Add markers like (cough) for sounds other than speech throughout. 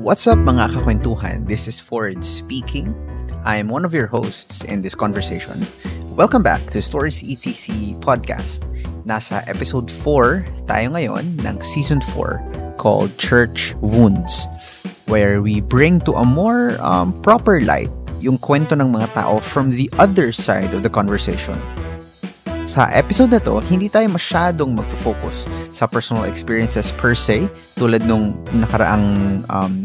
What's up mga kakwentuhan? This is Ford speaking. I'm one of your hosts in this conversation. Welcome back to Stories ETC podcast. Nasa episode 4 tayo ngayon ng season 4 called Church Wounds where we bring to a more um, proper light yung kwento ng mga tao from the other side of the conversation. Sa episode na to, hindi tayo masyadong magfo-focus sa personal experiences per se, tulad nung nakaraang um,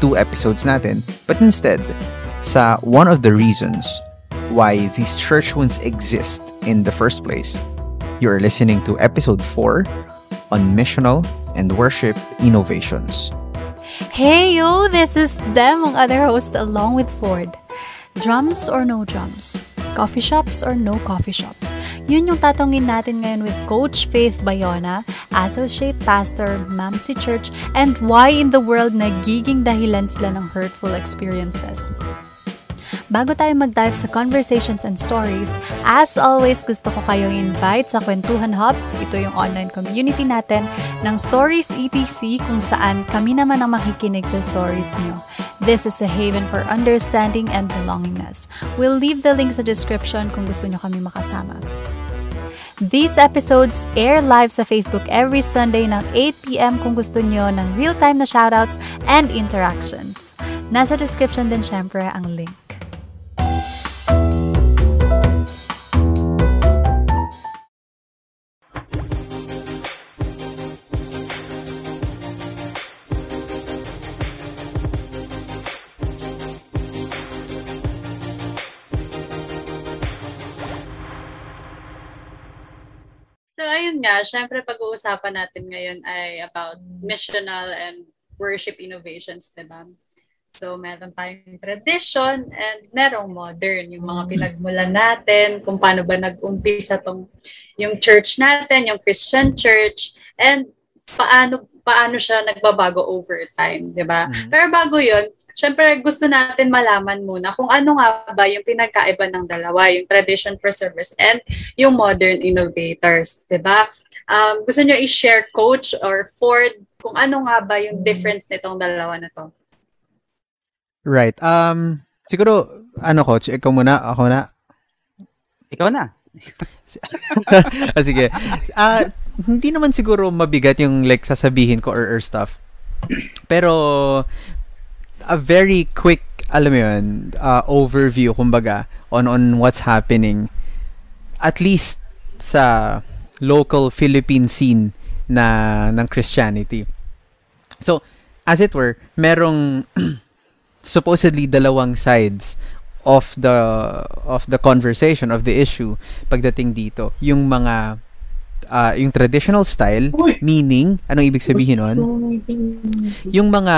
two episodes natin, but instead, sa one of the reasons why these church wounds exist in the first place. You're listening to episode 4 on missional and worship innovations. Hey yo, this is them, ang other host along with Ford. Drums or no drums? Coffee shops or no coffee shops? Yun yung tatanungin natin ngayon with Coach Faith Bayona, Associate Pastor, Mamsi Church, and why in the world nagiging dahilan sila ng hurtful experiences. Bago tayo mag-dive sa conversations and stories, as always, gusto ko kayong invite sa Kwentuhan Hub. Ito yung online community natin ng Stories ETC kung saan kami naman ang makikinig sa stories nyo. This is a haven for understanding and belongingness. We'll leave the link sa description kung gusto nyo kami makasama. These episodes air live sa Facebook every Sunday ng 8pm kung gusto nyo ng real-time na shoutouts and interactions. Nasa description din syempre ang link. Nga, syempre pag-uusapan natin ngayon ay about missional and worship innovations, di ba? So, meron tayong tradition and merong modern, yung mga pinagmulan natin, kung paano ba nag-umpisa tong yung church natin, yung Christian church, and paano paano siya nagbabago over time, di ba? Mhm. Pero bago yun, syempre gusto natin malaman muna kung ano nga ba yung pinagkaiba ng dalawa, yung tradition preservers and yung modern innovators, di ba? Um, gusto nyo i-share, Coach or Ford, kung ano nga ba yung difference nitong dalawa na to? Right. Um, siguro, ano coach, ikaw muna, ako na. Ikaw na. (laughs) ah, sige. Ah, hindi naman siguro mabigat yung like sasabihin ko or, or stuff. Pero a very quick, alam mo yun, uh, overview kumbaga on on what's happening at least sa local Philippine scene na ng Christianity. So, as it were, merong (clears throat) supposedly dalawang sides of the of the conversation of the issue pagdating dito. Yung mga ah, yung traditional style meaning anong ibig sabihin nun? Yung mga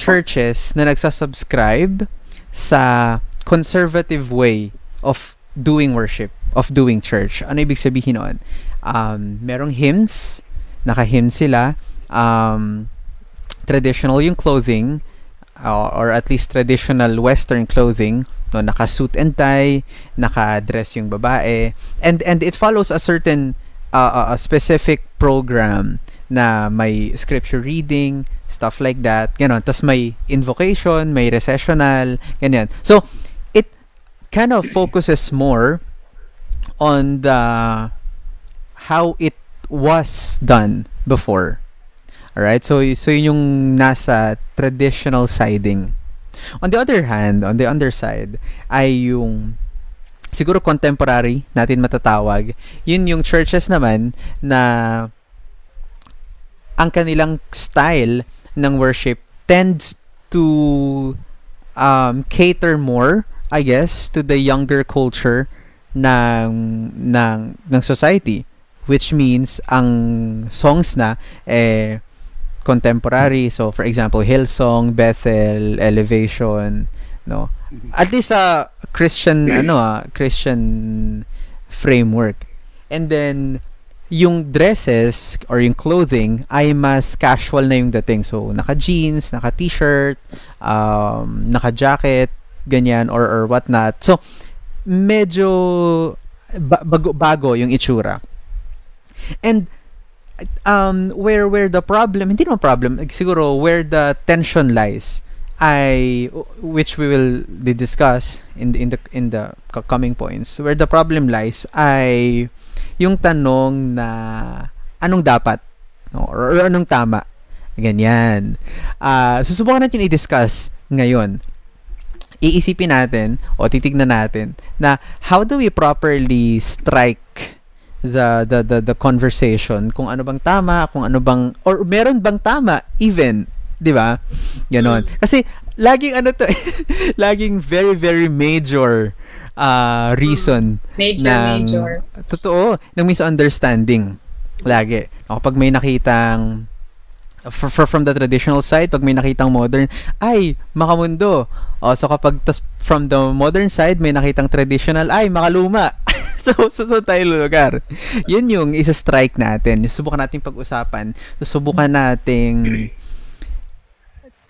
churches na nagsasubscribe sa conservative way of doing worship of doing church. Ano ibig sabihin nun? Um merong hymns naka-hymn sila. Um traditional yung clothing uh, or at least traditional western clothing. No naka-suit and tie naka-dress yung babae. And and it follows a certain uh, a specific program na may scripture reading stuff like that ganon tas may invocation may recessional ganyan so it kind of focuses more on the how it was done before Alright? So, so yun yung nasa traditional siding. On the other hand, on the underside, ay yung siguro contemporary natin matatawag. Yun yung churches naman na ang kanilang style ng worship tends to um, cater more, I guess, to the younger culture ng ng ng society. Which means ang songs na eh contemporary. So for example Hillsong Bethel Elevation no? At least sa Christian ano ah, Christian framework. And then yung dresses or yung clothing ay mas casual na yung dating. So naka jeans naka t-shirt um, naka jacket ganyan or or what not so medyo ba- bago bago yung itsura. And um where where the problem hindi naman problem siguro where the tension lies I which we will discuss in the, in the in the coming points. Where the problem lies ay yung tanong na anong dapat? No, or, or anong tama? Ganyan. Uh, susubukan natin i-discuss ngayon. Iisipin natin o titignan natin na how do we properly strike the the the the conversation? Kung ano bang tama kung ano bang or meron bang tama even 'di ba? Ganon. Mm. kasi laging ano to (laughs) laging very very major uh, reason major ng, major totoo ng misunderstanding lagi kapag may nakitang for, for, from the traditional side, pag may nakitang modern, ay, makamundo. O, so kapag tas, from the modern side, may nakitang traditional, ay, makaluma. (laughs) so, so, so tayo lugar. Yun yung isa-strike natin. Subukan natin pag-usapan. Subukan nating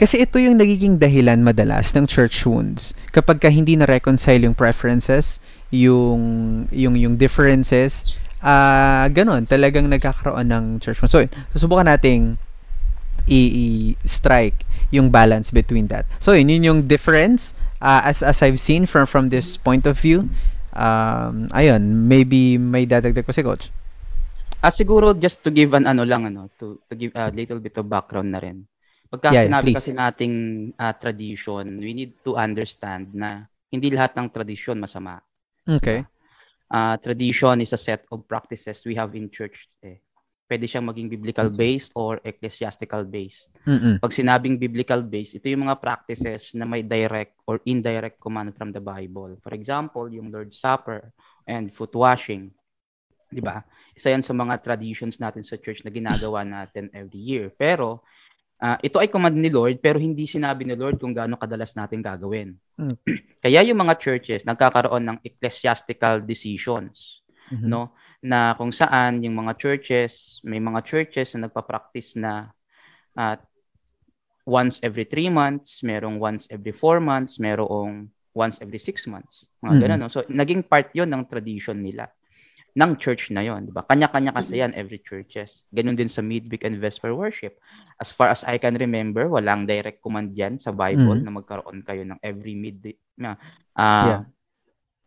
kasi ito yung nagiging dahilan madalas ng church wounds. Kapag ka hindi na reconcile yung preferences, yung yung yung differences, ah uh, ganon, talagang nagkakaroon ng church wounds. So, susubukan nating i-strike yung balance between that. So yun, yun yung difference uh, as as I've seen from from this point of view. Um, ayun, maybe may dadagdag ko si coach. Ah siguro just to give an ano lang ano to to give a little bit of background na rin. Pagka yeah, sinabi please. kasi nating uh, tradition, we need to understand na hindi lahat ng tradition masama. Okay. Uh, tradition is a set of practices we have in church eh pwede siyang maging biblical based or ecclesiastical based. Mm-mm. Pag sinabing biblical based, ito yung mga practices na may direct or indirect command from the Bible. For example, yung Lord's Supper and foot washing. 'Di ba? Isa 'yan sa mga traditions natin sa church na ginagawa natin every year. Pero uh, ito ay command ni Lord pero hindi sinabi ni Lord kung gaano kadalas natin gagawin. Mm. (clears throat) Kaya yung mga churches nagkakaroon ng ecclesiastical decisions, mm-hmm. no? na kung saan yung mga churches, may mga churches na nagpa-practice na uh, once every three months, merong once every four months, merong once every six months. Mga mm-hmm. ganun, no? So, naging part yon ng tradition nila ng church na yon, di ba? Kanya-kanya kasi yan every churches. Ganun din sa midweek and vesper worship. As far as I can remember, walang direct command yan sa Bible mm-hmm. na magkaroon kayo ng every mid uh, yeah.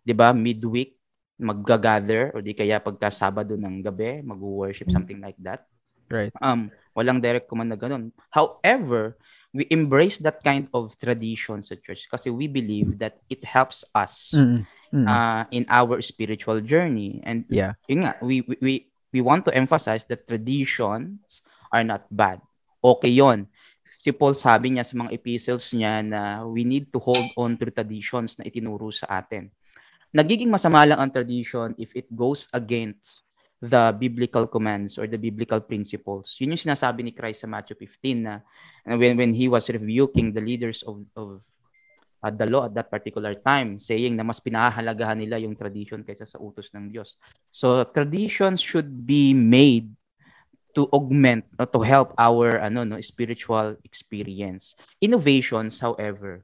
'di ba? Midweek magga-gather o di kaya pagka Sabado ng gabi, mag-worship mm. something like that. Right. Um walang direct command na ganun. However, we embrace that kind of tradition sa church kasi we believe that it helps us mm-hmm. Mm-hmm. Uh, in our spiritual journey. And yeah. yun nga, we, we, we want to emphasize that traditions are not bad. Okay yon. Si Paul sabi niya sa mga epistles niya na we need to hold on to traditions na itinuro sa atin nagiging masama lang ang tradition if it goes against the biblical commands or the biblical principles. Yun yung sinasabi ni Christ sa Matthew 15 na when, when he was rebuking the leaders of, of uh, the law at that particular time, saying na mas pinahahalagahan nila yung tradition kaysa sa utos ng Diyos. So, traditions should be made to augment or to help our ano no spiritual experience. Innovations, however,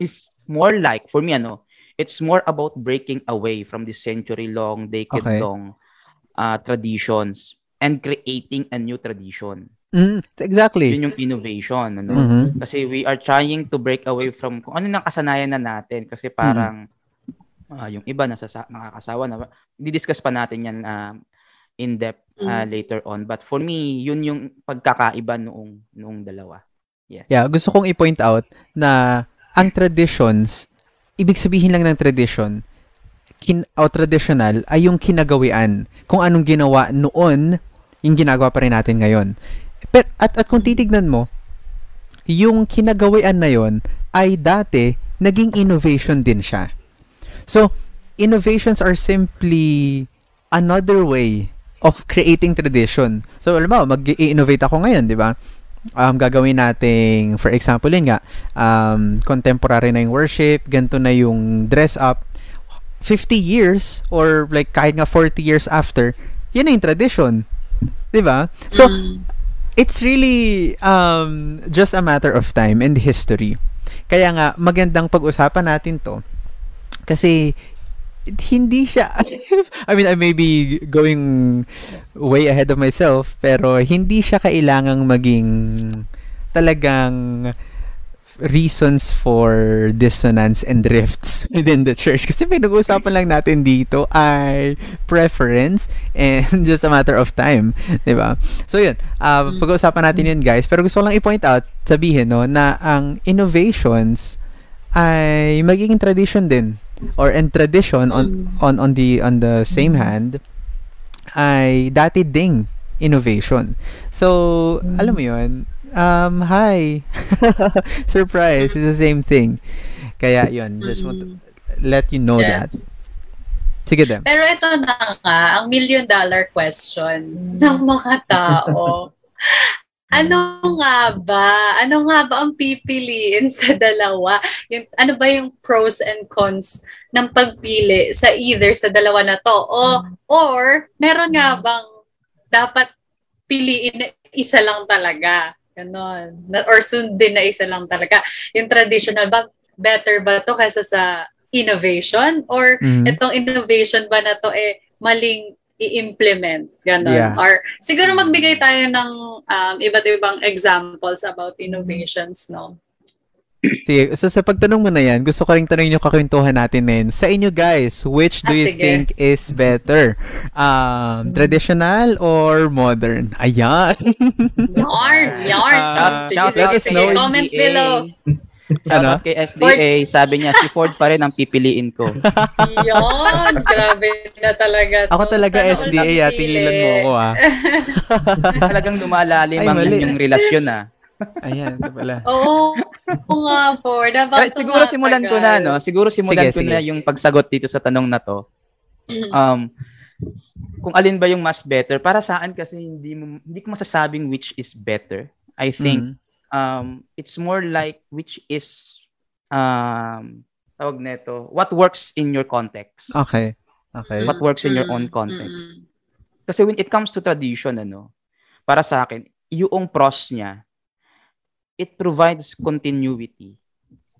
is more like for me ano, it's more about breaking away from the century-long, decade-long okay. uh, traditions and creating a new tradition. Mm, exactly. Yun yung innovation. Ano? Mm-hmm. Kasi we are trying to break away from kung ano nang kasanayan na natin. Kasi parang mm-hmm. uh, yung iba nasa nakakasawa na. Di-discuss pa natin yan uh, in depth uh, mm-hmm. later on. But for me, yun yung pagkakaiba noong noong dalawa. Yes. Yeah, gusto kong i-point out na ang traditions ibig sabihin lang ng tradition, kin o traditional ay yung kinagawian. Kung anong ginawa noon, yung ginagawa pa rin natin ngayon. Pero, at, at kung titignan mo, yung kinagawian na yon ay dati naging innovation din siya. So, innovations are simply another way of creating tradition. So, alam mo, mag-innovate ako ngayon, di ba? um, gagawin nating, for example, yun nga, um, contemporary na yung worship, ganito na yung dress up, 50 years or like kahit nga 40 years after, yun na yung tradition. 'Di ba? So mm. It's really um just a matter of time and history. Kaya nga magandang pag-usapan natin 'to. Kasi hindi siya (laughs) I mean I may be going way ahead of myself pero hindi siya kailangang maging talagang reasons for dissonance and rifts (laughs) within the church. Kasi pinag-uusapan lang natin dito ay preference and (laughs) just a matter of time. ba diba? So yun, uh, pag-uusapan natin yun guys. Pero gusto ko lang i-point out, sabihin no, na ang innovations ay magiging tradition din or and tradition on on on the on the same hand ay dati ding innovation. So, alam mo 'yun, um, hi. (laughs) Surprise. It's the same thing. Kaya, yun. Just want to let you know Yes. that. Sige, Dem. Pero ito na nga, ang million dollar question ng mga tao. (laughs) ano nga ba? Ano nga ba ang pipiliin sa dalawa? Yung, ano ba yung pros and cons ng pagpili sa either sa dalawa na to? O, or, meron nga bang dapat piliin na isa lang talaga? Ganon. Na, or sundin na isa lang talaga. Yung traditional ba, better ba to kaysa sa innovation? Or Mhm. itong innovation ba na to eh maling i-implement? Ganon. Yeah. Or siguro magbigay tayo ng um, iba't ibang examples about innovations, no? Sige, so sa pagtanong mo na yan, gusto ko rin tanongin yung kakwentuhan natin na yun. Sa inyo guys, which do Ah, you sige. think is better? Um, traditional or modern? Ayan. Yarn! Yarn! Sige, shout sige, out sige. Snow Comment SDA. below. Shout Ano? out kay SDA, sabi niya, si Ford pa rin ang pipiliin ko. Yan! Grabe na talaga. to. Ako talaga Sana SDA, ah. Tingilan mo ako, ah. (laughs) Talagang lumalalim ang inyong relasyon ah. Ayan, ito pala. (laughs) Oo. Oo nga, Pero siguro simulan ko na, no? Siguro simulan Sige, ko sige. na yung pagsagot dito sa tanong na to. Um, kung alin ba yung mas better, para sa akin kasi hindi, mo, hindi ko masasabing which is better. I think Mhm. um, it's more like which is um, tawag neto, what works in your context. Okay. Okay. What works in your Mm, own context. mm, Kasi when it comes to tradition, ano, para sa akin, yung pros niya, it provides continuity,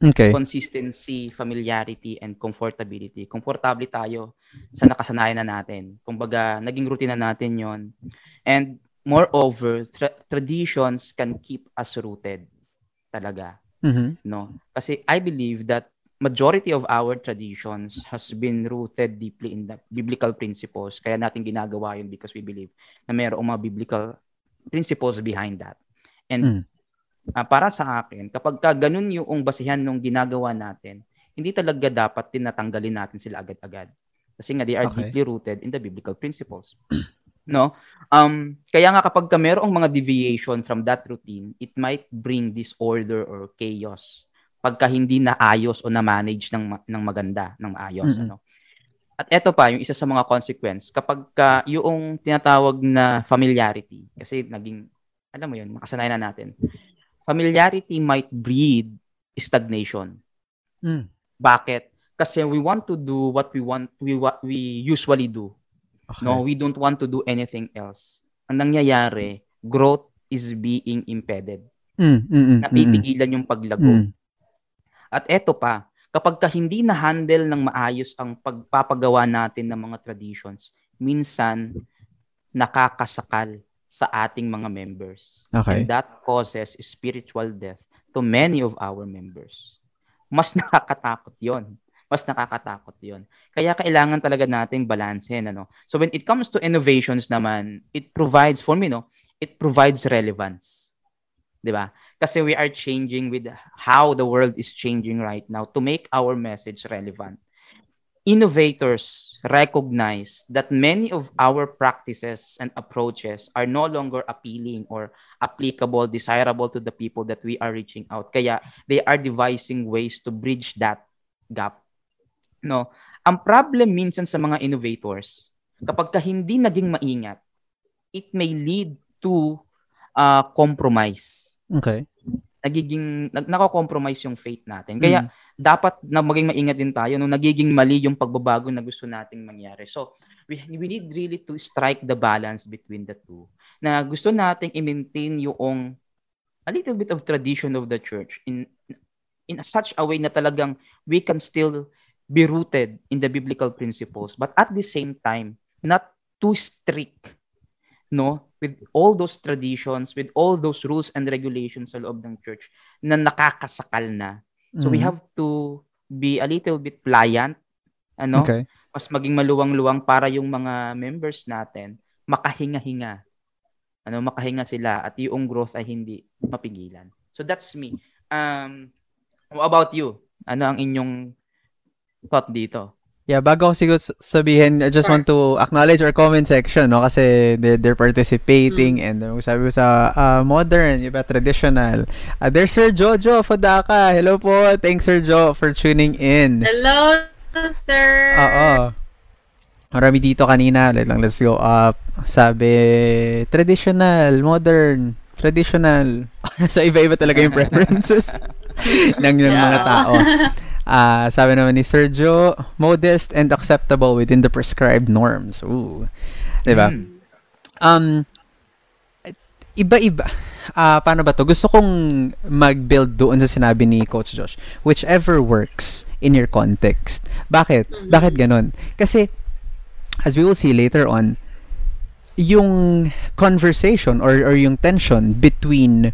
Okay. consistency, familiarity, and comfortability. Komportable tayo sa nakasanayan na natin. Kumbaga, naging routine na natin yon And moreover, tra- traditions can keep us rooted talaga. Mhm. no kasi i believe that majority of our traditions has been rooted deeply in the biblical principles kaya natin ginagawa yun because we believe na mayroong mga biblical principles behind that and Mm. Ah, para sa akin kapag ka ganun yung basihan ng ginagawa natin hindi talaga dapat tinatanggalin natin sila agad-agad. Kasi nga they are Okay. deeply rooted in the biblical principles. (clears throat) No? Um kaya nga kapag ka mayroong mga deviation from that routine it might bring disorder or chaos pagka hindi naayos o na-manage ng ng maganda ng maayos Mm-mm. ano? At eto pa yung isa sa mga consequence kapag ka yung tinatawag na familiarity kasi naging alam mo yun makasanayan na natin familiarity might breed stagnation Mm. bakit kasi we want to do what we want we what we usually do Okay. No, we don't want to do anything else. Ang nangyayari, growth is being impeded. Mm, mm, mm, mm, Napipigilan yung paglago. mm. At eto pa, kapag ka hindi na-handle ng maayos ang pagpapagawa natin ng mga traditions, minsan nakakasakal sa ating mga members. Okay. And that causes spiritual death to many of our members. Mas (laughs) nakakatakot yon. Mas nakakatakot yon. Kaya kailangan talaga nating balansehin. Ano? So when it comes to innovations naman, it provides, for me, no, it provides relevance. Di ba? Kasi we are changing with how the world is changing right now to make our message relevant. Innovators recognize that many of our practices and approaches are no longer appealing or applicable, desirable to the people that we are reaching out. Kaya they are devising ways to bridge that gap. No, ang problem minsan sa mga innovators, kapag ka hindi naging maingat, it may lead to uh, compromise. Okay. Nagiging nag nako-compromise yung faith natin. Kaya dapat na maging maingat din tayo no nagiging mali yung pagbabago na gusto nating mangyari. So, we, we need really to strike the balance between the two. Na gusto nating i-maintain yung a little bit of tradition of the church in in such a way na talagang we can still be rooted in the biblical principles, but at the same time, not too strict, no? With all those traditions, with all those rules and regulations sa loob ng church na nakakasakal na. So we Mhm. have to be a little bit pliant, ano? Okay. Mas maging maluwang-luwang para yung mga members natin makahinga-hinga. Ano, makahinga sila at yung growth ay hindi mapigilan. So that's me. Um, how about you? Ano ang inyong thought dito? Yeah, bago ko siguro sabihin, I just Sure. want to acknowledge our comment section, no? Kasi they're, they're participating Mm. and uh, sabi ko sa uh, modern, iba traditional. Uh, there's Sir Jojo Fodaka. Hello po. Thanks, Sir Jo, for tuning in. Hello, sir. Oo. Marami dito kanina. Let lang, let's go up. Sabi, traditional, modern, traditional. (laughs) so, iba-iba talaga yung (laughs) preferences (laughs) ng, ng mga Yeah. tao. Ah, sabi naman ni Sergio, modest and acceptable within the prescribed norms. Ooh. 'Di ba? Hmm. Um iba-iba. Ah, paano ba 'to? Gusto kong mag-build doon sa sinabi ni Coach Josh. Whichever works in your context. Bakit? Mhm. Bakit ganun? Kasi as we will see later on, yung conversation or or yung tension between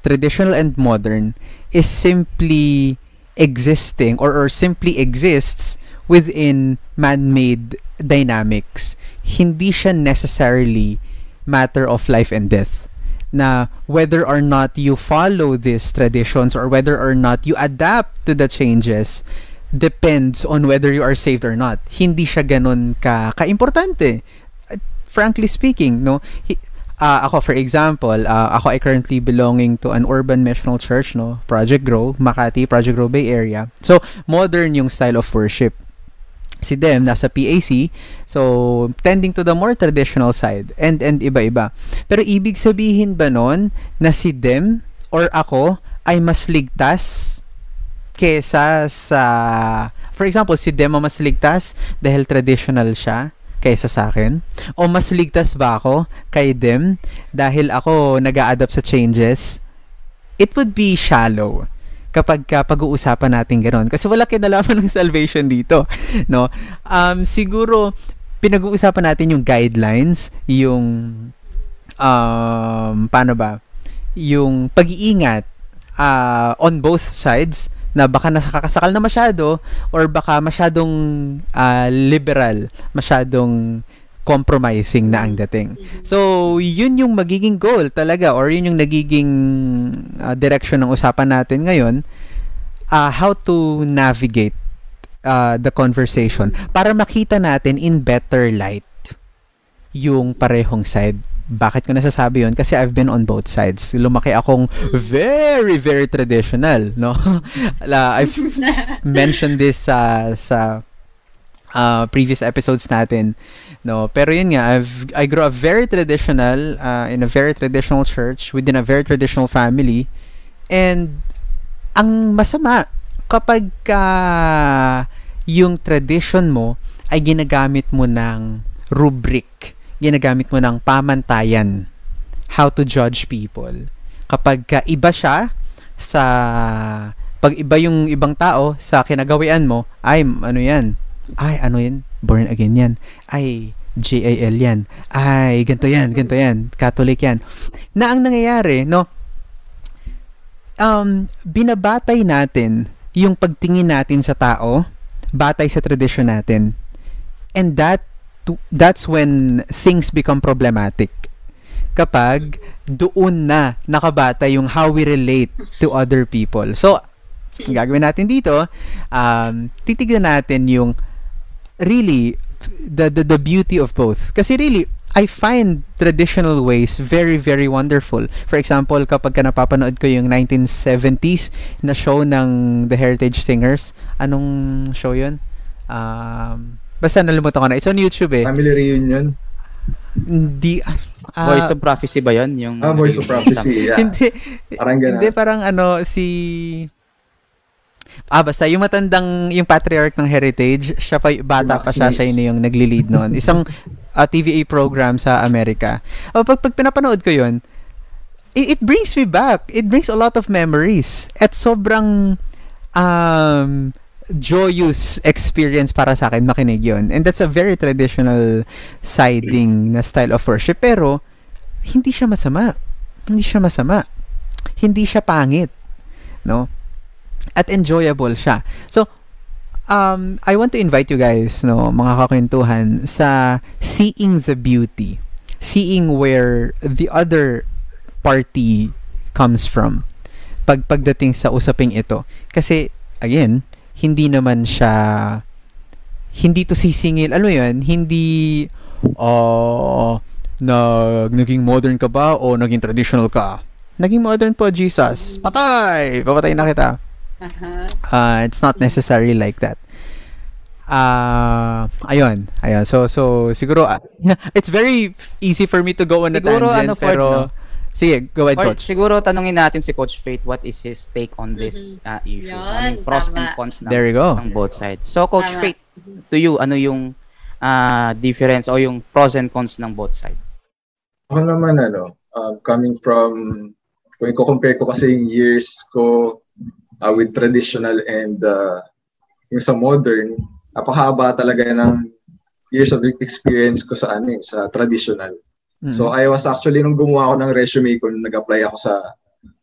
traditional and modern is simply existing or, or simply exists within man-made dynamics. Hindi siya necessarily matter of life and death. Na whether or not you follow these traditions or whether or not you adapt to the changes depends on whether you are saved or not. Hindi siya ganun ka kaimportante. Frankly speaking, no, Ah, ako for example, ah, ako ay currently belonging to an urban missional church, no, Project Grow, Makati, Project Grow Bay Area. So, modern yung style of worship. Si Dem nasa PAC, so tending to the more traditional side and and iba-iba. Pero ibig sabihin ba nun na si Dem or ako ay mas ligtas kesa sa for example si Dem ang mas ligtas dahil traditional siya kaysa sa akin? O mas ligtas ba ako kay Dem dahil ako nag adapt sa changes? It would be shallow kapag ka pag-uusapan natin gano'n. Kasi wala kinalaman ng salvation dito no? Um siguro pinag-uusapan natin yung guidelines yung um paano ba? Yung pag-iingat ah, on both sides na baka nakakasakal na masyado or baka masyadong ah, liberal, masyadong compromising na ang dating. So, yun yung magiging goal talaga or yun yung nagiging ah, direction ng usapan natin ngayon ah, how to navigate ah, the conversation para makita natin in better light yung parehong side. Bakit ko nasasabi yun? Kasi I've been on both sides. Lumaki akong very, very traditional, no? (laughs) La, I've (laughs) mentioned this sa sa uh, previous episodes natin, no? Pero yun nga, I've I grew up very traditional uh, in a very traditional church within a very traditional family. And ang masama kapag ka yung tradition mo ay ginagamit mo ng rubric, ginagamit mo ng pamantayan how to judge people. Kapag ka iba siya sa pag iba yung ibang tao sa kinagawian mo, ay ano yan? Ay ano yan? Born again yan. Ay JAL yan. Ay ganto yan, ganto yan. Catholic yan. Na ang nangyayari, no? Um, binabatay natin yung pagtingin natin sa tao batay sa tradisyon natin. And that that's when things become problematic. Kapag doon na nakabata yung how we relate to other people. So, gagawin natin dito, um, titignan natin yung really the, the the beauty of both. Kasi really, I find traditional ways very, very wonderful. For example, kapag ka napapanood ko yung 1970s na show ng The Heritage Singers, anong show yun? Um, basta nalimutan ko na. It's on YouTube eh. Family reunion. Hindi, ah, Voice of Prophecy ba yun? Yung, Ah, Voice of Prophecy. (laughs) Yeah. hindi, Parang ganun. hindi, parang ano, si... Ah, basta yung matandang, yung patriarch ng Heritage, siya pa, bata pa siya, siya yun yung nagli-lead noon. Isang ah, TVA program sa Amerika. Oh, pag, pag pinapanood ko yun, it, it brings me back. It brings a lot of memories. At sobrang, um, joyous experience para sa akin makinig yon and that's a very traditional siding na style of worship. Pero hindi siya masama. Hindi siya masama. Hindi siya pangit no? At enjoyable siya. So um I want to invite you guys no mga kakwentuhan sa seeing the beauty. Seeing where the other party comes from pag pagdating sa usaping ito. Kasi again hindi naman siya hindi to sisingil. Ano yun? Hindi uh, nag naging modern ka ba o naging traditional ka? Naging modern po Jesus. Patay! Papatay na kita. Uh, (laughs) it's not necessarily like that. Ah, ayun, ayun. So, so siguro uh, (laughs) it's very easy for me to go on a Siguro, tangent, ano, Ford, pero no? Sige, go ahead, Or coach. siguro tanungin natin si Coach Faith what is his take on this Mhm. uh, issue. Yun, ano yung pros and tama. cons ng, There you go. ng both sides. So Coach Tama. Faith, to you, ano yung uh, difference o yung pros and cons ng both sides? Ako naman, ano, um, coming from, kung i-compare ko kasi yung years ko uh, with traditional and uh, yung sa modern, napakahaba talaga ng years of experience ko sa ano eh, sa traditional. Mm. So I was actually nung gumawa ako ng resume ko nung nag-apply ako sa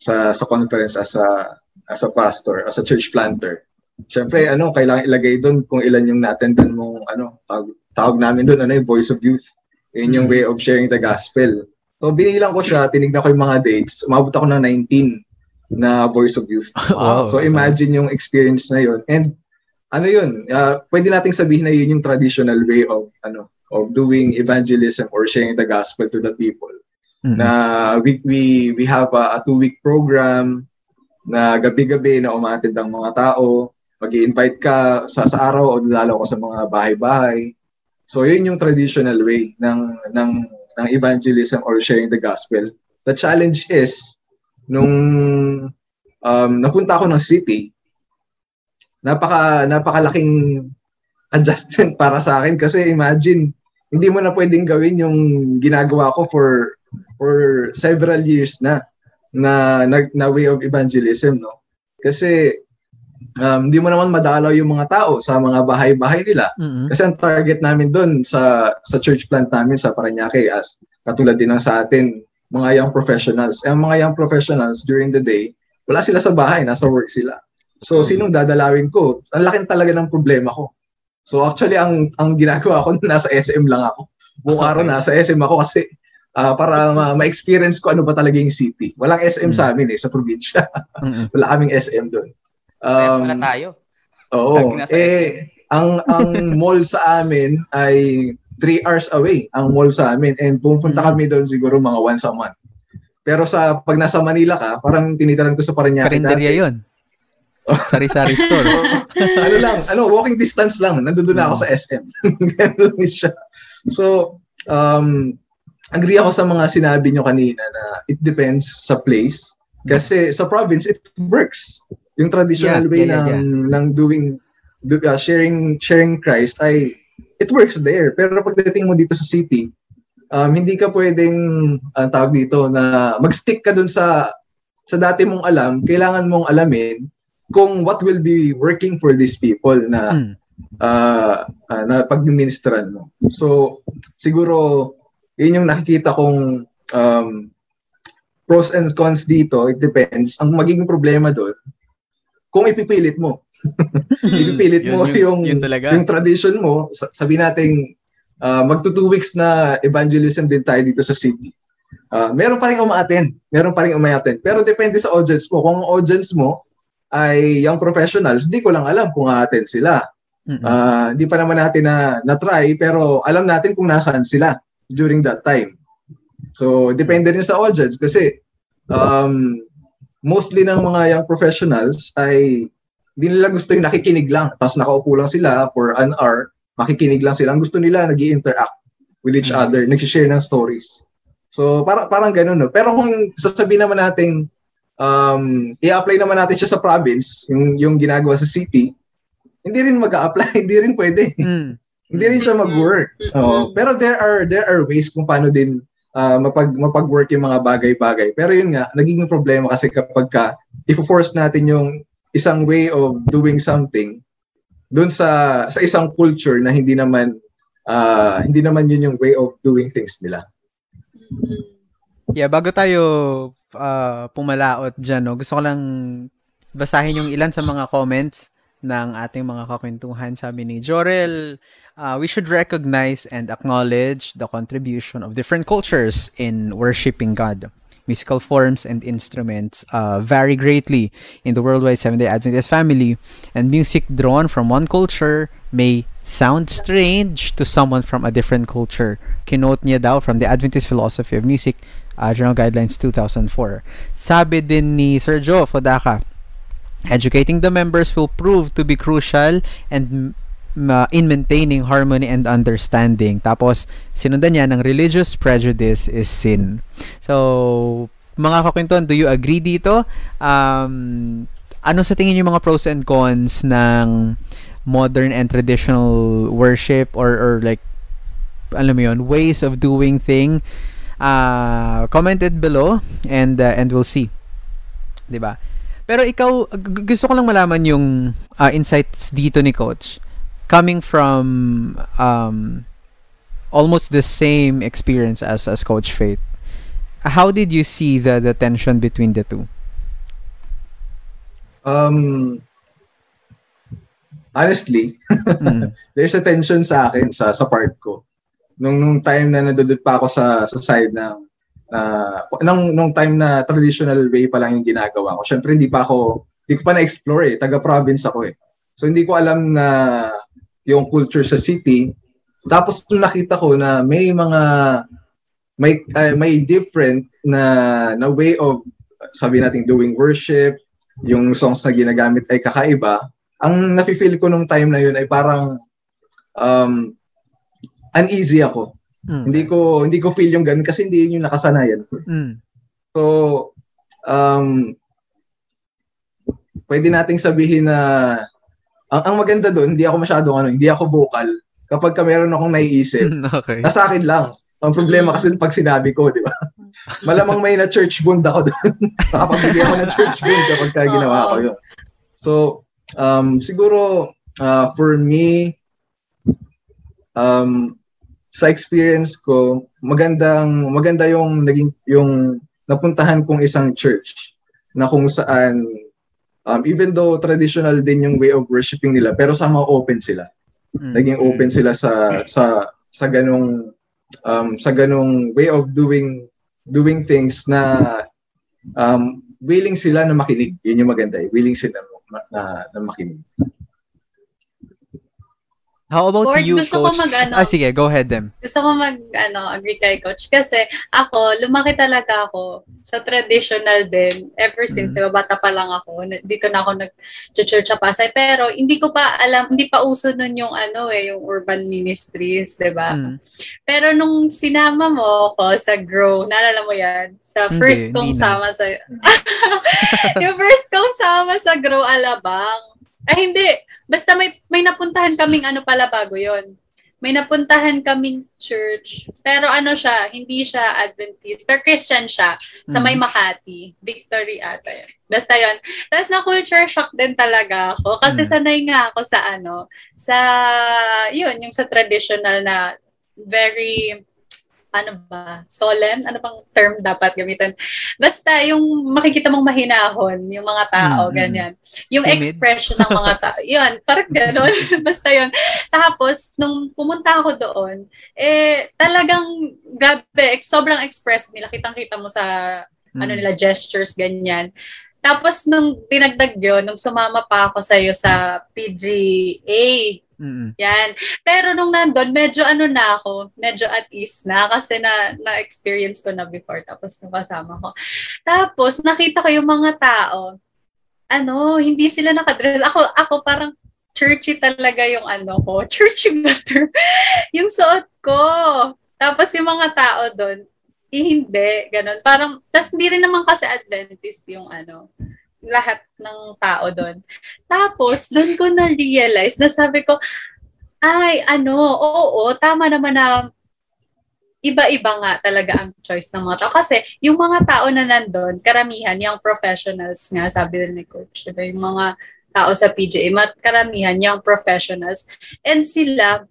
sa sa conference as a as a pastor, as a church planter. Siyempre, ano, kailangan ilagay doon kung ilan yung natendan mong ano, tawag, tawag namin doon ano, yung voice of youth. Yun yung Mm. way of sharing the gospel. So binilang ko siya, tinignan ko yung mga dates, umabot ako ng 19 na voice of youth. (laughs) Wow. So imagine yung experience na yun. And ano yun, uh, pwede nating sabihin na yun yung traditional way of ano of doing evangelism or sharing the gospel to the people. Mm. Na we we we have a, a two-week program na gabi-gabi na umatid ang mga tao, mag invite ka sa, sa araw o lalo ka sa mga bahay-bahay. So yun yung traditional way ng ng ng evangelism or sharing the gospel. The challenge is nung um, napunta ako ng city, napaka napakalaking adjustment (laughs) para sa akin kasi imagine hindi mo na pwedeng gawin yung ginagawa ko for for several years na na na, na way of evangelism no kasi um, hindi mo naman madalaw yung mga tao sa mga bahay-bahay nila Mm-mm. kasi ang target namin doon sa sa church plant namin sa Parañaque as katulad din ng sa atin, mga young professionals. Eh, ang mga young professionals during the day, wala sila sa bahay, nasa work sila. So sinong dadalawin ko? Ang laki talaga ng problema ko. So actually ang ang ginagawa ko (laughs) nasa SM lang ako. Buong araw Okay. nasa SM ako kasi ah, para ma- ma-experience ko ano ba talaga yung city. Walang SM sa amin eh, sa probinsya. Mm-mm. (laughs) Wala kaming SM doon. Um, wala tayo. Oo. Eh, ang ang (laughs) mall sa amin ay 3 hours away ang mall sa amin and pupunta Mm. kami doon siguro mga once a month. Pero sa pag nasa Manila ka, parang tinitaran ko sa Parañaque. Karinderya dati. Sari-sari store. (laughs) ano lang, ano, walking distance lang. Nandun na ako sa SM. (laughs) Ganun siya. So, um, agree ako sa mga sinabi nyo kanina na it depends sa place. Kasi sa province, it works. Yung traditional Yeah, way yeah, yeah, ng, ng doing, do, uh, sharing sharing Christ ay it works there. Pero pagdating mo dito sa city, um, hindi ka pwedeng, ang tawag dito, na mag-stick ka dun sa sa dati mong alam, kailangan mong alamin kung what will be working for these people na Mm. uh, uh, na pag-ministran mo. So, siguro, yun yung nakikita kong um, pros and cons dito. It depends. Ang magiging problema doon, kung ipipilit mo. (laughs) ipipilit Yun, mo yun, yung, yun talaga. yung tradition mo, sa- sabi nating uh, magto two weeks na evangelism din tayo dito sa city. Uh, meron pa rin umaattend. Meron pa rin umaattend. Pero depende sa audience mo. Kung ang audience mo ay young professionals, hindi ko lang alam kung a-attend sila. Mm-mm. Ah, hindi pa naman natin na na-try pero alam natin kung nasaan sila during that time. So, depende rin sa audience kasi um, mostly ng mga young professionals ay hindi nila gusto yung nakikinig lang. Tapos nakaupo lang sila for an hour, makikinig lang sila. Ang gusto nila, nag interact with each Mm. other, nag-share ng stories. So, para, parang ganun. No? Pero kung sasabihin naman natin, um, i-apply naman natin siya sa province, yung, yung ginagawa sa city, hindi rin mag-a-apply, (laughs) hindi rin pwede. Mm. hindi rin siya mag-work. Mhm. Oo. pero there are there are ways kung paano din ah, mapag mapag-work yung mga bagay-bagay. Pero yun nga, nagiging problema kasi kapag ka i-force natin yung isang way of doing something doon sa sa isang culture na hindi naman uh, hindi naman yun yung way of doing things nila. Yeah, bago tayo uh, pumalaot dyan, no, gusto ko lang basahin yung ilan sa mga comments ng ating mga kakwentuhan. Sabi ni Jorel, uh, we should recognize and acknowledge the contribution of different cultures in worshiping God. Musical forms and instruments uh, vary greatly in the worldwide Seventh day Adventist family, and music drawn from one culture may sound strange to someone from a different culture. Kinote niya daw from the Adventist Philosophy of Music, uh, Journal Guidelines 2004. Sabi din ni Sir Joe Fodaka, educating the members will prove to be crucial and in maintaining harmony and understanding. Tapos, sinundan niya ng religious prejudice is sin. So, mga kakwentuhan, do you agree dito? Um, ano sa tingin niyo mga pros and cons ng modern and traditional worship or, or like, alam mo yun, ways of doing thing? Uh, comment it below and uh, and we'll see. 'Di ba? Pero ikaw gusto ko lang malaman yung uh, insights dito ni coach coming from um, almost the same experience as as Coach Faith, how did you see the the tension between the two? Um, honestly, (laughs) mm. there's a tension sa akin sa sa part ko. Nung nung time na nandoon pa ako sa sa side ng uh, nung nung time na traditional way pa lang yung ginagawa ko. Syempre hindi pa ako hindi ko pa na-explore eh, taga province ako eh. So hindi ko alam na yung culture sa city. Tapos nakita ko na may mga may uh, may different na na way of sabi nating doing worship, yung songs na ginagamit ay kakaiba. Ang nafi-feel ko nung time na yun ay parang um, uneasy ako. Mm. Hindi ko hindi ko feel yung ganun kasi hindi yun yung nakasanayan ko. Mm. So um pwede nating sabihin na ang, ang maganda doon, hindi ako masyadong ano, hindi ako vocal. Kapag ka meron akong naiisip, (laughs) okay. nasa akin lang. Ang problema kasi pag sinabi ko, di ba? (laughs) Malamang may na church bond ako doon. (laughs) Nakapagbigay ako ng church bond kapag ka ginawa ko yun. So, um, siguro, uh, for me, um, sa experience ko, magandang maganda yung naging yung napuntahan kong isang church na kung saan um, even though traditional din yung way of worshiping nila, pero sama open sila. Mm-hmm. Naging open sila sa sa sa ganong um, sa ganong way of doing doing things na um, willing sila na makinig. Yun yung maganda eh. Willing sila na, na, na makinig. How about Ford, you, gusto Coach? Ko mag, ano, ah, sige, go ahead, them. Gusto ko mag, ano, agree kay Coach. Kasi ako, lumaki talaga ako sa traditional din. Ever since, mm. diba, bata pa lang ako. Dito na ako nag-church sa Pasay. Pero, hindi ko pa alam, hindi pa uso nun yung, ano eh, yung urban ministries, diba? Mm. Pero, nung sinama mo ko sa Grow, naalala mo yan? Sa first hindi, kong hindi sama sa... (laughs) (laughs) yung first kong sama sa Grow Alabang. Ay, hindi Basta may may napuntahan kaming ano pala bago 'yon. May napuntahan kaming church. Pero ano siya, hindi siya Adventist. Pero Christian siya. Sa may mm. Makati. Victory ata yun. Basta yun. Tapos na-culture shock din talaga ako. Kasi mm. sanay nga ako sa ano, sa, yun, yung sa traditional na very ano ba, solemn, ano bang term dapat gamitin? Basta yung makikita mong mahinahon, yung mga tao, mm-hmm. ganyan. Yung Timid. expression ng mga tao, (laughs) yun, parang gano'n. (laughs) Basta yun. Tapos, nung pumunta ako doon, eh, talagang, grabe, sobrang express nila. Kitang-kita mo sa, mm-hmm. ano mm. nila, gestures, ganyan. Tapos, nung dinagdag yun, nung sumama pa ako sa'yo sa PGA, Mm-mm. Yan. Pero nung nandun, medyo ano na ako, medyo at ease na kasi na, na-experience ko na before tapos nung kasama ko. Tapos nakita ko yung mga tao, ano, hindi sila nakadress. Ako, ako parang churchy talaga yung ano ko. (laughs) Churchy butter. yung suot ko. Tapos yung mga tao doon, eh, hindi, ganun. Parang, tas hindi rin naman kasi Adventist yung ano, lahat ng tao doon. Tapos, doon ko na-realize na sabi ko, ay, ano, oo, tama naman na iba-iba nga talaga ang choice ng mga tao. Kasi yung mga tao na nandun, karamihan, yung professionals nga, sabi rin ni Coach, diba? yung mga tao sa PGA, karamihan young professionals. And sila,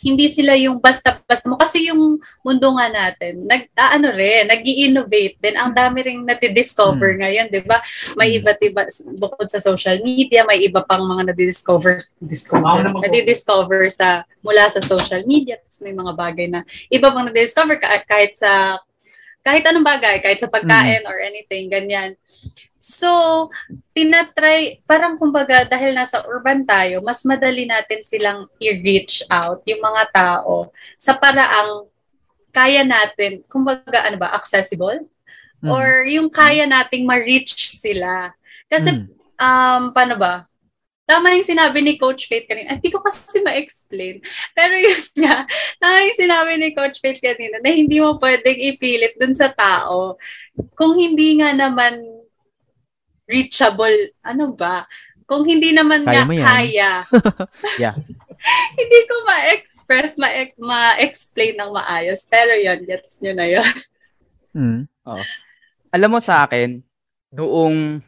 hindi sila yung basta-basta mo. Kasi yung mundo nga natin, nag, ah, ano rin, nag innovate din. Ang dami ring natidiscover Hmm. ngayon, di ba? May iba't iba, bukod sa social media, may iba pang mga nadidiscover, discover, nadidiscover sa, mula sa social media. Tapos may mga bagay na, iba pang nadidiscover ka- kahit sa, kahit anong bagay, kahit sa pagkain or anything, ganyan. So, tinatry, parang kumbaga dahil nasa urban tayo, mas madali natin silang i-reach out, yung mga tao, sa paraang kaya natin, kumbaga ano ba, accessible? Mm. Or yung kaya nating ma-reach sila. Kasi, Mm. um, paano ba? Tama yung sinabi ni Coach Faith kanina. Hindi ko kasi ma-explain. Pero yun (laughs) nga, tama yung sinabi ni Coach Faith kanina na hindi mo pwedeng ipilit dun sa tao kung hindi nga naman reachable, ano ba? Kung hindi naman Kaya nga kaya. (laughs) Yeah. (laughs) hindi ko ma-express, ma- ma-explain ng maayos. Pero yun, gets nyo na yun. (laughs) Mm. Alam mo sa akin, noong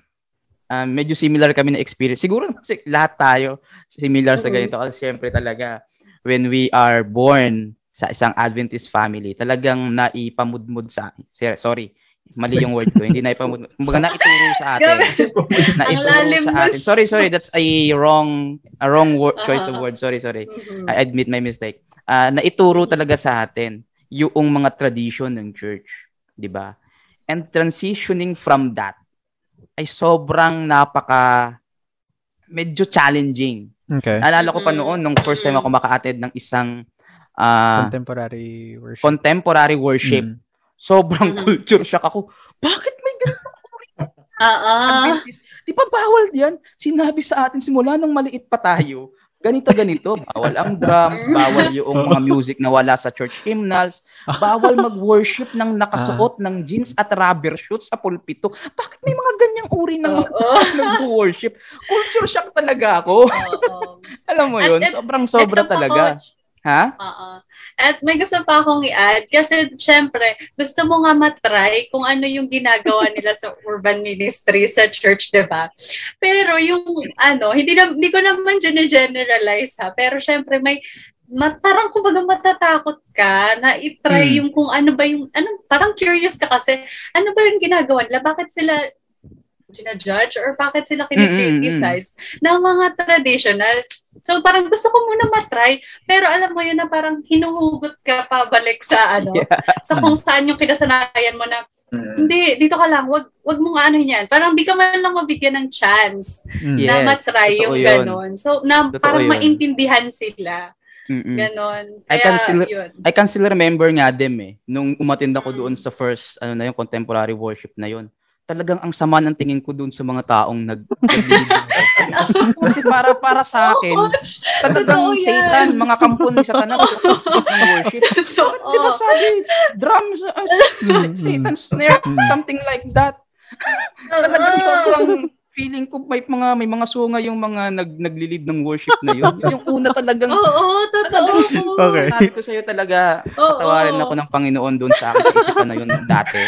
ah, medyo similar kami na experience. Siguro kasi lahat tayo similar sa Mhm. ganito kasi syempre talaga when we are born sa isang Adventist family, talagang naipamudmud sa akin. Sorry, mali yung word ko. Hindi naipamudmud. Kumbaga naituro sa atin. Naituro sa atin. Sorry, sorry. That's a wrong a wrong word, choice of word. Sorry, sorry. Mhm. I admit my mistake. Ah, naituro talaga sa atin yung mga tradition ng church, 'di ba? And transitioning from that ay sobrang napaka medyo challenging. Okay. Naalala ko pa Mm. noon nung first time ako maka-attend ng isang ah, Contemporary worship. contemporary worship. Mm. Sobrang Mm. culture shock ako. Bakit may ganito Oo. Di ba bawal yan? Sinabi sa atin simula nung maliit pa tayo. Ganito, ganito. Bawal ang drums, bawal yung mga music na wala sa church hymnals, bawal mag-worship ng nakasuot ng jeans at rubber shorts sa pulpito. Bakit may mga ganyang uri ng (laughs) nag-worship? Culture shock talaga ako. Alam mo yun? at- Sobrang sobra Ito pa, talaga. Coach. Ha? Oo. At may gusto pa akong i-add kasi syempre gusto mo nga matry kung ano yung ginagawa nila sa (laughs) urban ministry sa church, 'di ba? Pero yung ano, hindi na hindi ko naman generalize ha, pero syempre may mat, parang kumbaga matatakot ka na i-try Hmm. yung kung ano ba yung ano parang curious ka kasi ano ba yung ginagawa nila bakit sila ginajudge or bakit sila kinikriticize ng mga traditional. So parang gusto ko muna matry, pero alam mo yun na parang hinuhugot ka pabalik sa (laughs) ano, Yeah. sa kung saan yung kinasanayan mo na, hindi, dito ka lang, wag, wag mo nga ano yan. Parang di ka man lang mabigyan ng chance Mm. Yeah. na Yes, matry totoo yung yun. ganon. So, na Totoo parang yun. maintindihan sila. Mm-mm. Ganon. I Kaya, can still- yun. I can still remember nga dem eh, nung umattend ako Mm. doon sa first, ano na yung contemporary worship na yon talagang ang sama ng tingin ko doon sa mga taong nag. Kasi para para sa akin, talagang. Satan, mga kampon ni Satanas ng worship. (laughs) Totoo. Di ba sabi, drums, uh, Mm, Satan snare, Mm. something like that. Talagang sobrang feeling ko may mga may mga sunga yung mga nag naglilid ng worship na yun. Yun (laughs) Yung una talagang Oo, totoo. (laughs) Okay. sabi ko sa iyo talaga, Oo. patawarin ako ng Panginoon doon sa akin sa na yun dati.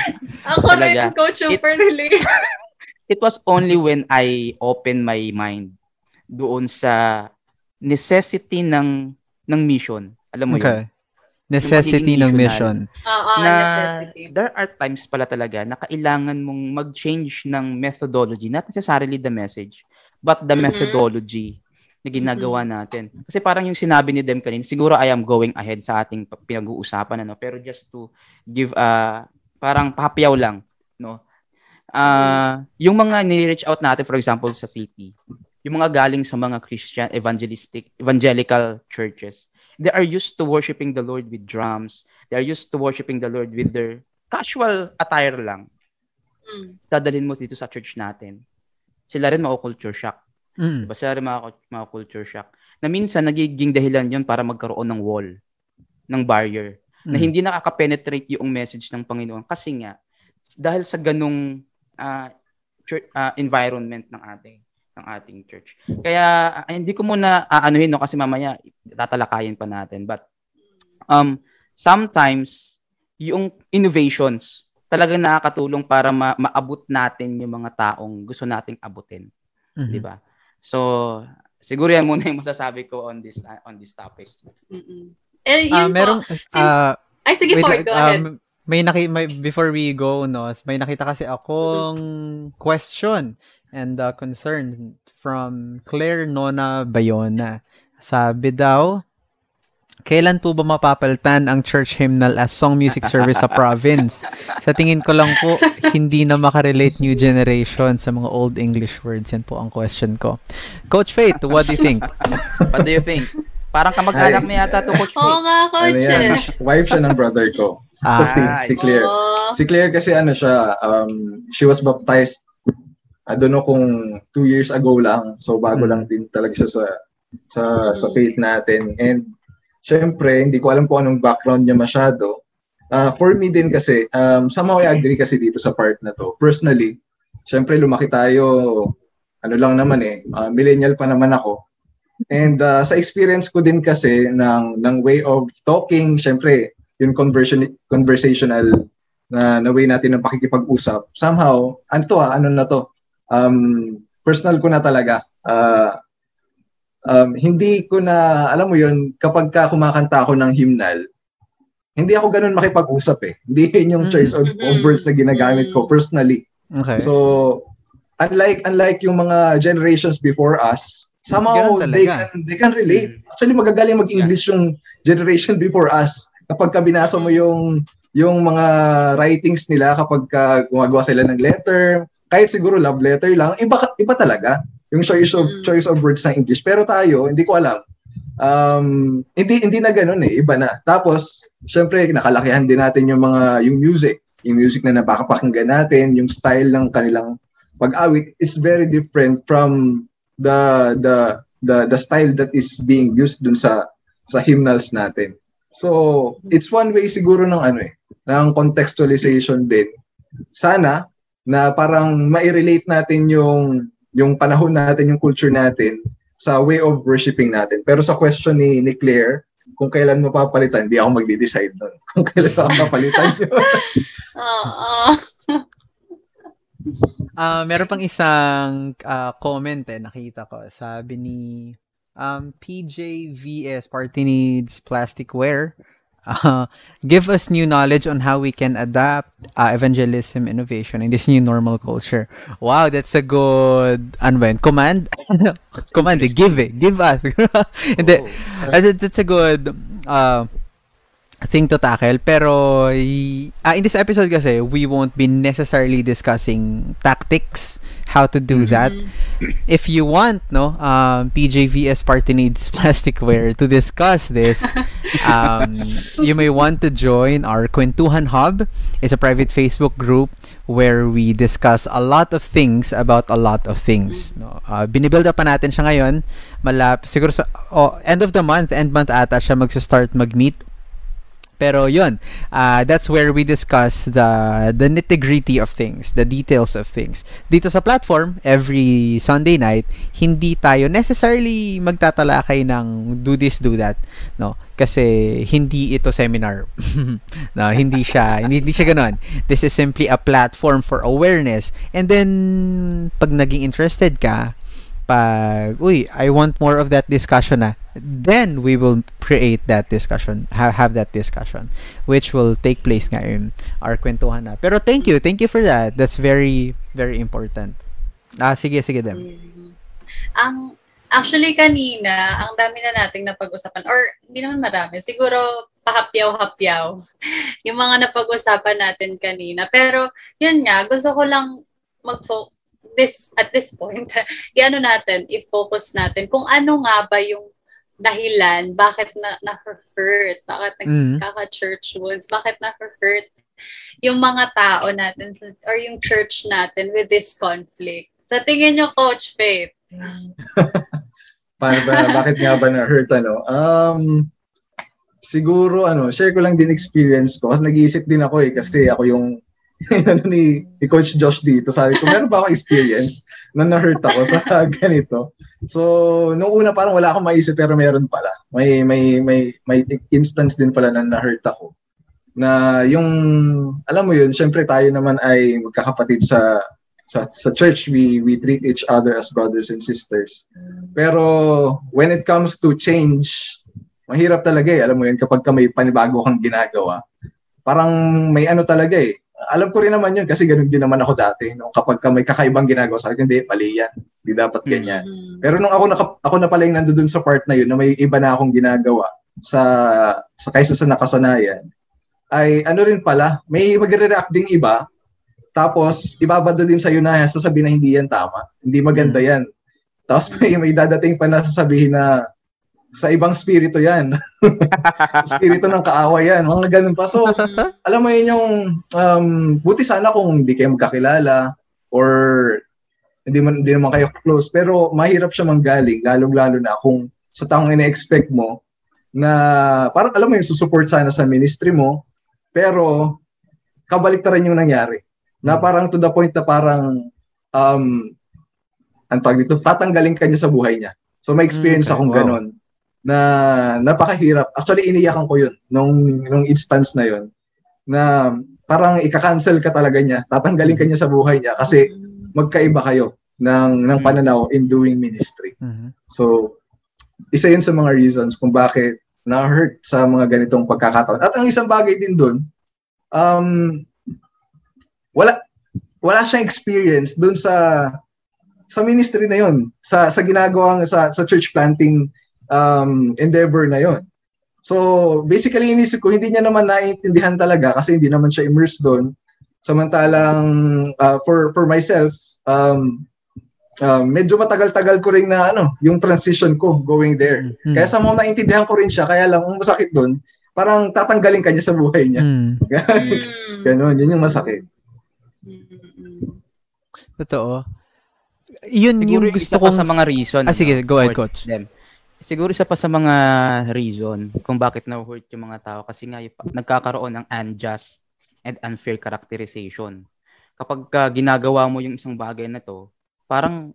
Ako rin, talaga. coach, It- super relate. (laughs) It was only when I opened my mind doon sa necessity ng ng mission. Alam mo yun? Necessity ng mission. Oo, na necessity. there are times pala talaga na kailangan mong mag-change ng methodology, not necessarily the message, but the Mhm. methodology na ginagawa natin. Kasi parang yung sinabi ni Dem kanina, siguro I am going ahead sa ating pa- pinag-uusapan ano, pero just to give uh, parang pahapiyaw lang, no. Ah, yung mga ni-reach out natin for example sa city, yung mga galing sa mga Christian evangelistic evangelical churches, they are used to worshiping the Lord with drums, they are used to worshiping the Lord with their casual attire lang. Mm. Dadalhin mo dito sa church natin. Sila rin mako-culture shock. Mm. Diba? Sila rin mako- mako-culture shock. Na minsan, nagiging dahilan yon para magkaroon ng wall, ng barrier, na Mm. hindi nakaka-penetrate yung message ng Panginoon. Kasi nga, dahil sa ganung ah, church, ah, environment ng ating ng ating church. Kaya ah, hindi ko muna aanuhin no kasi mamaya tatalakayin pa natin. But um sometimes yung innovations talagang nakakatulong para ma- maabot natin yung mga taong gusto nating abutin, Mhm. 'di ba? So, siguro yan muna yung masasabi ko on this on this topic. Mm-mm. Eh, Ah, yun merong, po. Since, ah, ay, sige, wait, Ford, go ahead. um, may naki may before we go no may nakita kasi akong question and uh, concern from Claire Nona Bayona sabi daw kailan po ba mapapalitan ang church hymnal as song music service sa province? Sa tingin ko lang po, hindi na makarelate new generation sa mga old English words. Yan po ang question ko. Coach Faith, what do you think? What do you think? Parang kamag-anak na yata to Coach Oo Faith. nga, Ano coach. yan, eh. wife siya ng brother ko. Ah, si, si Claire. Oo. Si Claire kasi ano siya, um, she was baptized, I don't know kung two years ago lang. So bago Mm. lang din talaga siya sa sa sa faith natin. And syempre, hindi ko alam kung anong background niya masyado. Uh, for me din kasi, um, somehow I agree kasi dito sa part na to. Personally, syempre lumaki tayo, ano lang naman eh, uh, millennial pa naman ako. And uh, sa experience ko din kasi ng ng way of talking, syempre, yung conversion conversational na na way natin ng pakikipag-usap. Somehow, ano to ah, ano na to? Um, personal ko na talaga. Uh, um, hindi ko na, alam mo yun, kapag ka kumakanta ako ng hymnal, hindi ako ganun makipag-usap eh. Hindi (laughs) yun yung Mm. choice of, of words na ginagamit ko personally. Okay. So, unlike unlike yung mga generations before us, somehow they can they can relate. Actually magagaling mag-English yung generation before us. Kapag ka binasa mo yung yung mga writings nila kapag ka gumagawa sila ng letter, kahit siguro love letter lang, iba iba talaga yung choice of Mm. choice of words ng English. Pero tayo, hindi ko alam. Um, hindi hindi na ganoon eh, iba na. Tapos, syempre nakalakihan din natin yung mga yung music, yung music na napakapakinggan natin, yung style ng kanilang pag-awit is very different from the the the the style that is being used dun sa sa hymnals natin. So, it's one way siguro ng ano eh, ng contextualization din. Sana na parang ma-relate natin yung yung panahon natin, yung culture natin sa way of worshiping natin. Pero sa question ni, ni Claire, kung kailan mapapalitan, hindi ako magde-decide doon. (laughs) Kung kailan mapapalitan yun. (laughs) Oo. Ah, meron pang isang ah, comment eh nakita ko. Sabi ni um, PJVS Party Needs Plasticware. Uh, give us new knowledge on how we can adapt uh, evangelism innovation in this new normal culture. Wow, that's a good ano ba yun? command. (laughs) command, give it, give us. (laughs) Hindi, Oh. that's, that's a good uh, thing to tackle. Pero, ah, in this episode kasi, we won't be necessarily discussing tactics, how to do that. If you want, no, um, PJVS Party Needs Plasticware to discuss this, (laughs) um, you may want to join our Kwentuhan Hub. It's a private Facebook group where we discuss a lot of things about a lot of things. No? Uh, binibuild up pa natin siya ngayon. Malap, siguro sa oh, end of the month, end month ata siya magsa-start mag-meet. Pero yun, uh, that's where we discuss the the nitty-gritty of things, the details of things. Dito sa platform, every Sunday night, hindi tayo necessarily magtatalakay ng do this, do that. No? Kasi hindi ito seminar. (laughs) no, hindi siya, hindi, hindi siya ganun. This is simply a platform for awareness. And then, pag naging interested ka, pag, uy, I want more of that discussion na, then we will create that discussion, have, have that discussion, which will take place nga in our kwentuhan na. Pero thank you, thank you for that. That's very, very important. Ah, sige, sige, Dem. Mhm. Ang actually kanina, ang dami na nating napag-usapan or hindi naman marami, siguro pahapyaw-hapyaw (laughs) yung mga napag-usapan natin kanina. Pero yun nga, gusto ko lang mag this at this point, (laughs) iano natin, i-focus natin kung ano nga ba yung dahilan, bakit na na-hurt, bakit nagkaka-church wounds, bakit na-hurt yung mga tao natin or yung church natin with this conflict. Sa tingin nyo, Coach Faith? (laughs) Paano ba, bakit nga ba na-hurt ano? Um, siguro ano, share ko lang din experience ko. Kasi nag-iisip din ako eh, kasi ako yung ano ni, ni Coach Josh dito. Sabi ko, meron ba ako experience na na-hurt ako sa (laughs) ganito? So, nung una parang wala akong maisip pero meron pala. May may may may instance din pala na na-hurt ako. Na yung alam mo yun, syempre tayo naman ay magkakapatid sa sa, sa church, we, we treat each other as brothers and sisters. Pero when it comes to change, mahirap talaga eh. Alam mo yun, kapag ka may panibago kang ginagawa, parang may ano talaga eh. Alam ko rin naman yun kasi ganun din naman ako dati. No? Kapag ka may kakaibang ginagawa, sabi ko, hindi, mali yan. Hindi dapat ganyan. Mm. Pero nung ako, naka, ako na pala yung nandoon sa part na yun, na may iba na akong ginagawa sa, sa kaysa sa nakasanayan, ay ano rin pala, may magre-react ding iba, tapos ibabado din sa iyo na sasabihin na hindi yan tama. Hindi maganda yan. Tapos may, may dadating pa na sasabihin na sa ibang spirito yan. (laughs) spirito ng kaaway yan. Mga ganun pa. So, (laughs) alam mo yun yung, um, buti sana kung hindi kayo magkakilala or hindi, man, hindi naman kayo close. Pero mahirap siya manggaling, lalong-lalo na kung sa taong ina-expect mo na parang alam mo yung susupport sana sa ministry mo, pero kabaliktaran yung nangyari. Na parang to the point na parang um, ang tawag dito, tatanggalin ka niya sa buhay niya. So may experience Okay, akong wow. ganon na napakahirap. Actually, iniyakan ko yun nung, nung instance na yun na parang ika-cancel ka talaga niya. Tatanggalin ka niya sa buhay niya kasi magkaiba kayo ng, ng Mm. pananaw in doing ministry. Mhm. So, isa yun sa mga reasons kung bakit na-hurt sa mga ganitong pagkakataon. At ang isang bagay din doon, um, wala wala siyang experience doon sa sa ministry na yon sa sa ginagawang sa sa church planting um, endeavor na yon so basically inisip ko hindi niya naman naiintindihan talaga kasi hindi naman siya immersed doon samantalang uh, for for myself um, um, medyo matagal-tagal ko rin na ano yung transition ko going there Mhm. kaya sa mga naintindihan ko rin siya kaya lang ang masakit doon parang tatanggalin ka niya sa buhay niya Mm. (laughs) Ganon yun yung masakit. Totoo. Yun Siguro yung gusto kong... sa mga reason. Ah, sige, go ahead, coach. them. Siguro isa pa sa mga reason kung bakit na-hurt yung mga tao kasi nga yung- nagkakaroon ng unjust and unfair characterization. Kapag ka ginagawa mo yung isang bagay na to, parang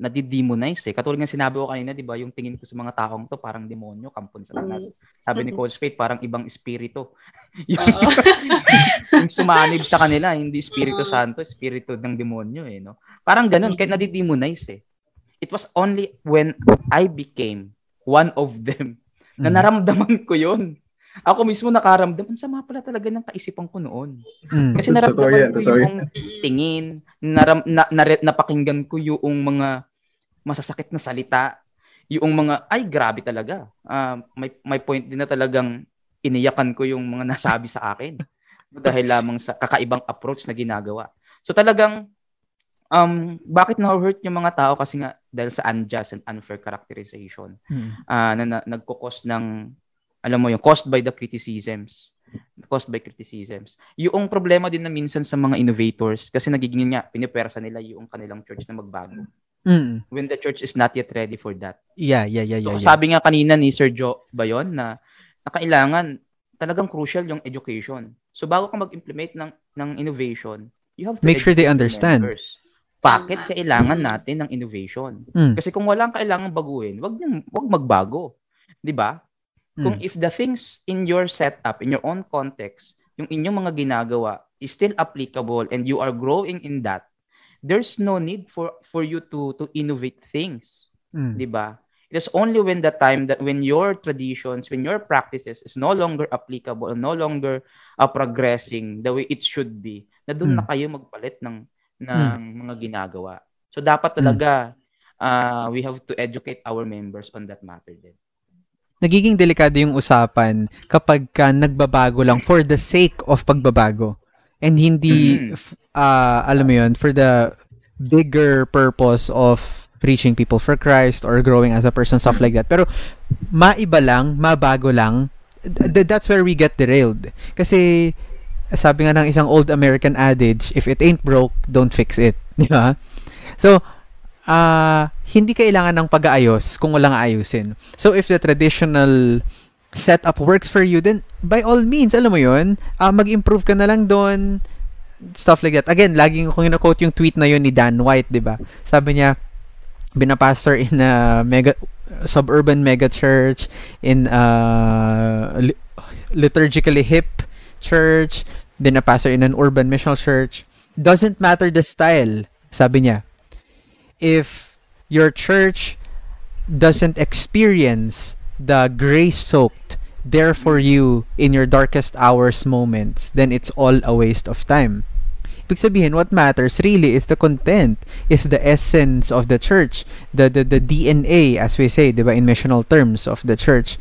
nadidemonize eh. Katulad ng sinabi ko kanina, di ba, yung tingin ko sa mga taong to, parang demonyo, kampon sa tanas. Sabi ni Coach Faith, parang ibang espiritu. (laughs) yung, (laughs) yung sumanib sa kanila, hindi Espiritu Mm. Santo, espiritu ng demonyo eh, no? Parang ganun, kaya nadidemonize eh. It was only when I became one of them na Mhm. naramdaman ko yun. Ako mismo nakaramdaman, sama pala talaga ng kaisipan ko noon. Mm. Kasi Totoo naramdaman yan, ko totoo yung tingin, naram, na, nare- napakinggan ko yung mga masasakit na salita, yung mga, ay grabe talaga. Ah, may, may point din na talagang iniyakan ko yung mga nasabi sa akin (laughs) dahil lamang sa kakaibang approach na ginagawa. So talagang, um, bakit na-hurt yung mga tao? Kasi nga, dahil sa unjust and unfair characterization Mm. ah na, na nagko-cause ng alam mo yung caused by the criticisms caused by criticisms yung problema din na minsan sa mga innovators kasi nagiging nga pinipersa nila yung kanilang church na magbago Mm. when the church is not yet ready for that Yeah, yeah, yeah, so yeah. yeah. sabi nga kanina ni Sir Joe ba yun na na kailangan talagang crucial yung education so bago ka mag-implement ng ng innovation you have to Make sure they understand. members. Bakit kailangan natin ng innovation Mm. kasi kung walang kailangan baguhin, wag niyang wag magbago. 'Di ba? Kung Mm. if the things in your setup, in your own context, yung inyong mga ginagawa is still applicable and you are growing in that, there's no need for for you to to innovate things, Mm. 'di ba? It is only when the time that when your traditions, when your practices is no longer applicable, no longer uh, progressing the way it should be, na doon Mm. na kayo magpalit ng ng mga ginagawa. So dapat talaga uh, we have to educate our members on that matter din. Nagiging delikado yung usapan kapag ka nagbabago lang for the sake of pagbabago. And hindi, Mhm. f- ah, alam mo yun, for the bigger purpose of reaching people for Christ or growing as a person, stuff like that. Pero maiba lang, mabago lang, th- that's where we get derailed. Kasi sabi nga ng isang old American adage, if it ain't broke, don't fix it. (laughs) Di ba? So, ah hindi kailangan ng pag-aayos kung walang ayusin. So, if the traditional setup works for you, then by all means, alam mo yun, ah, mag-improve ka na lang doon, stuff like that. Again, laging ko quote yung tweet na yun ni Dan White, di ba? Sabi niya, binapastor in a mega suburban mega church in a li- liturgically hip church binapastor in an urban missional church doesn't matter the style Sabi niya, if your church doesn't experience the grace-soaked there for you in your darkest hours moments, then it's all a waste of time. Ibig sabihin, what matters really is the content, is the essence of the church, the, the, the DNA, as we say, di ba, in missional terms of the church.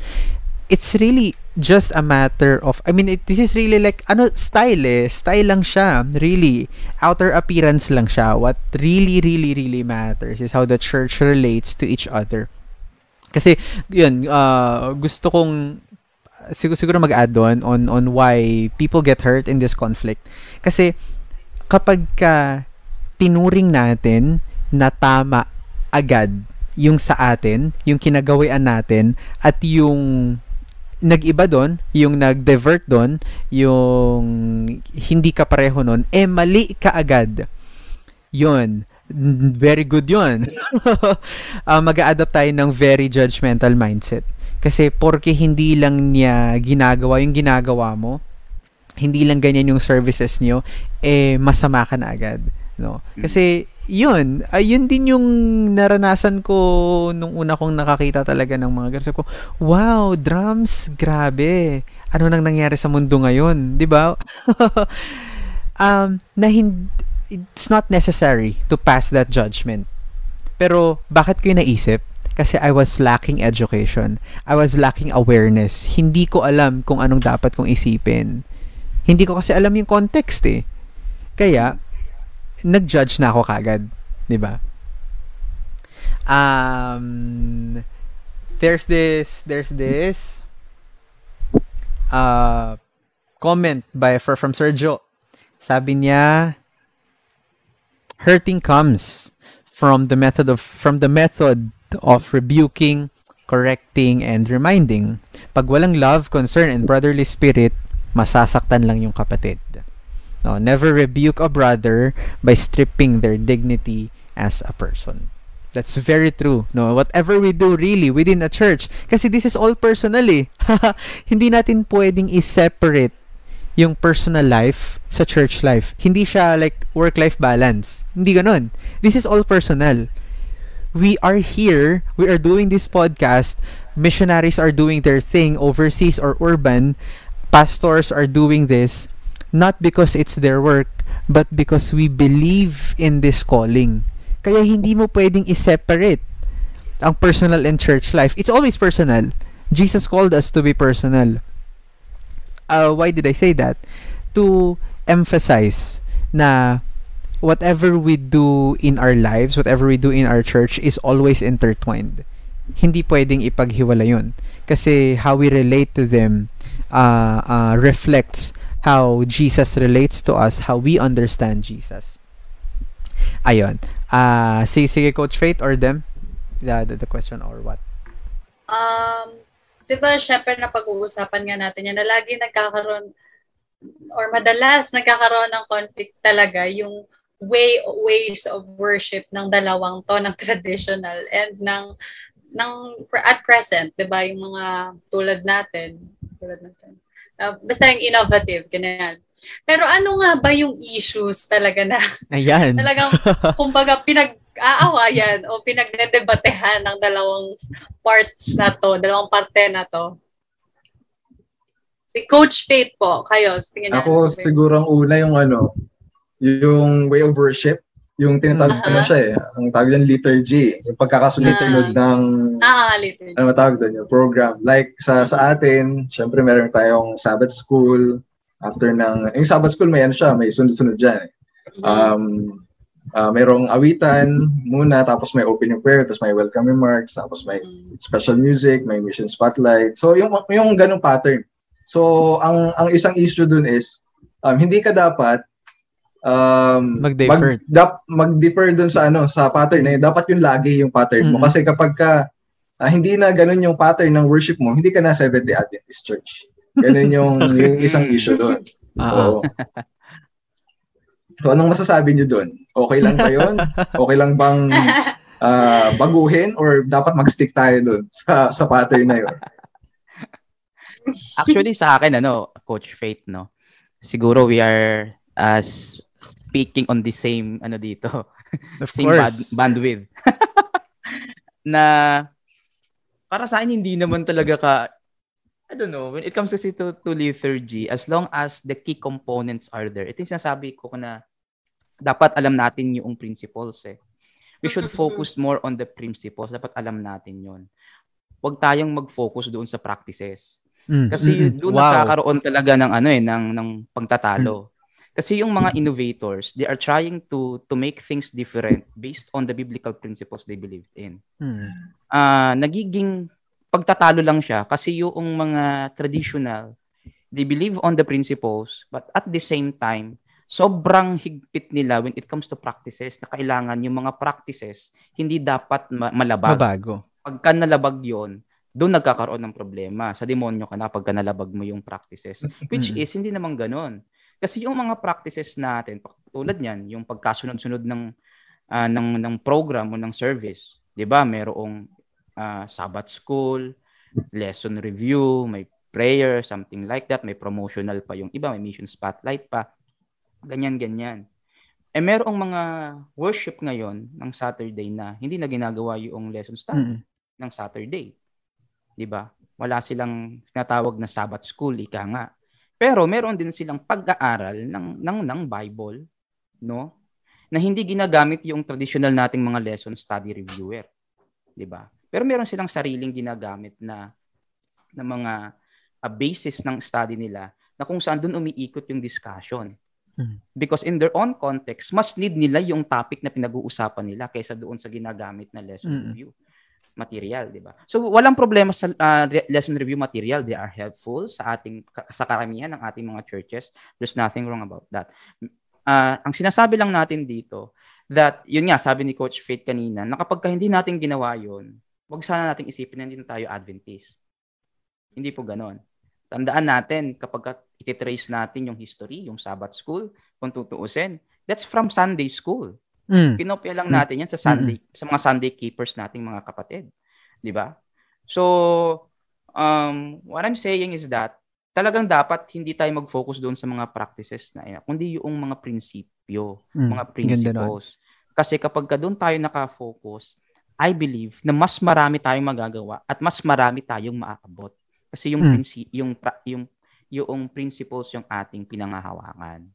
It's really just a matter of, I mean, it, this is really like, ano, style eh, style lang siya, really. Outer appearance lang siya. What really, really, really matters is how the church relates to each other. Kasi, yun, uh, gusto kong siguro, siguro mag-add on, on on why people get hurt in this conflict. Kasi kapag ka tinuring natin na tama agad yung sa atin, yung kinagawian natin at yung nag-iba doon, yung nag-divert doon, yung hindi ka pareho noon, eh mali ka agad. Yun. Very good yun. (laughs) uh, mag-a-adapt tayo ng very judgmental mindset. Kasi porke hindi lang niya ginagawa yung ginagawa mo, hindi lang ganyan yung services niyo, eh masama ka na agad, no? Kasi yun, ayun din yung naranasan ko nung una kong nakakita talaga ng mga ganun. ko, wow, drums, grabe. Ano nang nangyari sa mundo ngayon, 'di ba? (laughs) um, na hindi, it's not necessary to pass that judgment. Pero bakit ko yung naisip? Kasi I was lacking education. I was lacking awareness. Hindi ko alam kung anong dapat kong isipin. Hindi ko kasi alam yung context eh. Kaya, nag-judge na ako kagad. ba? Diba? Um, there's this, there's this uh, comment by from Sergio. Sabi niya, hurting comes from the method of from the method of rebuking, correcting, and reminding. Pag walang love, concern, and brotherly spirit, masasaktan lang yung kapatid. No, never rebuke a brother by stripping their dignity as a person. That's very true. No, whatever we do really within a church, kasi this is all personal eh. (laughs) Hindi natin pwedeng i-separate yung personal life sa church life. Hindi siya like work-life balance. Hindi ganun. This is all personal we are here, we are doing this podcast, missionaries are doing their thing overseas or urban, pastors are doing this not because it's their work, but because we believe in this calling. Kaya hindi mo pwedeng i-separate ang personal and church life. It's always personal. Jesus called us to be personal. Uh, why did I say that? To emphasize na whatever we do in our lives, whatever we do in our church is always intertwined. Hindi pwedeng ipaghiwala yun. Kasi how we relate to them uh, uh, reflects how Jesus relates to us, how we understand Jesus. Ayun. Uh, sige, sige, Coach Faith or them? The, the, the question or what? Um, di ba, syempre na pag-uusapan nga natin yan na lagi nagkakaroon or madalas nagkakaroon ng conflict talaga yung way ways of worship ng dalawang to ng traditional and ng ng at present 'di ba yung mga tulad natin tulad natin uh, basta yung innovative ganyan. Pero ano nga ba yung issues talaga na (laughs) ayan. talagang kumbaga pinag-aawayan o pinagdedebatehan ng dalawang parts na to dalawang parte na to? Si Coach Faith po, kayo. Tingin Ako siguro ang una yung ano, yung way of worship, yung tinatawag uh-huh. ano siya eh, ang tawag yan liturgy, yung pagkakasunod-sunod uh-huh. ng ah, liturgy. ano matawag doon, yung program. Like sa sa atin, syempre meron tayong Sabbath school, after ng, yung Sabbath school may ano siya, may sunod-sunod dyan. Eh. Mm-hmm. Um, uh, merong awitan muna, tapos may opening prayer, tapos may welcome remarks, tapos may mm. special music, may mission spotlight. So yung yung ganung pattern. So ang ang isang issue dun is um, hindi ka dapat um, mag-defer. Mag, dap, mag-defer dun sa ano sa pattern na eh. dapat yun lagi yung pattern mo mm-hmm. kasi kapag ka uh, hindi na ganun yung pattern ng worship mo hindi ka na Seventh-day Adventist Church ganun yung, (laughs) yung isang issue doon uh-huh. so anong masasabi niyo doon okay lang ba yun okay lang bang uh, baguhin or dapat mag-stick tayo doon sa sa pattern na yun Actually sa akin ano, Coach Faith no. Siguro we are as speaking on the same ano dito Of (laughs) same bad, course. bandwidth. (laughs) na para sa akin hindi naman talaga ka I don't know, when it comes kasi to, to liturgy, as long as the key components are there, ito yung sinasabi ko na dapat alam natin yung principles eh. We should (laughs) focus more on the principles. Dapat alam natin yon. Huwag tayong mag-focus doon sa practices. Mm, Kasi mm, mm. doon wow. nagkakaroon talaga ng ano eh ng ng pagtatalo. Kasi yung mga innovators, they are trying to to make things different based on the biblical principles they believed in. Mm. Ah, nagiging pagtatalo lang siya kasi yung mga traditional, they believe on the principles but at the same time, sobrang higpit nila when it comes to practices na kailangan yung mga practices hindi dapat ma- malabag Mabago. pagka nalabag yon doon nagkakaroon ng problema. Sa demonyo ka na pagka nalabag mo yung practices. Which Mm. is, hindi naman ganun. Kasi yung mga practices natin, tulad niyan, yung pagkasunod-sunod ng, ah, ng, ng program o ng service, di ba? Merong ah, Sabbath school, lesson review, may prayer, something like that. May promotional pa yung iba, may mission spotlight pa. Ganyan, ganyan. Eh, merong mga worship ngayon ng Saturday na hindi na ginagawa yung lesson study Mm. ng Saturday. 'Di ba? Wala silang tinatawag na Sabbath school, ika nga. Pero meron din silang pag-aaral ng ng ng Bible, no? Na hindi ginagamit yung traditional nating mga lesson study reviewer, 'di ba? Pero meron silang sariling ginagamit na na mga uh, basis ng study nila na kung saan doon umiikot yung discussion. Mm. Because in their own context, mas need nila yung topic na pinag-uusapan nila kaysa doon sa ginagamit na lesson Mm. review material, di ba? So walang problema sa uh, lesson review material, they are helpful sa ating sa karamihan ng ating mga churches. There's nothing wrong about that. Uh, ang sinasabi lang natin dito that yun nga sabi ni Coach Faith kanina, na kapag ka hindi natin ginawa yun, wag sana nating isipin na hindi na tayo Adventist. Hindi po ganon. Tandaan natin kapag ka ititrace natin yung history, yung Sabbath school, kung tutuusin, that's from Sunday school. Mm. Pinopya lang natin yan sa Sunday, sa mga Sunday keepers nating mga kapatid. 'Di ba? So, um, what I'm saying is that talagang dapat hindi tayo mag-focus doon sa mga practices na yan, kundi yung mga prinsipyo, Mm. mga principles. Kasi kapag ka doon tayo nakafocus, I believe na mas marami tayong magagawa at mas marami tayong maaabot. Kasi yung Mm. prinsi- yung pra- yung yung principles yung ating pinangahawakan.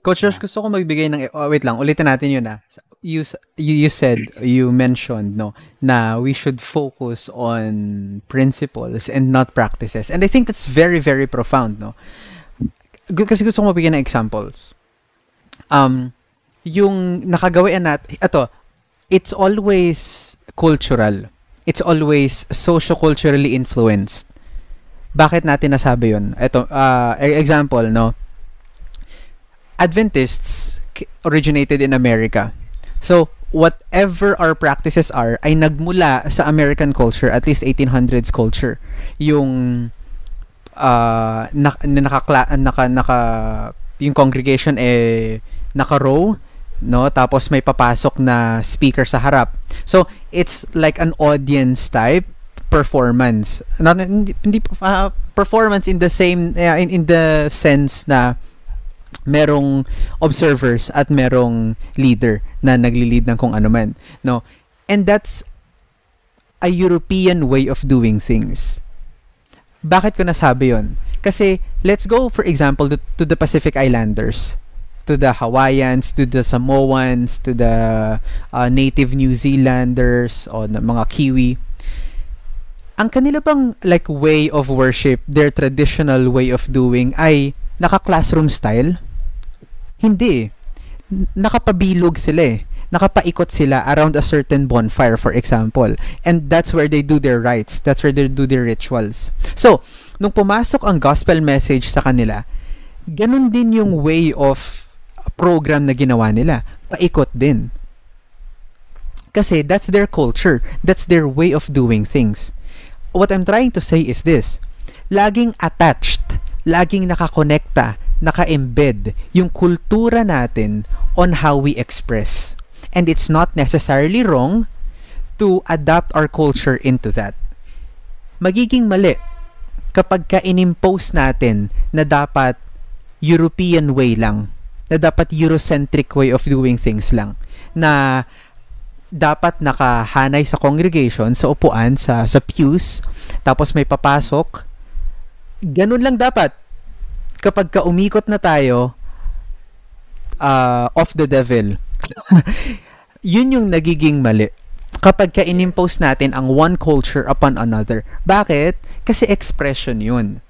Coach Josh, gusto ko magbigay ng oh, wait lang, ulitin natin 'yun ah. You, you you said you mentioned no na we should focus on principles and not practices. And I think that's very very profound, no. Kasi gusto ko magbigay ng examples. Um yung nakagawian natin, ito, it's always cultural. It's always socio-culturally influenced. Bakit natin nasabi yun? Ito, ah, e- example, no? Adventists originated in America. So, whatever our practices are, ay nagmula sa American culture, at least 1800s culture. Yung uh, na, na nakakla, naka, naka, yung congregation eh naka-row, no? Tapos may papasok na speaker sa harap. So, it's like an audience type performance. Not, hindi uh, performance in the same uh, in in the sense na merong observers at merong leader na nagli-lead ng kung ano man, no? And that's a European way of doing things. Bakit ko nasabi yon? Kasi let's go for example to, to the Pacific Islanders, to the Hawaiians, to the Samoans, to the uh, native New Zealanders o mga Kiwi. Ang kanila bang like way of worship, their traditional way of doing ay naka-classroom style? Hindi. eh. Nakapabilog sila eh. Nakapaikot sila around a certain bonfire, for example. And that's where they do their rites. That's where they do their rituals. So, nung pumasok ang gospel message sa kanila, ganun din yung way of program na ginawa nila. Paikot din. Kasi that's their culture. That's their way of doing things. What I'm trying to say is this. Laging attached, laging nakakonekta, naka-embed yung kultura natin on how we express. And it's not necessarily wrong to adapt our culture into that. Magiging mali kapag ka inimpose natin na dapat European way lang, na dapat Eurocentric way of doing things lang, na dapat nakahanay sa congregation, sa upuan, sa, sa pews, tapos may papasok. Ganun lang dapat. Kapag ka umikot na tayo, uh, of the devil, (laughs) yun yung nagiging mali. Kapag ka inimpose natin ang one culture upon another. Bakit? Kasi expression yun.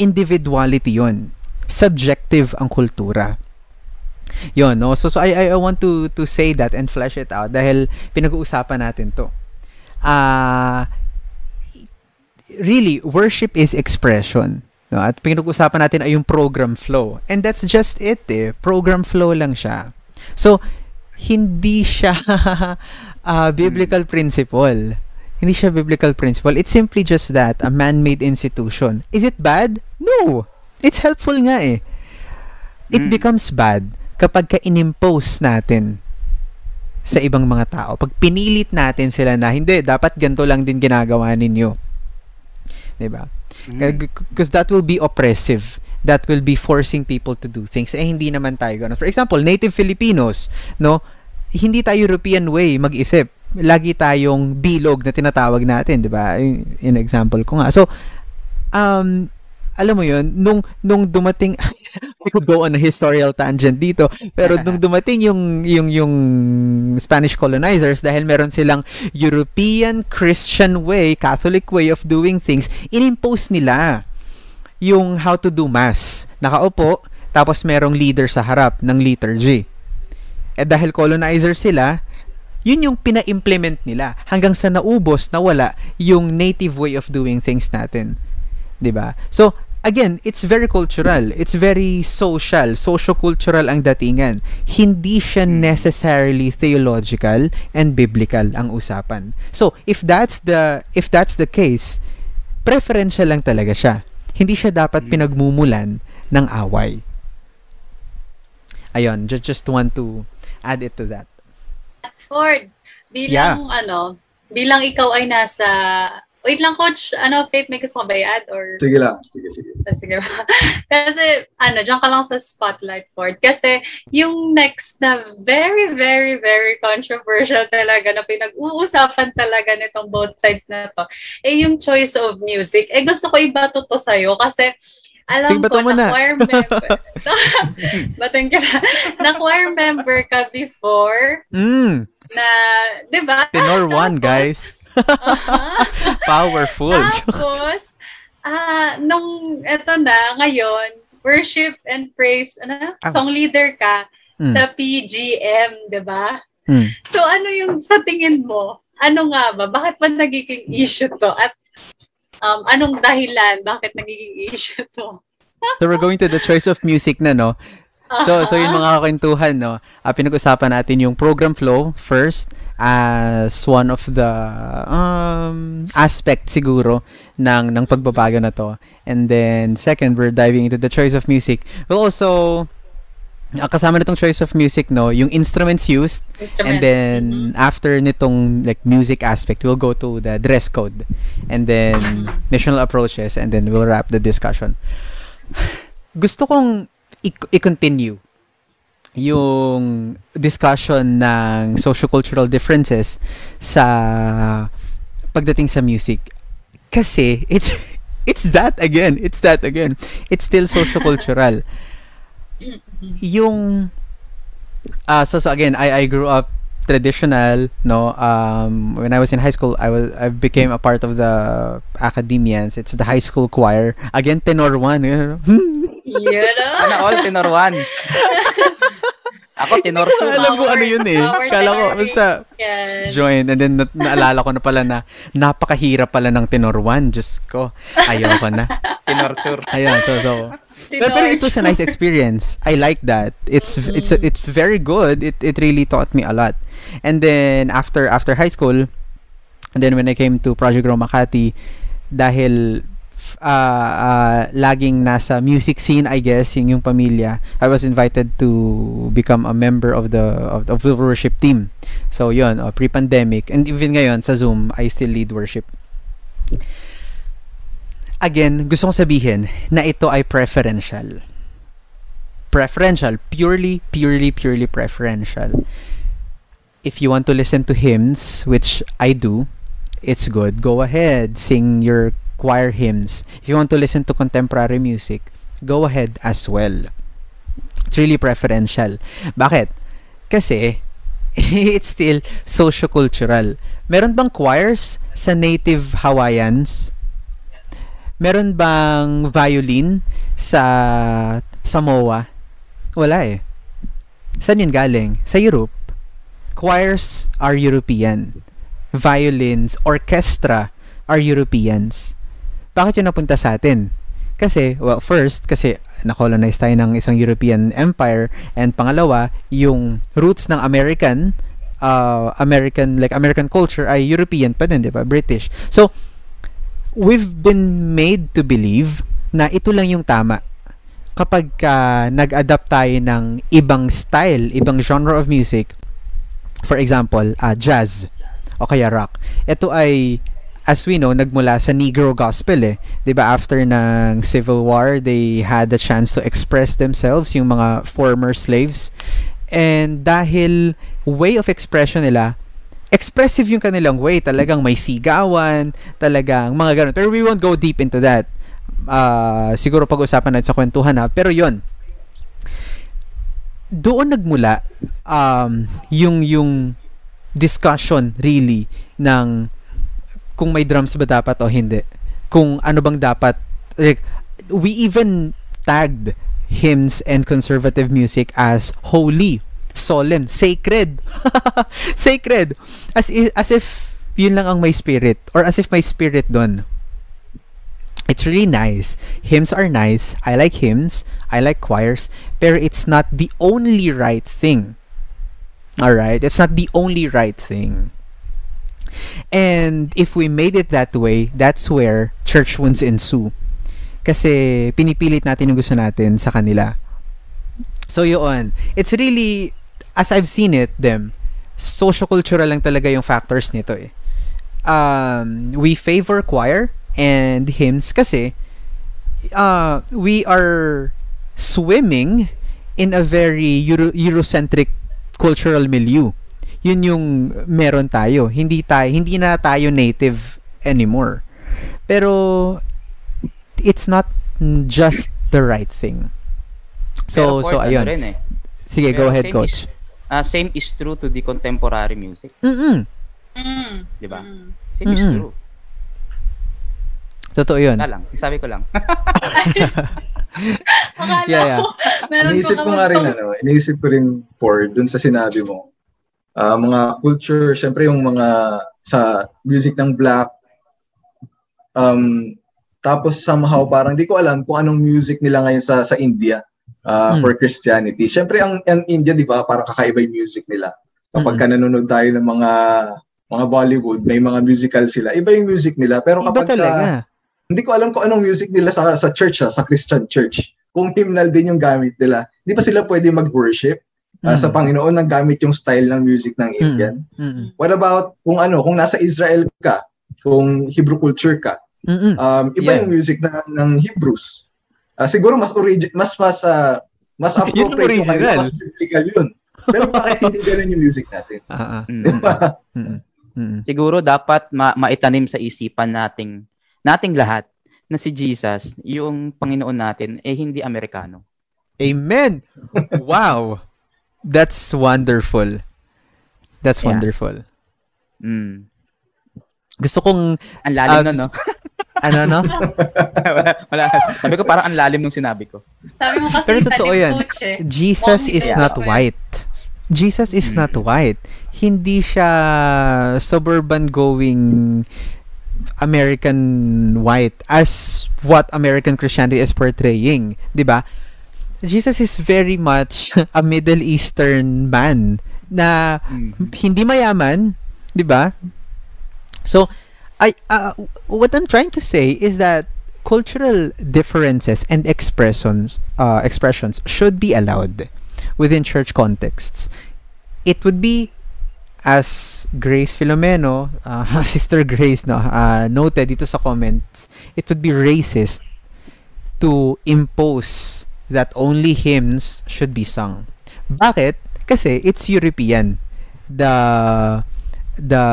Individuality yun. Subjective ang kultura. Yun, no? So, so I, I want to, to say that and flesh it out dahil pinag-uusapan natin to. Uh, really, worship is expression. No? At pinag-uusapan natin ay yung program flow. And that's just it eh. Program flow lang siya. So, hindi siya uh, (laughs) biblical principle. Hindi siya biblical principle. It's simply just that, a man-made institution. Is it bad? No! It's helpful nga eh. It mm. becomes bad kapag ka inimpose natin sa ibang mga tao. Pag pinilit natin sila na, hindi, dapat ganito lang din ginagawa ninyo. Ba? Diba? Because mm. that will be oppressive. That will be forcing people to do things. Eh, hindi naman tayo ganun. For example, native Filipinos, no? Hindi tayo European way mag-isip. Lagi tayong bilog na tinatawag natin, di ba? In example ko nga. So, um, alam mo yun, nung, nung dumating, (laughs) I could go on a historical tangent dito, pero nung (laughs) dumating yung, yung, yung Spanish colonizers, dahil meron silang European Christian way, Catholic way of doing things, inimpose nila yung how to do mass. Nakaupo, tapos merong leader sa harap ng liturgy. At dahil colonizer sila, yun yung pina-implement nila hanggang sa naubos, nawala yung native way of doing things natin. 'di ba? So, again, it's very cultural. It's very social, socio-cultural ang datingan. Hindi siya necessarily theological and biblical ang usapan. So, if that's the if that's the case, preferential lang talaga siya. Hindi siya dapat hmm. pinagmumulan ng away. Ayun, just just want to add it to that. Ford, bilang yeah. ano, bilang ikaw ay nasa Wait lang, coach. Ano, Faith, may gusto ka ba i-add? Or... Sige lang. Sige, sige. Ah, sige (laughs) Kasi, ano, dyan ka lang sa spotlight, Ford. Kasi, yung next na very, very, very controversial talaga na pinag-uusapan talaga nitong both sides na to, eh, yung choice of music. Eh, gusto ko iba to to sa'yo kasi alam Sige, ko, na, choir member. (laughs) (laughs) Ka na. Na choir member ka before. Mm. Na, di ba? Tenor 1, guys uh-huh. (laughs) Powerful. Tapos, ah, uh, nung eto na, ngayon, worship and praise, ano, ah. song leader ka mm. sa PGM, 'di ba? Mm. So ano yung sa tingin mo? Ano nga ba? Bakit ba nagiging issue to? At um, anong dahilan bakit nagiging issue to? (laughs) so we're going to the choice of music na, no? So, so yung mga kwentuhan, no? Uh, pinag-usapan natin yung program flow first as one of the um, aspect siguro ng, ng pagbabago na to. And then, second, we're diving into the choice of music. We'll also uh, kasama nitong choice of music no yung instruments used instruments. and then mm-hmm. after nitong like music aspect we'll go to the dress code and then missional approaches and then we'll wrap the discussion (sighs) gusto kong i-continue yung discussion ng sociocultural differences sa pagdating sa music. Kasi it's (laughs) it's that again, it's that again. It's still sociocultural. (laughs) yung uh, so so again, I I grew up traditional no um when i was in high school i was i became a part of the academians it's the high school choir again tenor 1 Yeah, no? Sana all tenor 1. (laughs) Ako, tenor 2. Hindi alam ko ano yun eh. Kala ko, basta yes. join. And then, na- naalala ko na pala na napakahirap pala ng tenor 1. Diyos ko. Ayaw ko na. (laughs) tenor 2. Ayun, so, so. Pero, pero it was a nice experience. I like that. It's mm-hmm. it's it's very good. It it really taught me a lot. And then after after high school, and then when I came to Project Roma Makati, dahil uh, uh, laging nasa music scene, I guess, yung yung pamilya, I was invited to become a member of the of, of the worship team. So, yun, uh, pre-pandemic. And even ngayon, sa Zoom, I still lead worship. Again, gusto kong sabihin na ito ay preferential. Preferential. Purely, purely, purely preferential. if you want to listen to hymns, which I do, it's good. Go ahead, sing your choir hymns. If you want to listen to contemporary music, go ahead as well. It's really preferential. Bakit? Kasi, (laughs) it's still socio-cultural. Meron bang choirs sa native Hawaiians? Meron bang violin sa Samoa? Wala eh. Saan yun galing? Sa Europe. Choirs are European. Violins, orchestra are Europeans. Bakit yun napunta sa atin? Kasi, well, first, kasi nakolonize tayo ng isang European empire and pangalawa, yung roots ng American uh, American like American culture ay European pa din, 'di ba? British. So, we've been made to believe na ito lang yung tama kapag uh, nag-adapt tayo ng ibang style, ibang genre of music, for example, uh, jazz o kaya rock. Ito ay as we know, nagmula sa Negro gospel eh. ba after ng Civil War, they had the chance to express themselves yung mga former slaves. And dahil way of expression nila, expressive yung kanilang way. Talagang may sigawan, talagang mga ganun. Pero we won't go deep into that. Uh, siguro pag-usapan natin sa kwentuhan na. Pero yon doon nagmula um, yung yung discussion really ng kung may drums ba dapat o hindi. Kung ano bang dapat like we even tagged hymns and conservative music as holy, solemn, sacred. (laughs) sacred. As i- as if yun lang ang may spirit or as if may spirit doon. It's really nice. Hymns are nice. I like hymns. I like choirs. Pero it's not the only right thing. Alright? It's not the only right thing. And if we made it that way, that's where church wounds ensue. Kasi pinipilit natin yung gusto natin sa kanila. So yun, it's really, as I've seen it, them, social-cultural lang talaga yung factors nito eh. Um, we favor choir and hymns kasi uh, we are swimming in a very Euro- Eurocentric cultural milieu yun yung meron tayo. Hindi tayo, hindi na tayo native anymore. Pero it's not just the right thing. So Pero so ayun. Ano rin eh. Sige, Pero go ahead same coach. Is, uh, same is true to the contemporary music, Mm. Mm. di ba? Mm. Same is Mm-mm. true. Totoo 'yun. Wala lang, sabi ko lang. (laughs) Akala Yeah, yeah. ko, meron Iniisip ko nga rin, ano, iniisip ko rin for dun sa sinabi mo. Ah, mga culture, syempre yung mga sa music ng black, um, tapos somehow parang di ko alam kung anong music nila ngayon sa sa India ah, Hmm. for Christianity. Syempre ang, ang India, di ba, parang kakaiba yung music nila. Kapag Mm. ka nanonood tayo ng mga mga Bollywood, may mga musical sila. Iba yung music nila. Pero Iba kapag ka- talaga. hindi ko alam kung anong music nila sa sa church ha, sa Christian church. Kung hymnal din yung gamit nila. Hindi pa sila pwede mag-worship ah, Mm. sa Panginoon nang gamit yung style ng music ng Indian. Mm. What about kung ano, kung nasa Israel ka, kung Hebrew culture ka, Mm. um, iba Yeah. yung music ng, ng Hebrews. Ah, siguro mas origi- mas mas ah, mas (laughs) appropriate yung original. mas biblical yun. Pero (laughs) bakit hindi ganun yung music natin? Mm. Mm. Mm. Siguro dapat ma- maitanim sa isipan nating nating lahat na si Jesus, yung Panginoon natin, eh hindi Amerikano. Amen. wow. That's wonderful. That's Yeah. wonderful. Mm. Gusto kong Ang lalim Ah, nun, no? ano no? (laughs) wala, wala. Sabi ko parang ang lalim nung sinabi ko. Sabi mo kasi Pero totoo yan. coach eh. Jesus Mommy is kaya not white. Jesus is not Mm. white. Hindi siya suburban going American white as what American Christianity is portraying, 'di ba? Jesus is very much (laughs) a Middle Eastern man na Mm. hindi mayaman, 'di ba? So, I uh, what I'm trying to say is that cultural differences and expressions uh, expressions should be allowed within church contexts. It would be as Grace Filomeno, uh, (laughs) Sister Grace no, uh, noted dito sa comments, it would be racist to impose that only hymns should be sung. Bakit? Kasi it's European. the the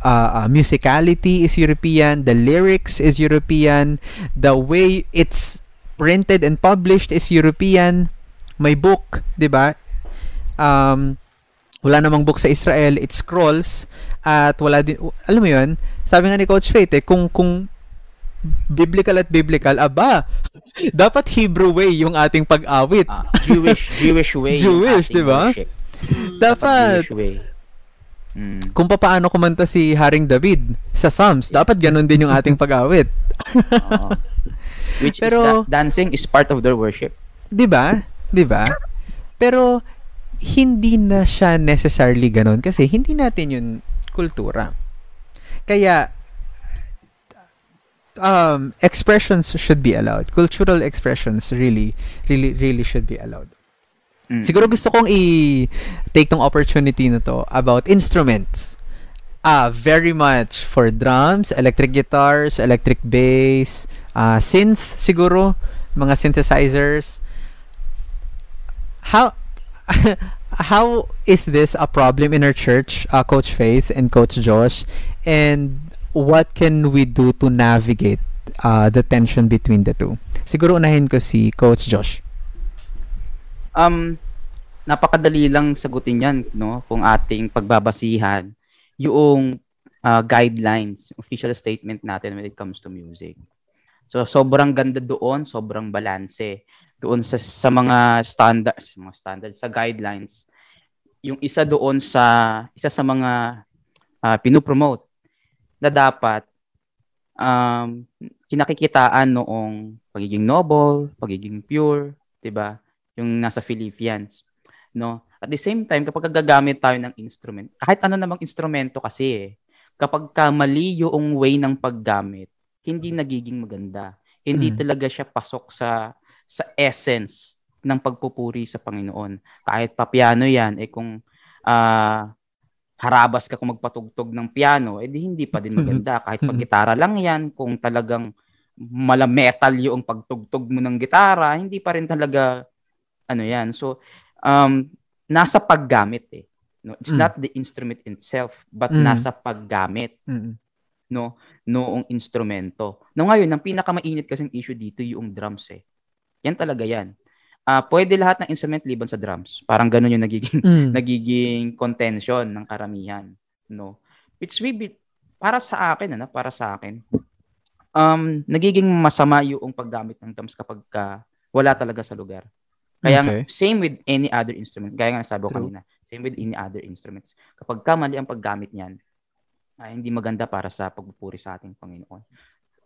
uh, uh, musicality is European, the lyrics is European, the way it's printed and published is European. May book, 'di ba? Um wala namang book sa Israel, it scrolls at wala din alam mo 'yun? Sabi nga ni Coach Faith eh, kung kung biblical at biblical, aba, dapat Hebrew way yung ating pag-awit. Ah, Jewish, Jewish way. (laughs) Jewish, di ba? worship. dapat, Jewish way. Mm. kung paano kumanta si Haring David sa Psalms, dapat ganun din yung ating pag-awit. Oo. (laughs) Which Pero- is da- dancing is part of their worship. 'Di ba? 'Di ba? Pero hindi na siya necessarily ganun kasi hindi natin yun kultura. Kaya um expressions should be allowed. Cultural expressions really really really should be allowed. Mm. Siguro gusto kong i-take tong opportunity na to about instruments. Ah, very much for drums, electric guitars, electric bass, ah, synth siguro, mga synthesizers. How (laughs) how is this a problem in our church, uh, Coach Faith and Coach Josh? And what can we do to navigate uh, the tension between the two? Siguro unahin ko si Coach Josh. Um, napakadali lang sagutin yan, no? Kung ating pagbabasihan yung uh, guidelines, official statement natin when it comes to music. So, sobrang ganda doon, sobrang balanse. Doon sa, sa mga standards, mga standards, sa guidelines. Yung isa doon sa, isa sa mga uh, pinupromote na dapat um, kinakikitaan noong pagiging noble, pagiging pure, 'di ba? Yung nasa Philippians, no? At the same time, kapag gagamit tayo ng instrument, kahit ano namang instrumento kasi eh, kapag ka mali yung way ng paggamit, hindi nagiging maganda. Hindi Mm. talaga siya pasok sa sa essence ng pagpupuri sa Panginoon. Kahit pa piano 'yan, eh kung ah harabas ka kung magpatugtog ng piano, eh di hindi pa din (laughs) maganda. Kahit pag Mm. gitara lang yan, kung talagang mala metal yung pagtugtog mo ng gitara, hindi pa rin talaga ano yan. So, um, nasa paggamit eh. No, it's Mm. not the instrument itself, but Mm. nasa paggamit Mm-mm. no noong instrumento. No ngayon, ang pinakamainit kasing issue dito yung drums eh. Yan talaga yan. Ah, pwede lahat ng instrument liban sa drums. Parang ganun yung nagiging Mm. (laughs) nagiging contention ng karamihan, no? Which maybe para sa akin, ano, para sa akin, um, nagiging masama yung paggamit ng drums kapag ka wala talaga sa lugar. Kaya Okay. same with any other instrument. Kaya nga nasabi ko kanina, same with any other instruments. Kapag ka mali ang paggamit niyan, ay hindi maganda para sa pagpupuri sa ating Panginoon.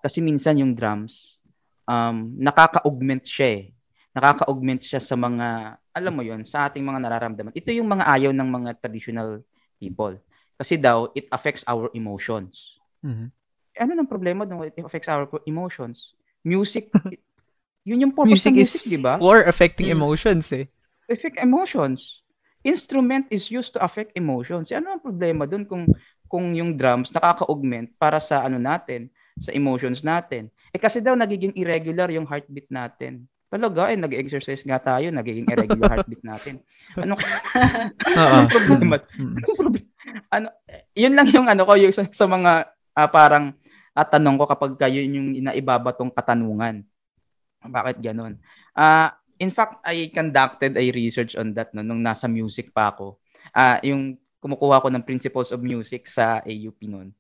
Kasi minsan yung drums, um, nakaka-augment siya eh. Nakaka-augment siya sa mga, alam mo yon sa ating mga nararamdaman. Ito yung mga ayaw ng mga traditional people. Kasi daw, it affects our emotions. Mhm. Eh, ano ng problema doon? It affects our emotions. Music, it- (laughs) yun yung purpose Music ng is music, di ba? for affecting Mm. emotions eh. affect emotions. Instrument is used to affect emotions. Eh, Ano ang problema doon kung kung yung drums nakaka-augment para sa ano natin, sa emotions natin. Eh kasi daw nagiging irregular yung heartbeat natin. Talaga, eh, nag-exercise nga tayo, nagiging irregular (laughs) heartbeat natin. Ano (laughs) Oo. ang problema? Mm. Anong problema? Ano, yun lang yung ano ko, yung sa, sa mga ah, parang ah, tanong ko kapag kayo yung inaibabatong katanungan. Bakit ganun? Ah, in fact, I conducted a research on that no, nung nasa music pa ako. Ah, yung kumukuha ko ng principles of music sa AUP noon.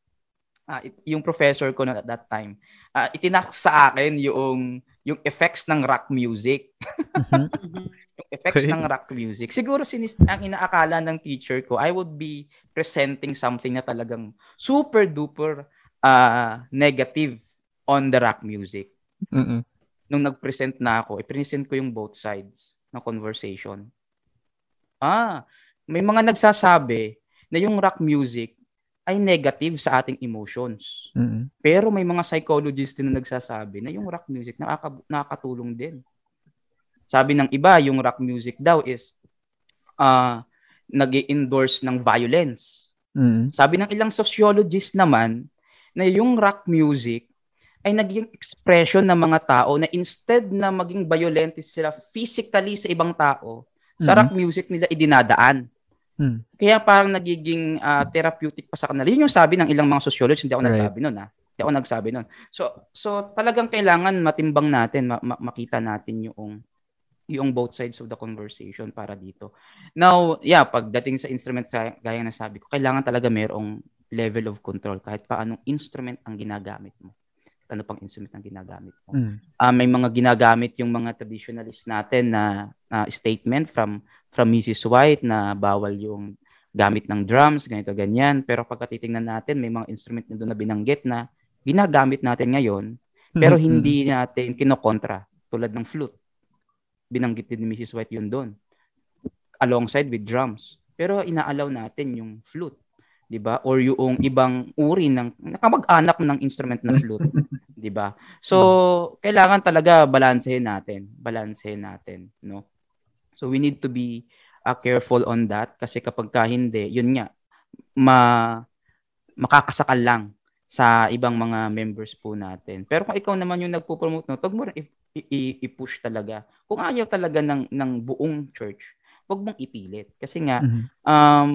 Ah, it- yung professor ko na at that time, ah, itinak sa akin yung yung effects ng rock music Mhm. (laughs) Mhm. yung effects Okay. ng rock music. Siguro sinis ang inaakala ng teacher ko, I would be presenting something na talagang super duper ah, negative on the rock music. Mm-mm. Nung nag-present na ako, i-present ko yung both sides ng conversation. Ah, may mga nagsasabi na yung rock music ay negative sa ating emotions. Mm-mm. Pero may mga psychologists din na nagsasabi na yung rock music nakaka- nakakatulong din. Sabi ng iba, yung rock music daw is uh, nag endorse ng violence. Mm-mm. Sabi ng ilang sociologists naman na yung rock music ay naging expression ng mga tao na instead na maging violent sila physically sa ibang tao, sa Mhm. rock music nila idinadaan Mm. Kaya parang nagiging ah, therapeutic pa sa kanila. Yun yung sabi ng ilang mga sociologists, hindi ako Right. nagsabi nun ah. Hindi ako nagsabi nun. So so talagang kailangan matimbang natin, ma- ma- makita natin yung yung both sides of the conversation para dito. Now, yeah, pagdating sa instrument sa gaya na sabi ko, kailangan talaga mayroong level of control kahit paanong instrument ang ginagamit mo. Ano pang instrument ang ginagamit mo Mm. ah, may mga ginagamit yung mga traditionalist natin na na statement from from Mrs. White na bawal yung gamit ng drums, ganito, ganyan. Pero pagka titingnan natin, may mga instrument na doon na binanggit na ginagamit natin ngayon, pero Mm. hindi natin kinokontra, tulad ng flute. Binanggit din ni Mrs. White yun doon. Alongside with drums. Pero inaalaw natin yung flute. 'Di ba? Or yung ibang uri ng nakamag-anak ng instrument ng flute, (laughs) 'di ba? So, kailangan talaga balansehin natin, balansehin natin, no? So we need to be uh, careful on that kasi kapag ka hindi, yun nga ma makakasakal lang sa ibang mga members po natin. Pero kung ikaw naman yung nagpo-promote no, wag mo rin i-push talaga. Kung ayaw talaga ng ng buong church, wag mong ipilit kasi nga Mhm. um,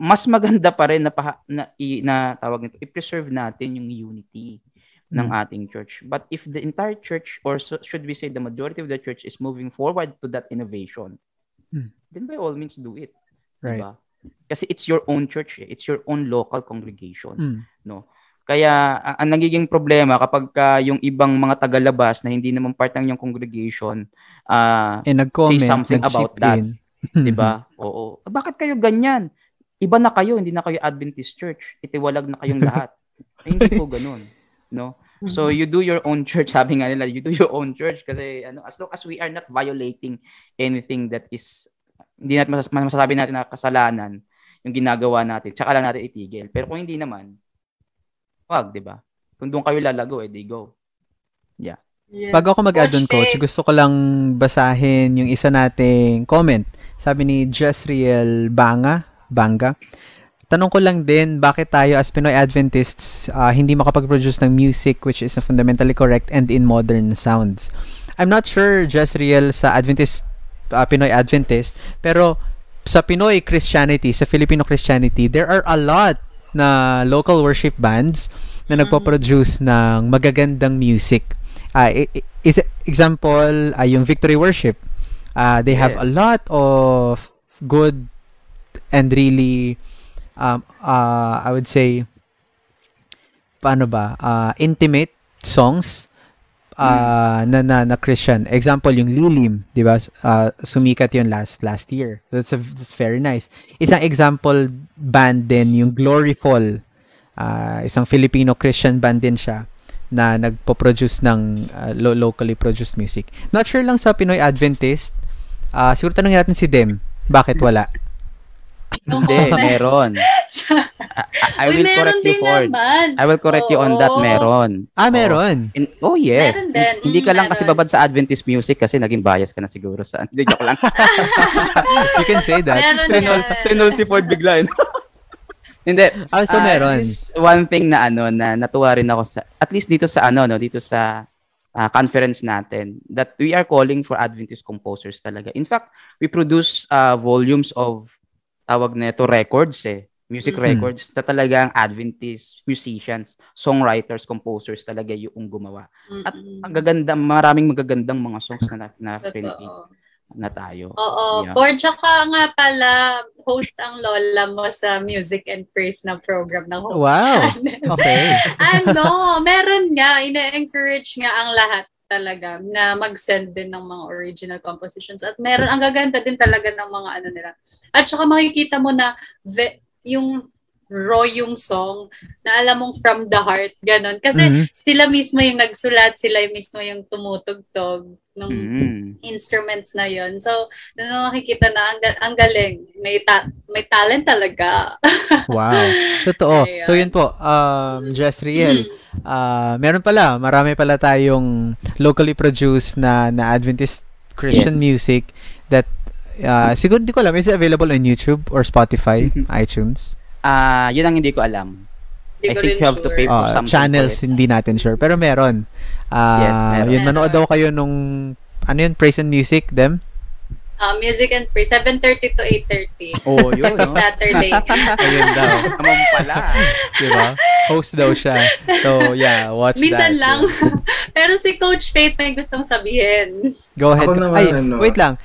mas maganda pa rin na, paha, na, i, na tawag nito, i-preserve natin yung unity ng Mm. ating church. But if the entire church, or so, should we say the majority of the church is moving forward to that innovation, Mm. then by all means do it. Right. Diba? Kasi it's your own church, eh. it's your own local congregation. Mm. Kaya ang, nagiging problema kapag ka yung ibang mga tagalabas na hindi naman part ng yung congregation, ah Eh, nag-comment, Say something about that. in. (laughs) 'di ba? Oo. Bakit kayo ganyan? Iba na kayo, hindi na kayo Adventist church. Itiwalag na kayong (laughs) lahat. Ay, hindi po ganun, no? So you do your own church, sabi nga nila, you do your own church kasi ano, as long as we are not violating anything that is hindi natin masas- masasabi natin na kasalanan yung ginagawa natin, tsaka lang natin itigil. Pero kung hindi naman, wag, 'di ba? Kung doon kayo lalago, edi go. Yes. Bago ako mag-add on, Coach gusto ko lang basahin yung isa nating comment. Sabi ni Jezreel Banga, Banga. Tanong ko lang din, bakit tayo as Pinoy Adventists ah, hindi makapag-produce ng music which is fundamentally correct and in modern sounds? I'm not sure, Jezreel, sa Adventist, ah, Pinoy Adventist, pero sa Pinoy Christianity, sa Filipino Christianity, there are a lot na local worship bands na Mm. nagpo-produce ng magagandang music. I- is example ah, yung Victory Worship. Ah, they have a lot of good and really um uh, I would say paano ba ah, intimate songs ah, na, na na Christian. Example yung Lilim, 'di ba? Ah, sumikat yun last last year. That's a, that's very nice. Isang example band din yung Gloryful. Ah, isang Filipino Christian band din siya na nagpo-produce ng lo- locally produced music. Not sure lang sa Pinoy Adventist. Ah, siguro tanongin natin si Dem. Bakit wala? Hindi, meron. (laughs) I, I Uy, will meron correct you for naman. I will correct you on that, Oo. meron. Ah, Oo. meron. In- oh, yes. Meron din. Hindi ka Mm, lang kasi meron. babad sa Adventist music kasi naging bias ka na siguro sa... Hindi, joke lang. (laughs) You can say that. Meron Trinol, si Ford bigla. eh. (laughs) Hindi. Ah, so Ah, meron. one thing na ano na natuwa rin ako sa at least dito sa ano no dito sa ah, conference natin that we are calling for Adventist composers talaga. In fact, we produce ah, volumes of tawag nito records eh music Mm. records na talagang Adventist musicians, songwriters, composers talaga yung gumawa. At Mm-mm. ang gaganda, maraming magagandang mga songs na na, Totoo. na tayo. Oo. Yeah. For tsaka nga pala, host ang lola mo sa Music and Praise na program ng Hope Wow. Channel. Okay. (laughs) ano, meron nga, ina-encourage nga ang lahat talaga na mag-send din ng mga original compositions. At meron, ang gaganda din talaga ng mga ano nila. At saka makikita mo na ve- yung raw yung song na alam mong from the heart, ganon. Kasi Mhm. sila mismo yung nagsulat, sila yung mismo yung tumutugtog ng Mm. instruments na yon. So, doon makikita na ang, ang galing. May, ta- may talent talaga. (laughs) Wow. Totoo. Ayun. So yun po, um, Jezreel, ah meron pala, marami pala tayong locally produced na, na Adventist Christian Yes. music that ah, siguro di ko alam, is it available on YouTube or Spotify, Mhm. iTunes? Ah, yun ang hindi ko alam. Hindi I ko think you have to sure. pay for Ah, something channels, for hindi natin sure. Pero meron. Ah, Yes, meron. Yun, manood daw kayo nung, ano yun, Praise and Music, them? Uh, music and praise, 7.30 to 8.30. Oh, yun, Every no? (laughs) Saturday. (laughs) Ayun daw. Naman pala. Diba? Host daw siya. So, yeah, watch Minsan that. lang. (laughs) Pero si Coach Faith may gustong sabihin. Go ahead. Ako naman, Ay, ano, wait lang.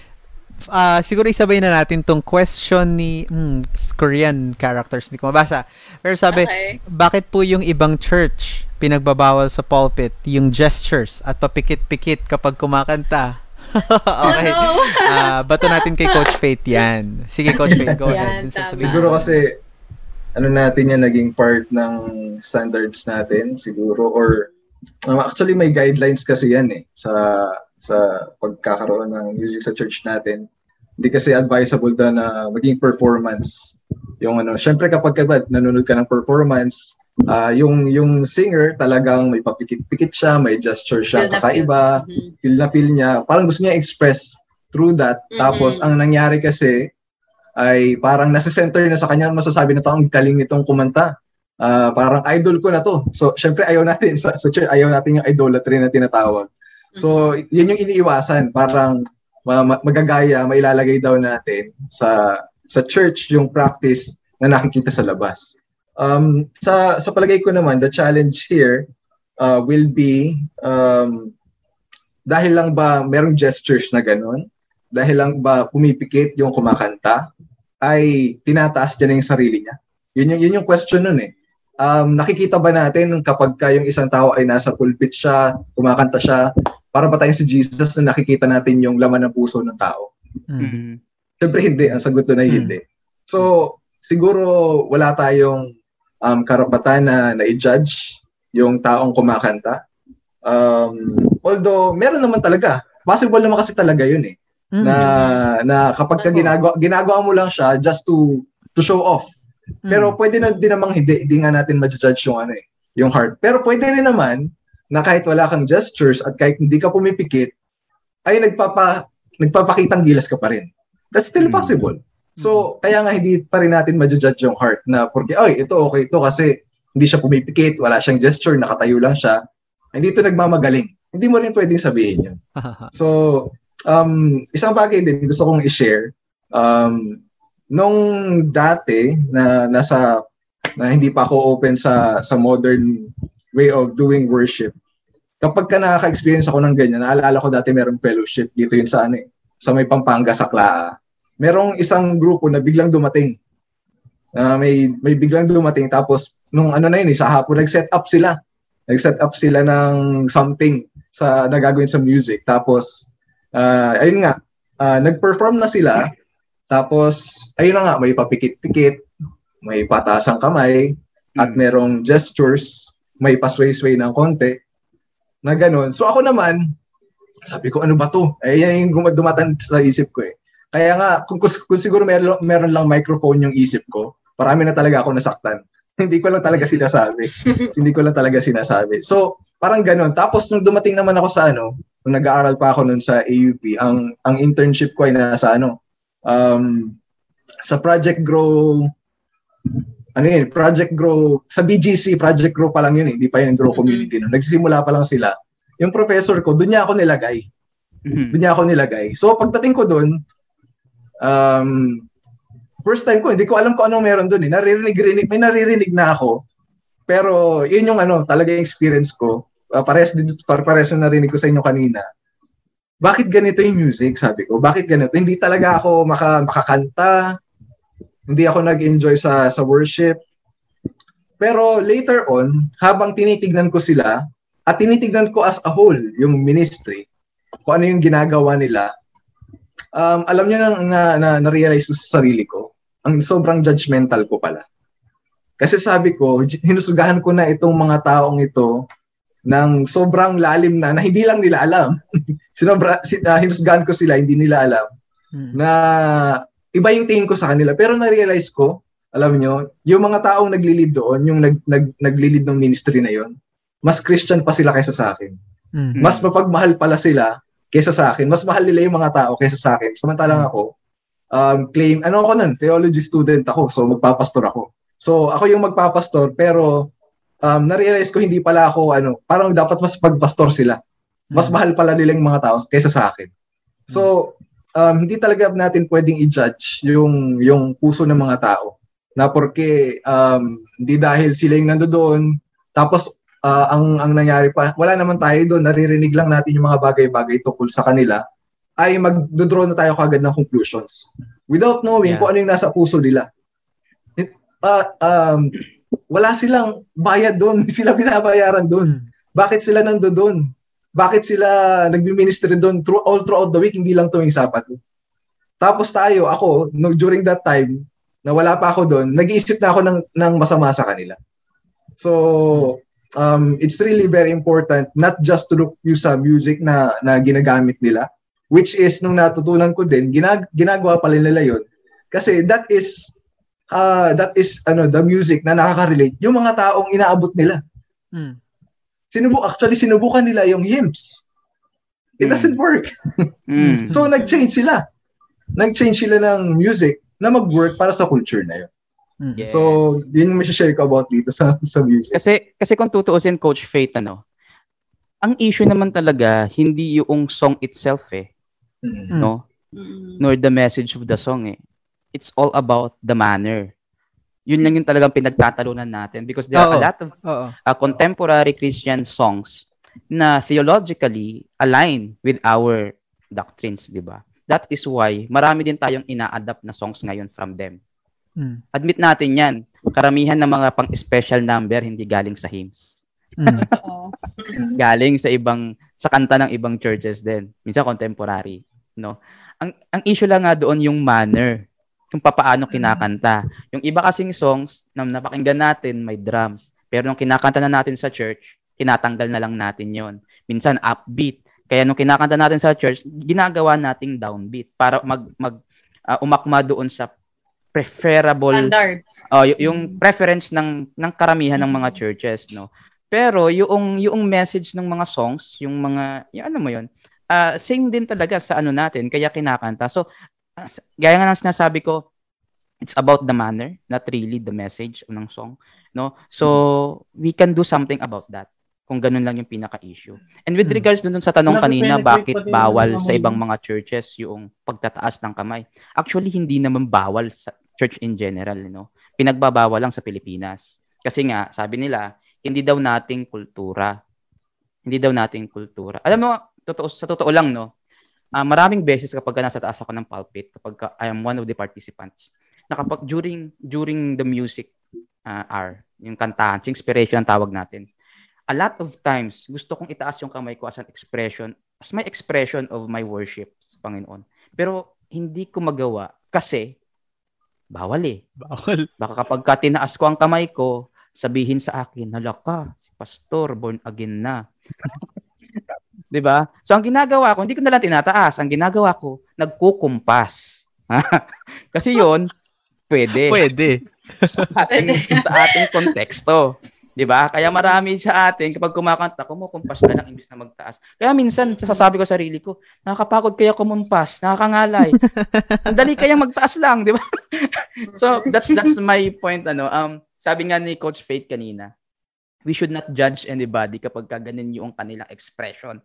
Ah, siguro isabay na natin tong question ni hmm, Korean characters. Hindi ko mabasa. Pero sabi, Okay. bakit po yung ibang church pinagbabawal sa pulpit yung gestures at papikit-pikit kapag kumakanta? (laughs) okay. Ano? Ah, bato natin kay Coach Faith yan. Sige, Coach Faith, go ahead. Yan, tama. Siguro kasi ano natin yan naging part ng standards natin siguro or um, actually may guidelines kasi yan eh sa sa pagkakaroon ng music sa church natin. Hindi kasi advisable daw na maging performance. Yung ano, syempre kapag ka ba nanonood ka ng performance, ah yung yung singer talagang may papikit-pikit siya, may gesture siya Feel kakaiba, Mhm. feel na feel niya, parang gusto niya express through that. Mhm. Tapos, ang nangyari kasi, ay parang nasa center na sa kanya masasabi na to, ang galing nitong kumanta. Ah, parang idol ko na to. So, syempre ayaw natin, sa, sa church, ayaw natin yung idolatry na tinatawag. So, yun yung iniiwasan. Parang ma- ma- magagaya, mailalagay daw natin sa sa church yung practice na nakikita sa labas. Um, sa sa palagay ko naman, the challenge here uh, will be um, dahil lang ba merong gestures na ganun, dahil lang ba pumipikit yung kumakanta, ay tinataas niya na yung sarili niya. Yun yung, yun yung question nun eh. Um, nakikita ba natin kapag ka yung isang tao ay nasa pulpit siya, kumakanta siya, para ba tayong si Jesus na nakikita natin yung laman ng puso ng tao? Mm. Mhm. Siyempre hindi. Ang sagot doon ay Hmm. hindi. So, siguro wala tayong um, karapatan na na-judge yung taong kumakanta. Um, although, meron naman talaga. Possible naman kasi talaga yun eh. Mm. Na, na kapag ka ginagawa, ginagawa mo lang siya just to to show off. Mm. Pero pwede na din namang hindi, hindi nga natin ma-judge yung ano eh, yung heart. Pero pwede rin naman na kahit wala kang gestures at kahit hindi ka pumipikit, ay nagpapa nagpapakitang gilas ka pa rin. That's still Mm. possible. So, kaya nga hindi pa rin natin ma-judge yung heart na porque, ay, ito okay ito kasi hindi siya pumipikit, wala siyang gesture, nakatayo lang siya. Hindi ito nagmamagaling. Hindi mo rin pwedeng sabihin yun. (laughs) So, um, isang bagay din gusto kong i-share. Um, nung dati na nasa na hindi pa ako open sa sa modern way of doing worship. Kapag ka nakaka-experience ako ng ganyan, naalala ko dati merong fellowship dito yun sa ano eh, sa may Pampanga sa Klaa. Merong isang grupo na biglang dumating. Ah, may may biglang dumating tapos nung ano na yun eh, sa hapon nag-set up sila. Nag-set up sila ng something sa nagagawin sa music. Tapos ah, ayun nga, ah, nag-perform na sila. Tapos ayun na nga, may papikit-pikit, may patasang kamay, at Mm. merong gestures, may pasway-sway ng konti, na ganun. So ako naman, sabi ko, ano ba to? Eh, yan yung dumatan sa isip ko eh. Kaya nga, kung, kung, kung siguro meron, meron lang microphone yung isip ko, parami na talaga ako nasaktan. (laughs) Hindi ko lang talaga sinasabi. (laughs) Hindi ko lang talaga sinasabi. So, parang ganun. Tapos, nung dumating naman ako sa ano, nung nag-aaral pa ako nun sa AUP, ang, ang internship ko ay nasa ano, um, sa Project Grow, ano yun, Project Grow, sa BGC, Project Grow pa lang yun eh, hindi pa yun Grow Community. No? Nagsisimula pa lang sila. Yung professor ko, doon niya ako nilagay. Mhm. Doon niya ako nilagay. So, pagdating ko doon, um, first time ko, hindi ko alam kung anong meron doon eh. Naririnig, may naririnig na ako. Pero, yun yung ano, talaga yung experience ko. Uh, parehas, din- par- parehas yung narinig ko sa inyo kanina. Bakit ganito yung music? Sabi ko, bakit ganito? Hindi talaga ako maka, makakanta. Hindi ako nag-enjoy sa, sa worship. Pero later on, habang tinitignan ko sila, at tinitignan ko as a whole, yung ministry, kung ano yung ginagawa nila, um, alam niyo na, na, na, na-realize ko sa sarili ko, ang sobrang judgmental ko pala. Kasi sabi ko, hinusugahan ko na itong mga taong ito ng sobrang lalim na, na hindi lang nila alam. (laughs) Sinobra, si, ah, hinusugahan ko sila, hindi nila alam Mm. na iba yung tingin ko sa kanila. Pero na-realize ko, alam nyo, yung mga taong naglilid doon, yung nag, nag, naglilid ng ministry na yon, mas Christian pa sila kaysa sa akin. Mm. Mas mapagmahal pala sila kaysa sa akin. Mas mahal nila yung mga tao kaysa sa akin. Samantalang ako, um, claim, ano ako nun, theology student ako, so magpapastor ako. So ako yung magpapastor, pero um, na-realize ko hindi pala ako, ano, parang dapat mas pagpastor sila. Mas Mm. mahal pala nila yung mga tao kaysa sa akin. So, um, hindi talaga natin pwedeng i-judge yung yung puso ng mga tao na porque um, hindi dahil sila yung nandoon tapos uh, ang ang nangyari pa wala naman tayo doon naririnig lang natin yung mga bagay-bagay tungkol sa kanila ay magdodraw na tayo kagad ng conclusions without knowing Yeah. kung ano yung nasa puso nila. It, uh, um, wala silang bayad doon, (laughs) sila binabayaran doon. Bakit sila nando doon? Bakit sila nagbi-ministry doon through, all throughout the week, hindi lang tuwing Sabado? Tapos tayo, ako, no, during that time, na wala pa ako doon, nag-iisip na ako ng, ng masama sa kanila. So, um, it's really very important not just to look yung sa music na, na ginagamit nila, which is, nung natutunan ko din, ginag, ginagawa pala nila yun. Kasi that is, uh, that is, ano, the music na nakaka-relate. Yung mga taong inaabot nila. Mm. Sinubu actually sinubukan nila yung hymns. It Mm. doesn't work. Mm. So nag-change sila. Nag-change sila ng music na mag-work para sa culture na yun. Mm. Yes. So, yun yung share ko about dito sa (laughs) sa music. Kasi kasi kung tutuusin Coach Faith ano, ang issue naman talaga hindi yung song itself eh, Mm. Mm. no? Mm. Nor the message of the song eh. It's all about the manner. Yun lang yung talagang pinagtatalunan natin because there are a lot of Oo. uh, contemporary Christian songs na theologically align with our doctrines, di ba? That is why marami din tayong ina-adapt na songs ngayon from them. Mm. Admit natin yan. Karamihan ng mga pang-special number hindi galing sa hymns. (laughs) Mm. Oo. Galing sa ibang sa kanta ng ibang churches din. Minsan contemporary, no? Ang ang issue lang nga doon yung manner, kung papaano kinakanta. Yung iba kasing songs na napakinggan natin may drums, pero nung kinakanta na natin sa church, tinatanggal na lang natin 'yon. Minsan upbeat. Kaya nung kinakanta natin sa church, ginagawa nating downbeat para mag mag ah, umakma doon sa preferable Standards. Oh, y- yung preference ng ng karamihan ng mga churches, no. Pero yung yung message ng mga songs, yung mga yung ano mo yun, ah sing din talaga sa ano natin kaya kinakanta. So gaya nga ng sinasabi ko, it's about the manner, not really the message ng song, no. So we can do something about that kung ganun lang yung pinaka-issue. And with Hmm. regards dun, dun sa tanong kanina, bakit bawal sa mga ibang mga churches yung pagtataas ng kamay? Actually, hindi naman bawal sa church in general, no? Pinagbabawal lang sa Pilipinas. Kasi nga, sabi nila, hindi daw nating kultura. Hindi daw nating kultura. Alam mo, totoo, sa totoo lang, no? Ah, maraming beses kapag ka nasa taas ako ng pulpit, kapag ka I am one of the participants, na kapag during, during the music ah, hour, yung kantahan, yung inspiration ang tawag natin, a lot of times, gusto kong itaas yung kamay ko as an expression, as my expression of my worship sa Panginoon. Pero hindi ko magawa kasi bawal eh. Bawal. Baka kapag ka tinaas ko ang kamay ko, sabihin sa akin, hala ka, si pastor, born again na. 'Di ba? So ang ginagawa ko, hindi ko na lang tinataas. Ang ginagawa ko, nagkukumpas. (laughs) Kasi 'yon pwede Pwede. sa ating, sa ating konteksto. 'Di ba? Kaya marami sa atin kapag kumakanta, kumukumpas na lang imbis na magtaas. Kaya minsan sasabi ko sa sarili ko, nakakapagod kaya kumumpas, nakakangalay. (laughs) Ang dali kaya magtaas lang, 'di ba? (laughs) so that's that's my point ano. Um sabi nga ni Coach Faith kanina, we should not judge anybody kapag ka ganun yung kanilang expression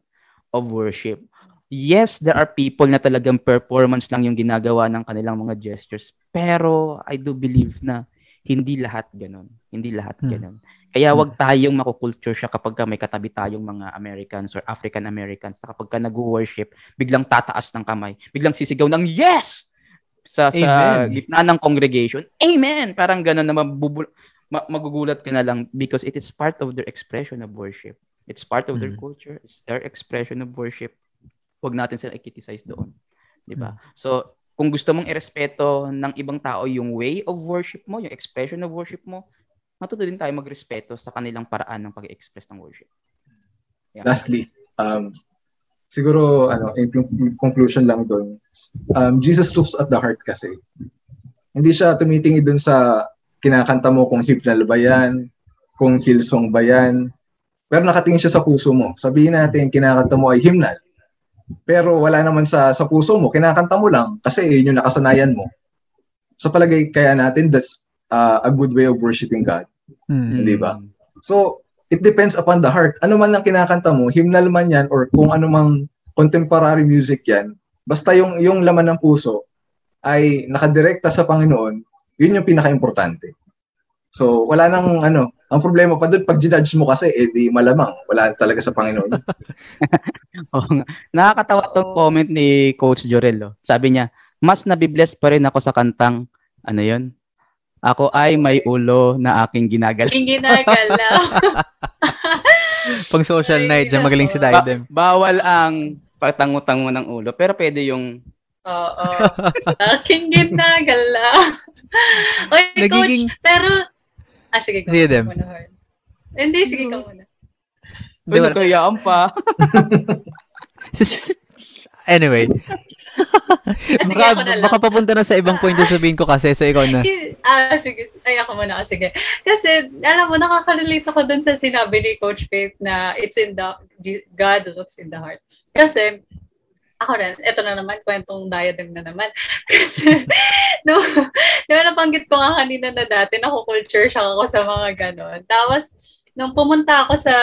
of worship. Yes, there are people na talagang performance lang yung ginagawa ng kanilang mga gestures. Pero I do believe na hindi lahat ganun. Hindi lahat Hmm. ganun. Kaya wag tayong makukulture siya kapag ka may katabi tayong mga Americans or African Americans na kapag ka nag-worship, biglang tataas ng kamay, biglang sisigaw ng yes! Sa, sa Amen. gitna ng congregation. Amen! Parang ganun na mabubul- ma- magugulat ka na lang because it is part of their expression of worship. It's part of their Mm. culture. It's their expression of worship. Huwag natin sila i-criticize doon. Di ba? So, kung gusto mong irespeto ng ibang tao yung way of worship mo, yung expression of worship mo, matuto din tayo magrespeto sa kanilang paraan ng pag-express ng worship. Yeah. Lastly, um, siguro, ano, in con- conclusion lang doon, um, Jesus looks at the heart kasi. Hindi siya tumitingin doon sa kinakanta mo kung hymnal ba yan, kung hillsong ba yan. Pero nakatingin siya sa puso mo. Sabihin natin, kinakanta mo ay hymnal. Pero wala naman sa sa puso mo, kinakanta mo lang kasi yun yung nakasanayan mo. Sa palagay kaya natin, that's uh, a good way of worshiping God. Mm. Di ba? So, it depends upon the heart. Ano man lang kinakanta mo, hymnal man yan or kung ano mang contemporary music yan, Basta yung yung laman ng puso ay nakadirekta sa Panginoon, yun yung pinaka-importante. So, wala nang ano, ang problema pa doon, pag judge mo kasi, eh di malamang, wala talaga sa Panginoon. (laughs) Oo nga. Nakakatawa tong comment ni Coach Jorel. Oh. Sabi niya, mas nabibless pa rin ako sa kantang, ano yun? Ako ay may ulo na aking ginagalaw. Yung ginagalaw. (laughs) Pang social night, dyan magaling si ginagawa. Diadem. Bawal ang patango-tango ng ulo, pero pwede yung Oo. Aking ginagalaw. Oy, (laughs) Nagiging- coach, pero... Ah, sige. Sige, ikaw Dem. muna. Hindi, sige ka muna. Di Uy, ba? nagkayaan pa. (laughs) anyway. baka, ako na baka papunta na sa ibang point yung sabihin ko kasi, so ikaw na. Ah, sige. Ay, ako muna. Ah, Sige. Kasi, alam mo, nakaka-relate ako dun sa sinabi ni Coach Faith na it's in the, God looks in the heart. Kasi, ako rin, eto na naman, kwentong diadem na naman. (laughs) Kasi, no, di ba nabanggit ko nga kanina na dati, naku-culture shock ako sa mga ganon. Tapos, nung pumunta ako sa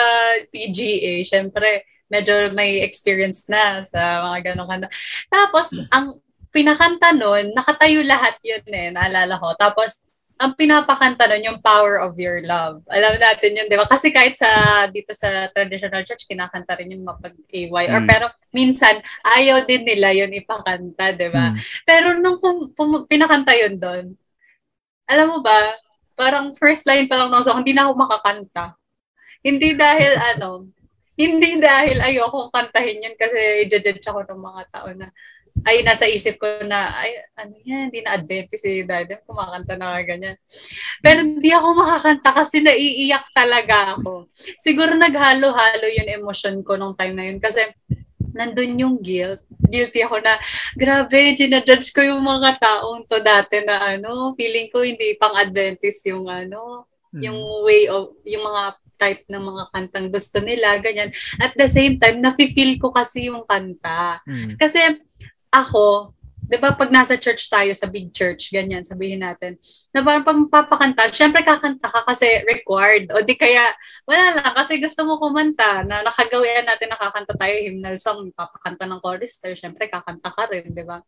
PGA, syempre, medyo may experience na sa mga ganon kanta. Tapos, ang pinakanta nun, nakatayo lahat yun eh, naalala ko. Tapos, ang pinapakanta nun, yung power of your love. Alam natin yun, di ba? Kasi kahit sa, dito sa traditional church, kinakanta rin yung mapag-AY. Or Mm. pero, minsan, ayaw din nila yun ipakanta, di ba? Hmm. Pero nung pum- pum- pinakanta yun doon, alam mo ba, parang first line pa lang ng song, hindi na ako makakanta. Hindi dahil (laughs) ano, hindi dahil ayoko kantahin yun kasi i-judge ako ng mga tao na ay nasa isip ko na ay ano yan hindi na Adventist si daddy kumakanta na ganyan pero hindi ako makakanta kasi naiiyak talaga ako siguro naghalo-halo yung emotion ko nung time na yun kasi nandun yung guilt guilty ako na grabe ginajudge ko yung mga taong to dati na ano feeling ko hindi pang Adventist yung ano Hmm. yung way of, yung mga type ng mga kantang gusto nila, ganyan. At the same time, nafe-feel ko kasi yung kanta. Hmm. Kasi ako, di ba pag nasa church tayo, sa big church, ganyan, sabihin natin, na parang pag papakanta, syempre kakanta ka kasi required. O di kaya, wala lang, kasi gusto mo kumanta, na nakagawian natin nakakanta tayo, hymnal song, papakanta ng chorister, syempre kakanta ka rin, di ba?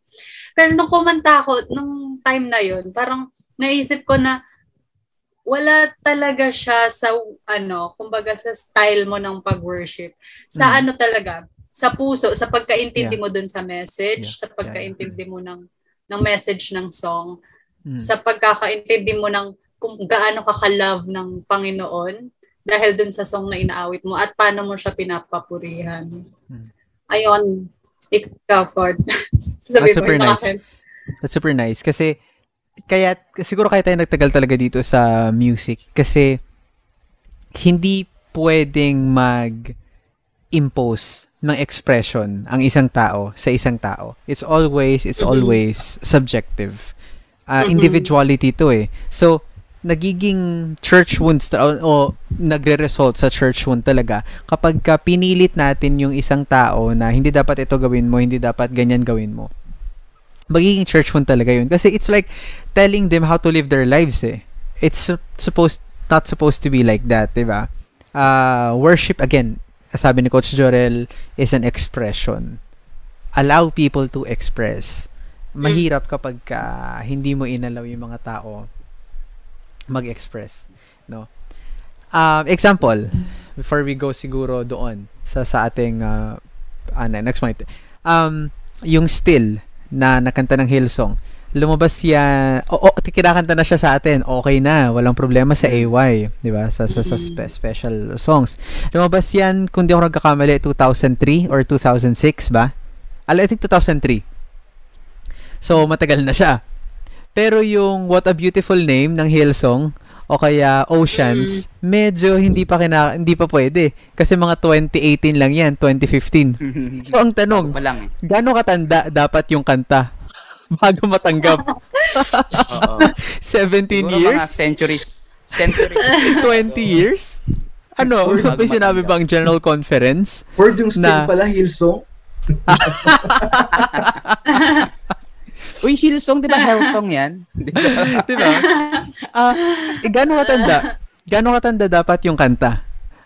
Pero nung kumanta ako, nung time na yun, parang naisip ko na, wala talaga siya sa ano, kumbaga sa style mo ng pag-worship. Sa Mm. ano talaga, sa puso, sa pagkaintindi Yeah. mo dun sa message, Yeah. sa pagkaintindi mo ng ng message ng song, Hmm. sa pagkakaintindi mo ng kung gaano ka ka-love ng Panginoon dahil dun sa song na inaawit mo at paano mo siya pinapapurihan. Mm. Ayon, ikaw, Ford. (laughs) That's super nice. akin. That's super nice. Kasi, kaya, siguro kaya tayo nagtagal talaga dito sa music. Kasi, hindi pwedeng mag-impose ng expression ang isang tao sa isang tao. It's always, it's Mhm. always subjective. Uh, Mhm. Individuality to eh. So, nagiging church wounds o, o nagre-result sa church wound talaga kapag ka pinilit natin yung isang tao na hindi dapat ito gawin mo, hindi dapat ganyan gawin mo magiging church wound talaga yun. Kasi it's like telling them how to live their lives eh. It's su- supposed, not supposed to be like that, di ba? Uh, worship, again, sabi ni Coach Jorel, is an expression. Allow people to express. Mahirap kapag ka hindi mo inalaw yung mga tao mag-express. No? Um, example, before we go siguro doon sa sa ating uh, ano, next point. Um, yung still na nakanta ng Hillsong, lumabas yan, o, o kinakanta na siya sa atin, okay na, walang problema sa AY, di ba? Sa, sa, sa spe- special songs. Lumabas yan, kung di ako nagkakamali, 2003 or 2006 ba? Al- I think 2003. So, matagal na siya. Pero yung What a Beautiful Name ng Hillsong, o kaya Oceans, medyo hindi pa kina hindi pa pwede kasi mga 2018 lang yan, 2015. So ang tanong, eh. gaano katanda dapat yung kanta bago matanggap? (laughs) Oo. 17 Siguro mga years? centuries. Centuries. (laughs) 20 years? Ano? Bago May sinabi bang general conference? Word yung Na- pala, Hillsong. (laughs) Uy, Hillsong, di ba Hillsong yan? Di ba? Di ba? Ah, eh, gaano katanda? Gaano katanda dapat yung kanta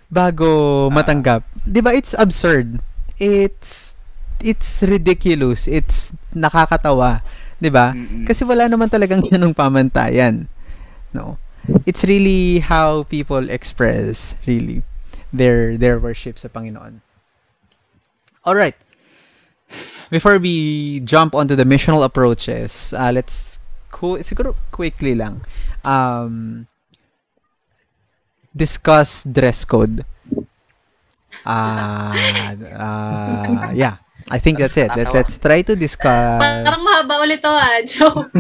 bago matanggap? Di ba it's absurd? It's it's ridiculous. It's nakakatawa, 'di ba? Kasi wala naman talagang (laughs) ganung pamantayan. No. It's really how people express really their their worship sa Panginoon. All right. Before we jump onto the missional approaches, uh, let's co- siguro quickly lang um discuss dress code. Ah, uh, (laughs) yeah. I think that's it. Let, let's try to discuss. Parang mahaba ulit to ah, Joe. (laughs)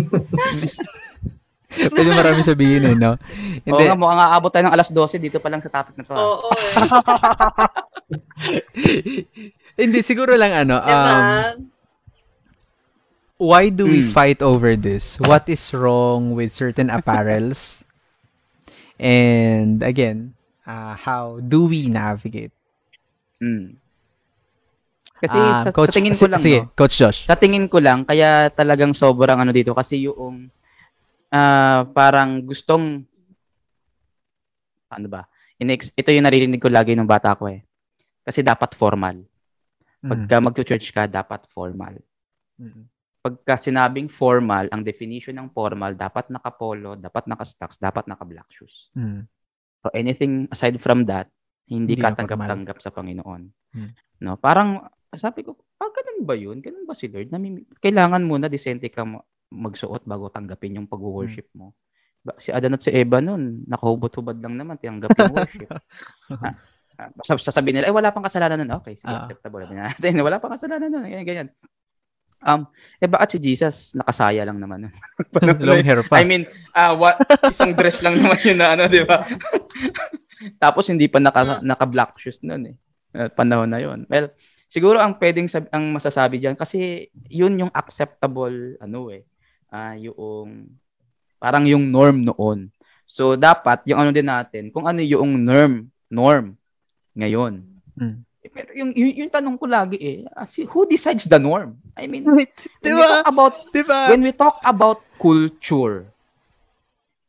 Pwede marami sabihin eh, no? Oo nga, mukhang aabot tayo ng alas 12 dito pa lang sa topic na to. ah. Oo. eh. (laughs) Hindi, siguro lang ano, Diba? um, why do we Mm. fight over this? What is wrong with certain apparels? And again, uh, how do we navigate? Mm. Kasi Um, sa, Coach, sa tingin ko lang, sige, no? Coach Josh. Sa tingin ko lang, kaya talagang sobrang ano dito kasi yung ah, parang gustong ano ba? Inex, ito yung naririnig ko lagi ng bata ko eh. Kasi dapat formal. Mm. Pagka mag-church ka, dapat formal. Mm. Pagka sinabing formal, ang definition ng formal, dapat naka-polo, dapat naka-stocks, dapat naka-black shoes. Mm. So anything aside from that, hindi, Hindi ka tanggap-tanggap sa Panginoon. Hmm. No, parang sabi ko, ah, ganun ba 'yun? Ganun ba si Lord? Namimi- kailangan muna disente ka ma- magsuot bago tanggapin yung pag-worship mo. Ba- Si Adan at si Eva noon, nakahubot-hubad lang naman tinanggap yung worship. (laughs) Ah, ah, basta sasabihin nila, eh wala pang kasalanan nun. Okay, sige, Ah. acceptable. Sabi natin, (laughs) wala pang kasalanan nun. Ganyan, ganyan. Um, eh bakit si Jesus nakasaya lang naman nun? (laughs) Long hair pa. I mean, ah what isang dress lang naman yun na ano, 'di ba? Tapos hindi pa naka naka black shoes noon eh. Uh, panahon na 'yon. Well, siguro ang pwedeng sab- ang masasabi diyan kasi 'yun yung acceptable ano eh. Ah, yung parang yung norm noon. So dapat yung ano din natin, kung ano yung norm, norm ngayon. Mm. Eh, Pero yung, yung, yung tanong ko lagi eh, who decides the norm? I mean, when we Diba? talk about Diba? when we talk about culture,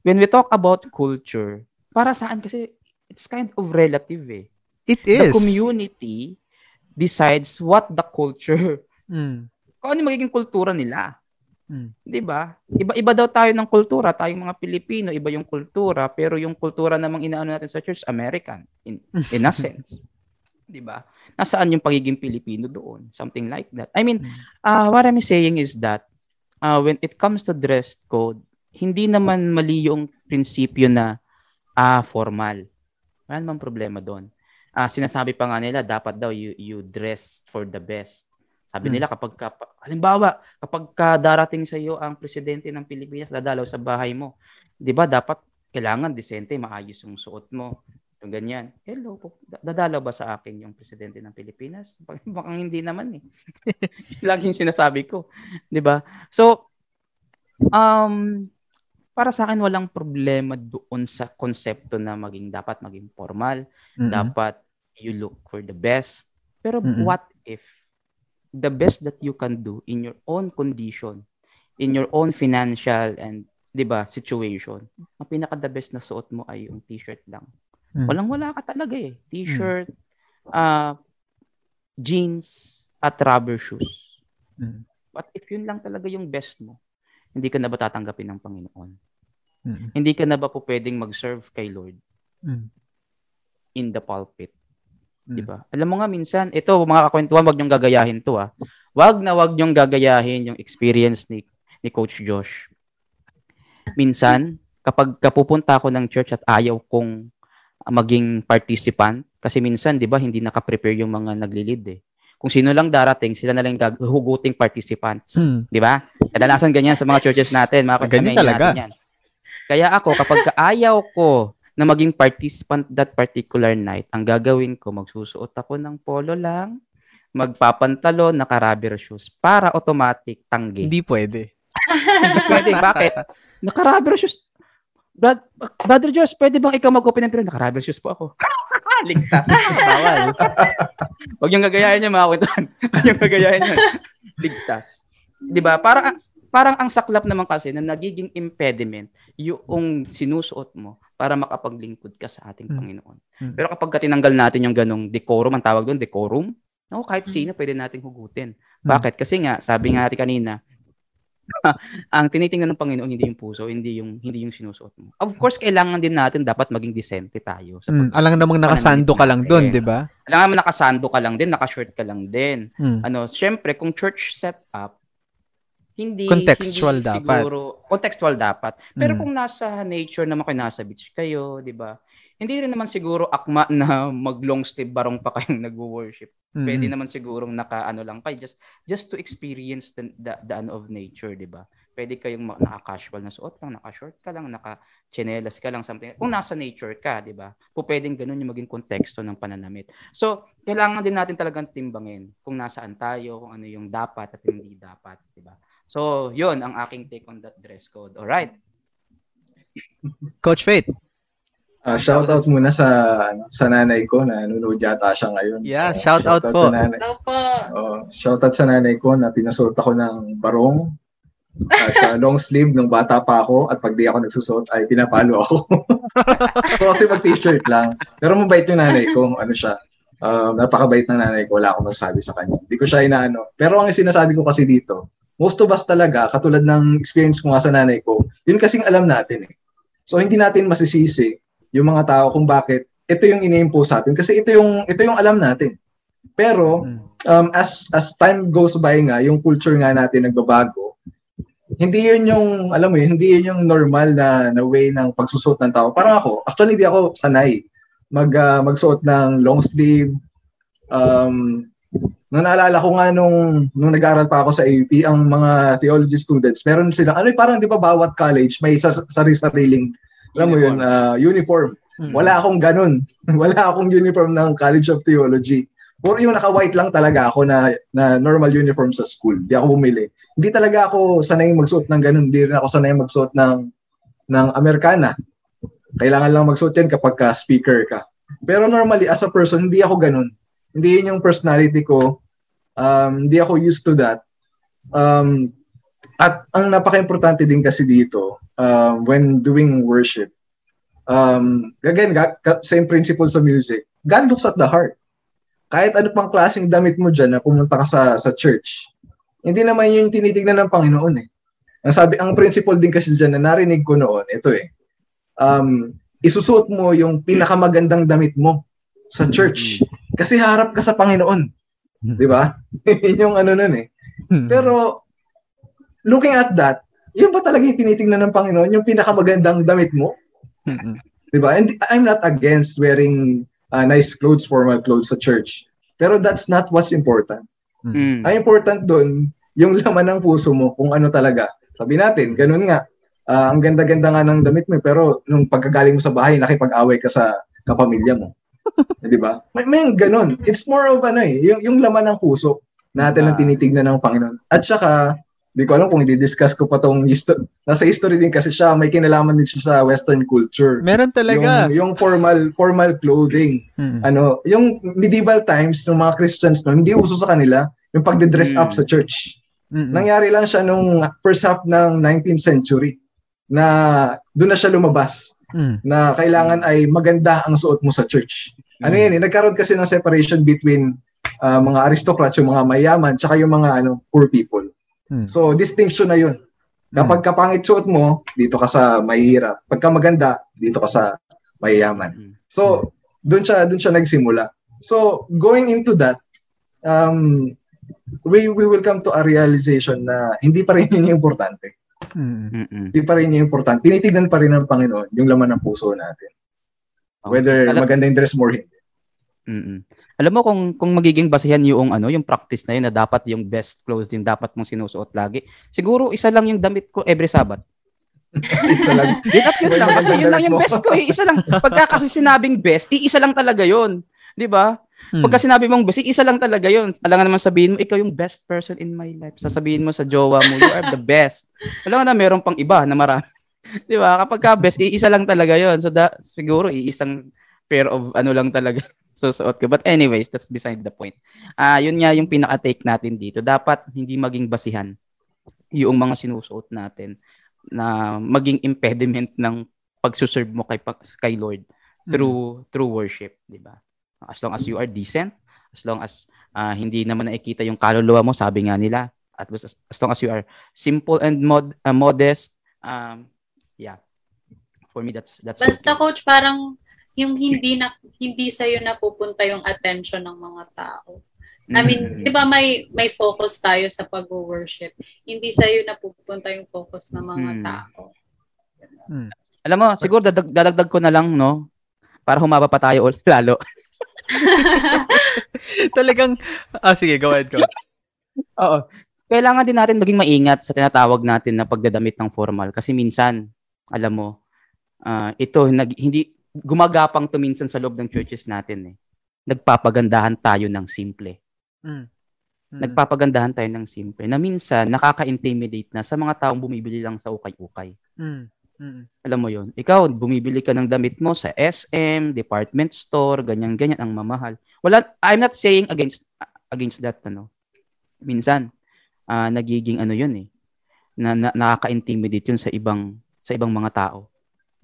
when we talk about culture, para saan kasi it's kind of relative eh. It The is. community decides what the culture, Mm. kung ano magiging kultura nila. Mm. 'Di ba? Iba-iba daw tayo ng kultura, tayong mga Pilipino, iba yung kultura, pero yung kultura namang inaano natin sa church, American in in a (laughs) sense. 'Di ba? Nasaan yung pagiging Pilipino doon? Something like that. I mean, uh, what I'm saying is that uh, when it comes to dress code, hindi naman mali yung prinsipyo na ah formal. Wala namang problema doon. Ah, sinasabi pa nga nila dapat daw you you dress for the best. Sabi Hmm. nila kapag ka, halimbawa, kapag ka darating sa iyo ang presidente ng Pilipinas dadalaw sa bahay mo, 'di ba dapat kailangan disente, maayos yung suot mo. Yung ganyan. Hello po. da- Dadalaw ba sa akin yung presidente ng Pilipinas? (laughs) Baka hindi naman eh. (laughs) Laging sinasabi ko. 'Di ba? So, um, para sa akin walang problema doon sa konsepto na maging dapat maging formal, Mm-mm. dapat you look for the best. Pero Mm-mm. what if the best that you can do in your own condition, in your own financial and 'di ba, situation, ang pinaka the best na suot mo ay yung t-shirt lang. Mm. Walang wala ka talaga eh. T-shirt, ah jeans at rubber shoes. Mm. But if yun lang talaga yung best mo, hindi ka na ba tatanggapin ng Panginoon? Mm. Hindi ka na ba po pwedeng mag-serve kay Lord Mm. in the pulpit? Mm. Di ba? Alam mo nga minsan, ito mga kakwentuhan, wag niyong gagayahin to ah. Wag na wag niyong gagayahin yung experience ni ni Coach Josh. Minsan, kapag kapupunta ako ng church at ayaw kong maging participant, kasi minsan, di ba, hindi naka-prepare yung mga naglilid eh. Kung sino lang darating, sila na lang huguting participants. Mm. Di ba? Kadalasan ganyan sa mga churches natin, mga Ganyan talaga. natin yan. Kaya ako, kapag ka- ayaw ko na maging participant that particular night, ang gagawin ko, magsusuot ako ng polo lang, magpapantalo, naka-rubber shoes, para automatic tanggi. Hindi pwede. Hindi pwede. Bakit? Naka-rubber shoes. Brad, Brother Josh, pwede bang ikaw mag-open ng pero Naka-rubber shoes po ako. (laughs) Ligtas. Bawal. Huwag yung gagayahin niya mga kwentuhan. Huwag yung gagayahin niya. Ligtas. 'Di ba? Parang parang ang saklap naman kasi na nagiging impediment yung sinusuot mo para makapaglingkod ka sa ating Hmm. Panginoon. Hmm. Pero kapag ka tinanggal natin yung ganong decorum, ang tawag doon, decorum, No, kahit sino pwede nating hugutin. Bakit? Kasi nga, sabi nga natin kanina, (laughs) ang tinitingnan ng Panginoon hindi yung puso, hindi yung hindi yung sinusuot mo. Of course, kailangan din natin dapat maging decente tayo. Sa Mm, alang namang nakasando ka lang doon, di ba? Alam mo nakasando ka lang din, nakashort ka lang din. Mm. Ano, syempre kung church setup, hindi Contextual hindi dapat. Siguro, contextual dapat. Pero Mm. kung nasa nature naman kayo, nasa beach kayo, 'di ba? Hindi rin naman siguro akma na (laughs) mag long sleeve barong pa kayong nagwo-worship. Mm. Pwede naman sigurong naka ano lang kayo just just to experience the the, the ano of nature, 'di ba? Pwede kayong ma- naka-casual na suot lang, naka-short ka lang, naka-chinelas ka lang, something. Kung nasa nature ka, 'di ba? Po pwedeng ganun yung maging konteksto ng pananamit. So, kailangan din natin talagang timbangin kung nasaan tayo, kung ano yung dapat at hindi dapat, 'di ba? So, 'yun ang aking take on that dress code. All right. (laughs) Coach Faith. Ah, shout out muna sa ano, sa nanay ko na nanonood yata siya ngayon. Yeah, Ah, shout out po. Sa nanay. Hello po. Oh, shout out sa nanay ko na pinasuot ako ng barong at ah, (laughs) long sleeve nung bata pa ako at pag di ako nagsusot ay pinapalo ako. (laughs) so kasi mag t-shirt lang. Pero mabait yung nanay ko, ano siya. Um, napakabait ng nanay ko, wala akong masasabi sa kanya. Hindi ko siya inaano. Pero ang sinasabi ko kasi dito, most of us talaga, katulad ng experience ko nga sa nanay ko, yun kasing alam natin eh. So hindi natin masisisi yung mga tao kung bakit ito yung ini-impose sa atin kasi ito yung ito yung alam natin. Pero Mm. um, as as time goes by nga, yung culture nga natin nagbabago. Hindi yun yung alam mo yun, hindi yun yung normal na na way ng pagsusuot ng tao. Parang ako, actually hindi ako sanay mag ah, magsuot ng long sleeve. Um, nung naalala ko nga nung nung nag-aaral pa ako sa AUP, ang mga theology students, meron sila, ano parang di ba bawat college may sa sarili-sariling alam mo yun, ah, uniform. Mm. Wala akong ganun. (laughs) Wala akong uniform ng College of Theology. Puro yung naka-white lang talaga ako na, na normal uniform sa school. Hindi ako bumili. Hindi talaga ako sanay magsuot ng ganun. Hindi rin ako sanay magsuot ng, ng Americana. Kailangan lang magsuot yan kapag ka speaker ka. Pero normally, as a person, hindi ako ganun. Hindi yun yung personality ko. Um, hindi ako used to that. Um, at ang napaka-importante din kasi dito, um, when doing worship, um, again, ga- ga- same principle sa music. God looks at the heart. Kahit ano pang klaseng damit mo dyan na pumunta ka sa, sa church, hindi naman yun yung tinitignan ng Panginoon eh. Ang sabi, ang principle din kasi dyan na narinig ko noon, ito eh, um, isusuot mo yung pinakamagandang damit mo sa church. Kasi harap ka sa Panginoon. Di ba? (laughs) Yun yung ano nun eh. Mm. Pero, looking at that, yun ba talaga yung tinitingnan ng Panginoon? Yung pinakamagandang damit mo? Mm-mm. Diba? And I'm not against wearing uh, nice clothes, formal clothes sa church. Pero that's not what's important. Mm. Ang important doon, yung (laughs) laman ng puso mo, kung ano talaga. Sabi natin, ganun nga. ah, ang ganda-ganda nga ng damit mo, pero nung pagkagaling mo sa bahay, nakipag-away ka sa kapamilya mo. Eh, Di ba? May, may ganun. It's more of ano eh, yung, yung laman ng puso natin ang Ah. tinitignan ng Panginoon. At saka, di ko alam kung i-discuss ko pa tong histo- nasa history din kasi siya, may kinalaman din siya sa western culture. Meron talaga. Yung, yung formal formal clothing. Mm. Ano, yung medieval times ng mga Christians no, hindi uso sa kanila yung pagde-dress up Mm. sa church. Mm-mm. Nangyari lang siya nung first half ng 19th century na doon na siya lumabas Mm. na kailangan ay maganda ang suot mo sa church. Ano yan eh, nagkaroon kasi ng separation between ah, mga aristocrats, yung mga mayaman, tsaka yung mga ano, poor people. Mm. So, distinction na yun. Kapag kapangit suot mo, dito ka sa mahihirap. Pagka maganda, dito ka sa mayayaman. Mm. So, doon siya doon siya nagsimula. So, going into that, um we we will come to a realization na hindi pa rin yun yung importante. Mm. Mm-mm. Hindi pa rin yung importante. Tinitignan pa rin ng Panginoon yung laman ng puso natin. Whether Alam- maganda yung dress mo or hindi. Mm-mm. Alam mo kung kung magiging basehan yung ano, yung practice na yun na dapat yung best clothes yung dapat mong sinusuot lagi. Siguro isa lang yung damit ko every Sabbath. (laughs) Isa lang. (laughs) Yun at yun lang yung kasi yun lang yung best ko, eh. isa lang. Pagka kasi sinabing best, iisa lang talaga yun. 'Di ba? Mm. Pagka sinabi mong best, isa lang talaga yun. Alam naman sabihin mo, ikaw yung best person in my life. Sasabihin mo sa jowa mo, you are the best. (laughs) Alam na meron pang iba na marami. (laughs) 'Di ba? Kapag ka best, iisa lang talaga yun. So da, siguro iisang pair of ano lang talaga (laughs) susuot ko. But anyways, that's beside the point. Ah, yun nga yung pinaka-take natin dito. Dapat hindi maging basihan yung mga sinusuot natin na maging impediment ng pagsuserve mo kay kay Lord through through worship, 'di ba? As long as you are decent, As long as uh, hindi naman nakikita yung kaluluwa mo, sabi nga nila. At as, as long as you are simple and mod, uh, modest, um, yeah. For me, that's that's Basta okay. coach, parang yung hindi na hindi sa iyo napupunta yung attention ng mga tao. I mean, Mm. 'di ba may may focus tayo sa pag-worship. Hindi sa iyo napupunta yung focus ng mga Mm. tao. Alam mo, siguro dadag, dadagdag ko na lang, no? Para humaba pa tayo ulit (laughs) lalo. (laughs) Talagang, ah, sige, go ahead, coach. Oo. Kailangan din natin maging maingat sa tinatawag natin na pagdadamit ng formal. Kasi minsan, alam mo, ah, ito, nag, hindi, gumagapang to minsan sa loob ng churches natin eh. Nagpapagandahan tayo ng simple. Mm. Mm. Nagpapagandahan tayo ng simple. Na minsan, nakaka-intimidate na sa mga taong bumibili lang sa ukay-ukay. Mm. Mm. Alam mo yon Ikaw, bumibili ka ng damit mo sa SM, department store, ganyan-ganyan, ang mamahal. Wala, I'm not saying against against that, ano. Minsan, ah, nagiging ano yun eh, na, na nakaka-intimidate yun sa ibang sa ibang mga tao.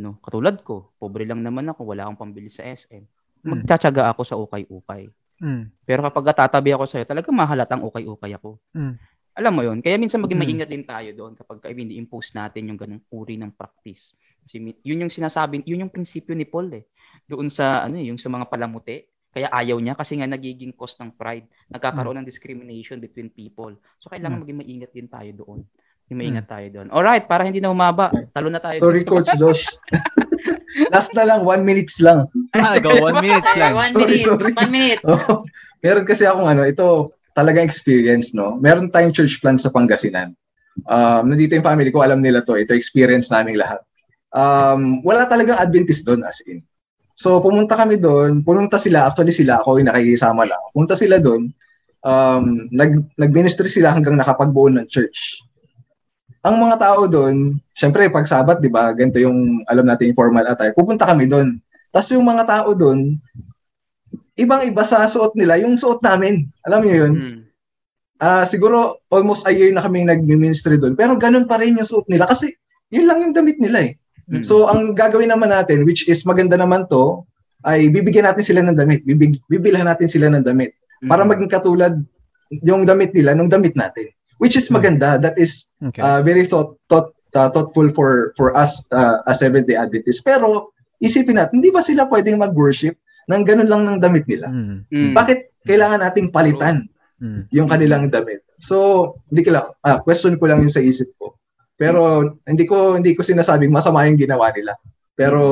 No? Katulad ko, pobre lang naman ako, wala akong pambili sa SM. Magtsatsaga ako sa ukay-ukay. Mm. Pero kapag tatabi ako sa'yo, talagang mahalatang ukay-ukay ako. Mm. Alam mo yon Kaya minsan maging Mm. maingat din tayo doon kapag ka ini-impose natin yung ganung uri ng practice. Kasi mi- yun yung sinasabi, yun yung prinsipyo ni Paul eh. Doon sa ano eh, yung sa mga palamuti. Kaya ayaw niya kasi nga nagiging cause ng pride. Nagkakaroon ng discrimination between people. So kailangan Mm. maging maingat din tayo doon. Maging maingat tayo doon. Alright, para hindi na humaba. Talo na tayo. Sorry, Coach Josh. (laughs) Last na lang, one minutes lang. Ah, go, one minute lang. one minute. sorry. One minute. Oh, (laughs) meron kasi akong ano, ito talagang experience, no? Meron tayong church plant sa Pangasinan. Um, nandito yung family ko, alam nila to. Ito experience naming lahat. Um, wala talagang Adventist doon as in. So, pumunta kami doon. Pumunta sila. Actually, sila ako yung nakikisama lang. Pumunta sila doon. Um, nag, nag-ministry sila hanggang nakapagbuo ng church. Ang mga tao doon, syempre, pag sabat, di ba, ganito yung, alam natin, yung formal attire. Pupunta kami doon. Tapos yung mga tao doon, ibang-iba sa suot nila, yung suot namin. Alam niyo yun? Mm. Ah, siguro almost a year na kami nag-ministry doon. Pero ganun pa rin yung suot nila kasi yun lang yung damit nila eh. Mm. So ang gagawin naman natin, which is maganda naman to, ay bibigyan natin sila ng damit. Bibig, bibilhan natin sila ng damit. Para Mm. maging katulad yung damit nila nung damit natin. Which is maganda. That is Okay. uh, very thought, thought, uh, thoughtful for for us uh, as Seventh-day Adventists. Pero isipin natin, hindi ba sila pwedeng mag-worship ng ganun lang ng damit nila? Mm. Mm. Bakit kailangan nating palitan Mm. yung kanilang damit? So, hindi ko lang, ah, question ko lang yun sa isip ko. Pero hindi ko hindi ko sinasabing masama yung ginawa nila. Pero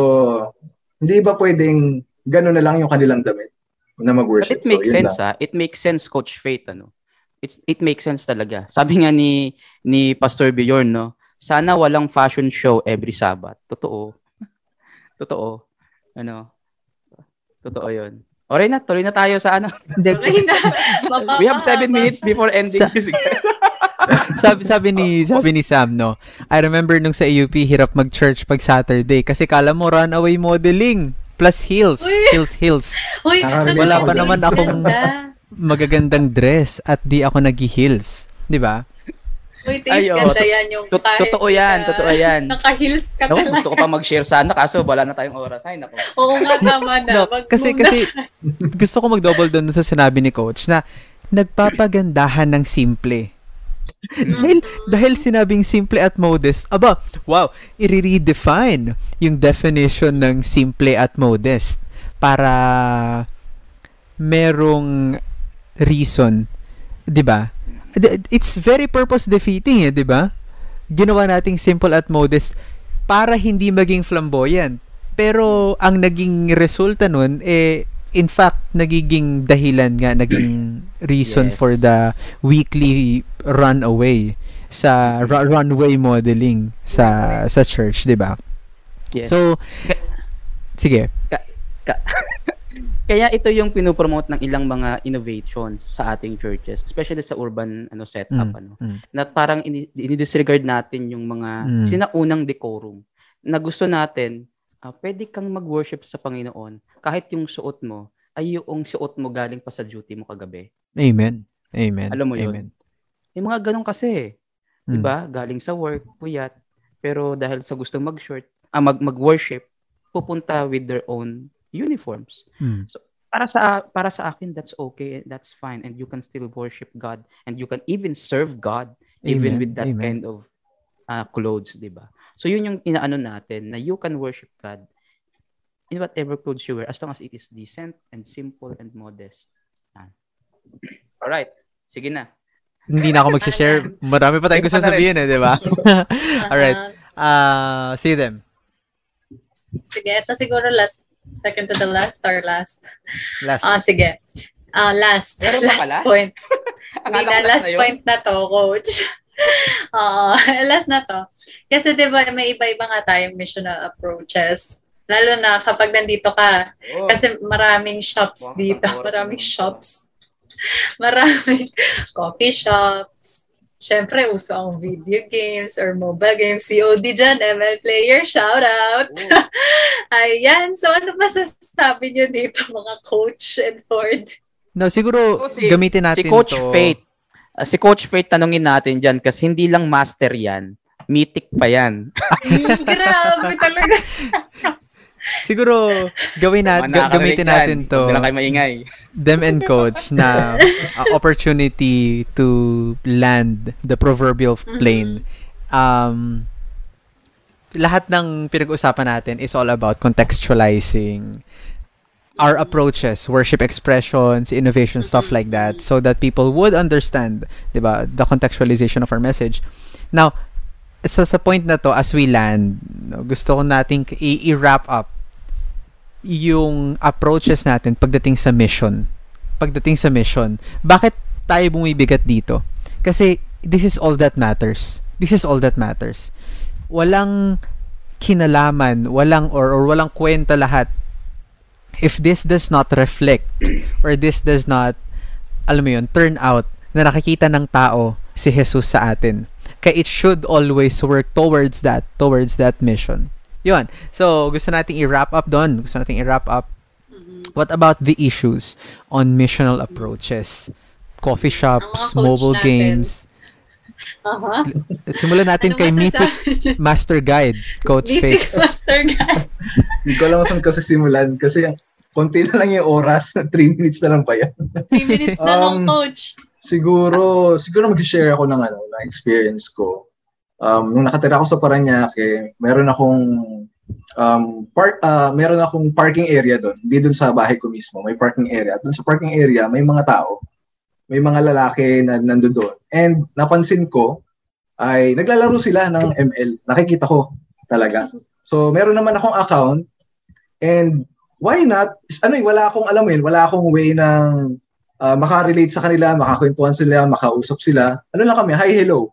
hindi ba pwedeng ganun na lang yung kanilang damit na But mag-worship? it makes So, sense ah. It makes sense Coach Faith ano. It it makes sense talaga. Sabi nga ni ni Pastor Bjorn no, sana walang fashion show every Sabbath. Totoo. (laughs) Totoo. Ano? Totoo 'yun. Alright na, tuloy na tayo sa ano. Tuloy na. (laughs) We have seven minutes before ending Sa- this. (laughs) sabi sabi ni sabi ni Sam no. I remember nung sa AUP hirap mag-church pag Saturday kasi kala mo runaway modeling plus heels, Uy! heels, heels. Uy, Wala ako pa naman akong Ganda. magagandang dress at di ako nag-heels, 'di ba? Uy, Ay, oo. ganda yan yung Tot- kahit Totoo 'yan, na- totoo 'yan. Naka-heels ka No, talaga. gusto ko pa mag-share sana kaso wala na tayong oras. Ay, nako. Oo nga, tama na. No, kasi kasi gusto ko mag-double down sa sinabi ni coach na nagpapagandahan ng simple. dahil, dahil sinabing simple at modest, aba, wow, i-redefine yung definition ng simple at modest para merong reason, 'di ba? It's very purpose defeating, eh, 'di ba? Ginawa nating simple at modest para hindi maging flamboyant. Pero ang naging resulta nun eh in fact nagiging dahilan nga naging (clears throat) reason Yes. for the weekly runaway sa ru- runway modeling sa sa church, 'di ba? Yes. So sige. (laughs) Kaya ito yung pinopromote ng ilang mga innovations sa ating churches, especially sa urban ano setup Mm, ano. mm. Na parang ini- ini-disregard natin yung mga Mm. sinaunang decorum na gusto natin ah, pwede kang mag-worship sa Panginoon kahit yung suot mo ay yung suot mo galing pa sa duty mo kagabi. Amen. Amen. Alam mo yun? Amen. Yung mga ganun kasi, Mm. 'di ba? Galing sa work, puyat, pero dahil sa gusto mag-short, ah, mag mag-worship, pupunta with their own uniforms. Mm. para sa para sa akin that's okay that's fine and you can still worship God and you can even serve God even Amen. with that Amen. kind of uh, clothes di ba so yun yung inaano natin na you can worship God in whatever clothes you wear as long as it is decent and simple and modest all right sige na Hindi na ako mag-share. Marami pa tayong gusto sabihin eh, di ba? (laughs) Alright. Uh, Uh, see them. sige, ito siguro last, second to the last or last? Last. Ah, sige. Ah, last. Meron last pala? point. (laughs) Hindi na, last na yun. point na to, coach. (laughs) Oo, (laughs) last na to. Kasi 'di ba may iba-iba nga tayong missional approaches. Lalo na kapag nandito ka. Oh. Kasi maraming shops Wow, dito. Maraming shops. Maraming coffee shops. Siyempre, uso ang video games or mobile games. COD dyan, ML player, shout out. Oh. (laughs) Ayan. So, ano ba sasabi nyo dito, mga coach and Ford? No, siguro So, si- gamitin natin si Coach to. Faith uh, si Coach Faith tanungin natin diyan kasi hindi lang master yan mythic pa yan Grabe talaga. (laughs) Siguro gawin natin, nakakarinig gamitin natin to. Lang kayo maingay them and coach na uh, opportunity to land the proverbial plane. Um, lahat ng pinag-usapan natin is all about contextualizing our approaches, worship expressions, innovation, stuff like that, so that people would understand, 'di ba, the contextualization of our message. Now, so sa point na to, as we land, gusto ko nating i-wrap up yung approaches natin pagdating sa mission. Pagdating sa mission. Bakit tayo bumibigat dito? Kasi this is all that matters. This is all that matters. Walang kinalaman, walang or, or walang kwenta lahat if this does not reflect or this does not alam mo yun, turn out na nakikita ng tao si Jesus sa atin. Kaya it should always work towards that, towards that mission. Yun. So, gusto nating i-wrap up doon. Gusto nating i-wrap up. What about the issues on missional approaches? Coffee shops, mobile natin. games. Aha. Simulan natin Ano kay Mythic? Master Guide, Coach Mythic Faith. (laughs) Master Guy. Hindi ko alam kung saan kasi simulan kasi konti na lang yung oras. (laughs) 3 minutes na lang pa yan. Three minutes na lang, Um, coach. Siguro, siguro mag-share ako ng ano, ng experience ko. Um, nung nakatira ako sa Paranaque, meron akong um, park, ah, meron akong parking area doon. Hindi doon sa bahay ko mismo, may parking area. Doon sa parking area, may mga tao. May mga lalaki na nandoon doon. And napansin ko, ay naglalaro sila ng ML. Nakikita ko talaga. So, meron naman akong account. And why not? Ano eh, wala akong alam mo wala akong way ng ah, makarelate sa kanila, makakwentuhan sila, makausap sila. Ano lang kami, hi, hello.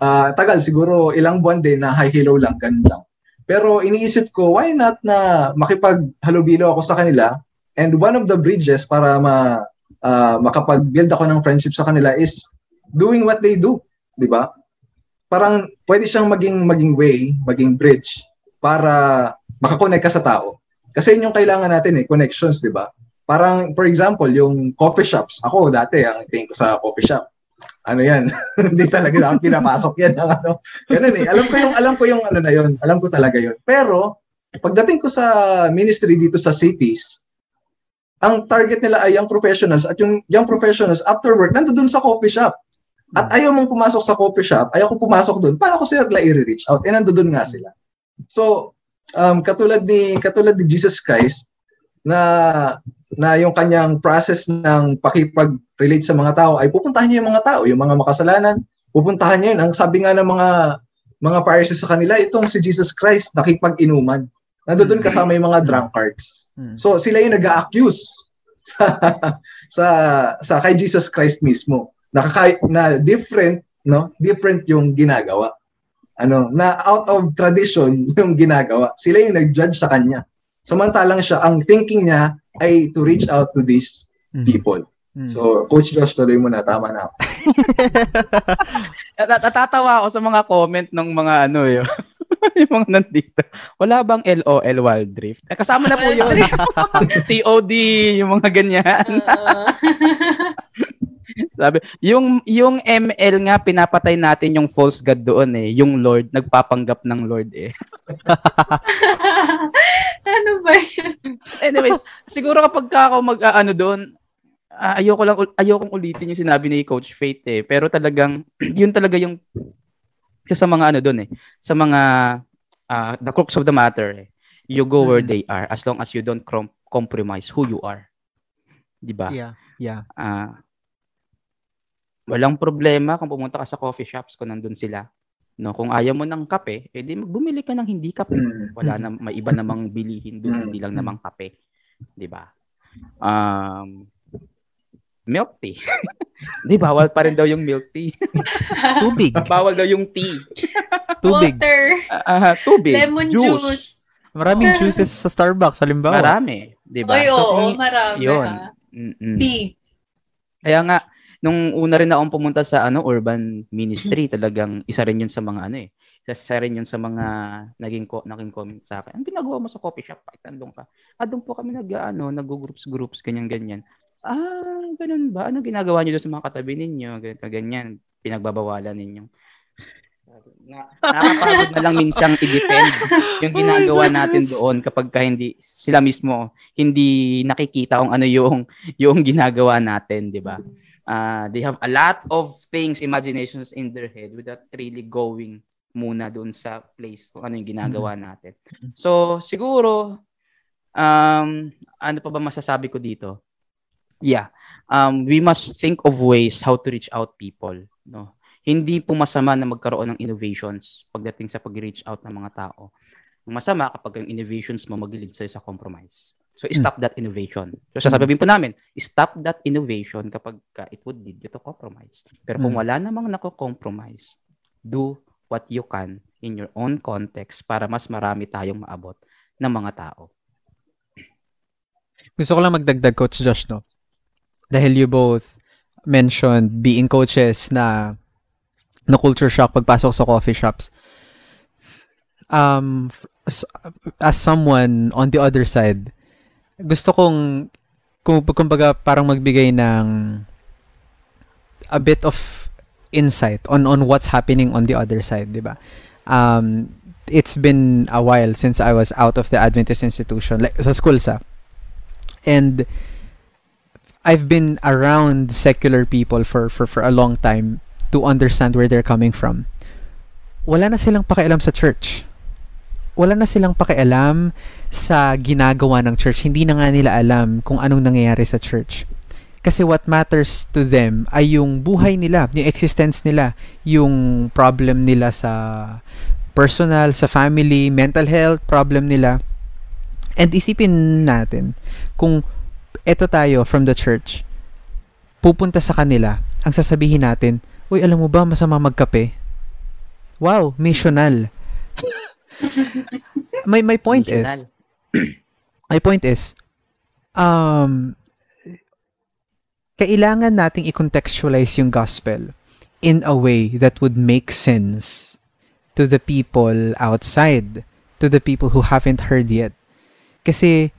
Ah, tagal, siguro ilang buwan din na hi, hello lang, ganun lang. Pero iniisip ko, why not na makipag-halubilo ako sa kanila and one of the bridges para ma, ah, makapag-build ako ng friendship sa kanila is doing what they do, di ba? Parang pwede siyang maging maging way, maging bridge para makakonect ka sa tao. Kasi yun yung kailangan natin eh, connections, di ba? Parang, for example, yung coffee shops. Ako dati, ang tingin ko sa coffee shop. Ano yan? (laughs) Hindi talaga ako pinapasok yan ng ano. Ganun eh. Alam ko yung, alam ko yung ano na yun. Alam ko talaga yun. Pero, pagdating ko sa ministry dito sa cities, ang target nila ay young professionals at yung young professionals after work, nandoon sa coffee shop. At ayaw mong pumasok sa coffee shop, ayaw ko pumasok doon. Paano ko sila i-reach out? Eh, nandoon nga sila. So, um, katulad ni katulad ni Jesus Christ na na yung kanyang process ng pakipag-relate sa mga tao ay pupuntahan niya yung mga tao, yung mga makasalanan, pupuntahan niya yun. Ang sabi nga ng mga mga Pharisees sa kanila, itong si Jesus Christ nakipag-inuman. Nandoon kasama yung mga drunkards. Hmm. So sila yung nag-accuse (laughs) sa sa sa kay Jesus Christ mismo. Nakaka na different, no? Different yung ginagawa. Ano, na out of tradition (laughs) yung ginagawa. Sila yung nag-judge sa kanya. Samantalang siya, ang thinking niya ay to reach out to these Mhm. people. Mhm. So, Coach Josh, tuloy mo na. Tama na ako. (laughs) Nat- Natatawa ako sa mga comment ng mga ano yun. (laughs) yung mga nandito. Wala bang LOL Wild Drift? Eh, kasama na po yun. (laughs) TOD, yung mga ganyan. Sabi, yung yung ML nga pinapatay natin yung false god doon eh, yung Lord nagpapanggap ng Lord eh. (laughs) ano ba yan? Anyways, siguro kapag ka ako mag-ano doon, uh, ayoko lang ayokong ulitin yung sinabi ni Coach Faith eh, pero talagang (clears throat) yun talaga yung sa mga ano doon eh, sa mga uh, the crux of the matter eh. You go where mm-hmm. they are as long as you don't com- compromise who you are. 'Di ba? Yeah. Yeah. Uh, walang problema kung pumunta ka sa coffee shops kung nandun sila. No, kung ayaw mo ng kape, edi bumili ka ng hindi kape. Mm. Wala na may iba namang bilihin doon, mm. hindi lang namang kape, 'di ba? Um milk tea. (laughs) Di bawal pa rin daw yung milk tea. (laughs) tubig. (laughs) bawal daw yung tea. tubig. Water. Uh, tubig. Lemon juice. juice. Maraming juices sa Starbucks, halimbawa. Marami, 'di ba? Ay, so, oo, marami. Yun. Tea. Kaya nga nung una rin akong pumunta sa ano urban ministry, talagang isa rin 'yun sa mga ano eh. Isa rin 'yun sa mga naging ko, naging comment sa akin. Ang ginagawa mo sa coffee shop, kahit andun ka. Ah, doon po kami nag ano, nag-groups groups ganyan ganyan. Ah, ganun ba? Ano ginagawa niyo doon sa mga katabi ninyo? Ganito, ganyan. Pinagbabawalan ninyo. Na, nakakapagod na lang minsang i-defend (laughs) yung ginagawa natin doon kapag ka hindi sila mismo hindi nakikita kung ano yung yung ginagawa natin, 'di ba? Uh, they have a lot of things, imaginations in their head without really going muna doon sa place kung ano yung ginagawa mm-hmm. natin. So, siguro, um, ano pa ba masasabi ko dito? Yeah, um, we must think of ways how to reach out people. No? Hindi po masama na magkaroon ng innovations pagdating sa pag-reach out ng mga tao. Masama kapag yung innovations mo mag-lead sa'yo sa compromise. So, stop that innovation. So, sasabihin po namin, stop that innovation kapag ka it would lead you to compromise. Pero kung hmm. wala namang nako-compromise, do what you can in your own context para mas marami tayong maabot ng mga tao. Gusto ko lang magdagdag, Coach Josh, no? Dahil you both mentioned being coaches na na culture shock pagpasok sa coffee shops. Um, as, as someone on the other side, gusto kong kung kumbaga parang magbigay ng a bit of insight on on what's happening on the other side, 'di ba? Um it's been a while since I was out of the Adventist institution like sa school sa. And I've been around secular people for for for a long time to understand where they're coming from. Wala na silang pakialam sa church wala na silang pakialam sa ginagawa ng church. Hindi na nga nila alam kung anong nangyayari sa church. Kasi what matters to them ay yung buhay nila, yung existence nila, yung problem nila sa personal, sa family, mental health, problem nila. And isipin natin, kung eto tayo from the church, pupunta sa kanila, ang sasabihin natin, Uy, alam mo ba, masama magkape? Wow, missional. (laughs) my my point is (clears throat) my point is um kailangan nating i-contextualize yung gospel in a way that would make sense to the people outside, to the people who haven't heard yet. Kasi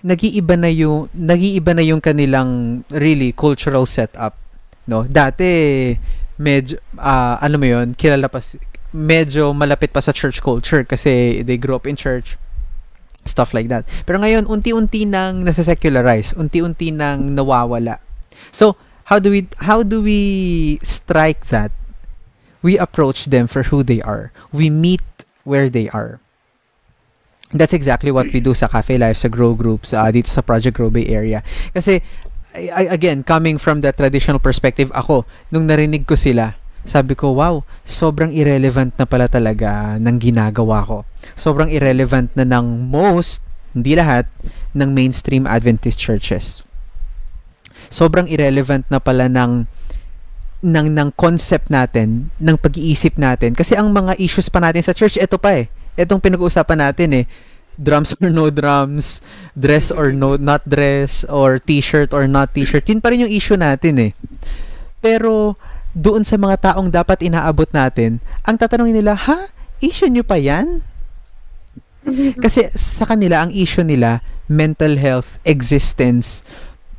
nag-iiba na yung nag-iiba na yung kanilang really cultural setup, no? Dati medyo uh, ano mo 'yon, kilala pa medyo malapit pa sa church culture kasi they grew up in church stuff like that. Pero ngayon, unti-unti nang nasa-secularize, unti-unti nang nawawala. So, how do we how do we strike that? We approach them for who they are. We meet where they are. That's exactly what we do sa Cafe Life, sa Grow Groups, uh, dito sa Project Grow Bay area. Kasi, I, again, coming from the traditional perspective, ako, nung narinig ko sila, sabi ko, wow, sobrang irrelevant na pala talaga ng ginagawa ko. Sobrang irrelevant na ng most, hindi lahat, ng mainstream Adventist churches. Sobrang irrelevant na pala ng ng ng concept natin, ng pag-iisip natin. Kasi ang mga issues pa natin sa church, ito pa eh. Itong pinag-uusapan natin eh. Drums or no drums, dress or no not dress, or t-shirt or not t-shirt. Yun pa rin yung issue natin eh. Pero doon sa mga taong dapat inaabot natin, ang tatanungin nila, ha? Issue nyo pa yan? (laughs) Kasi sa kanila, ang issue nila, mental health, existence,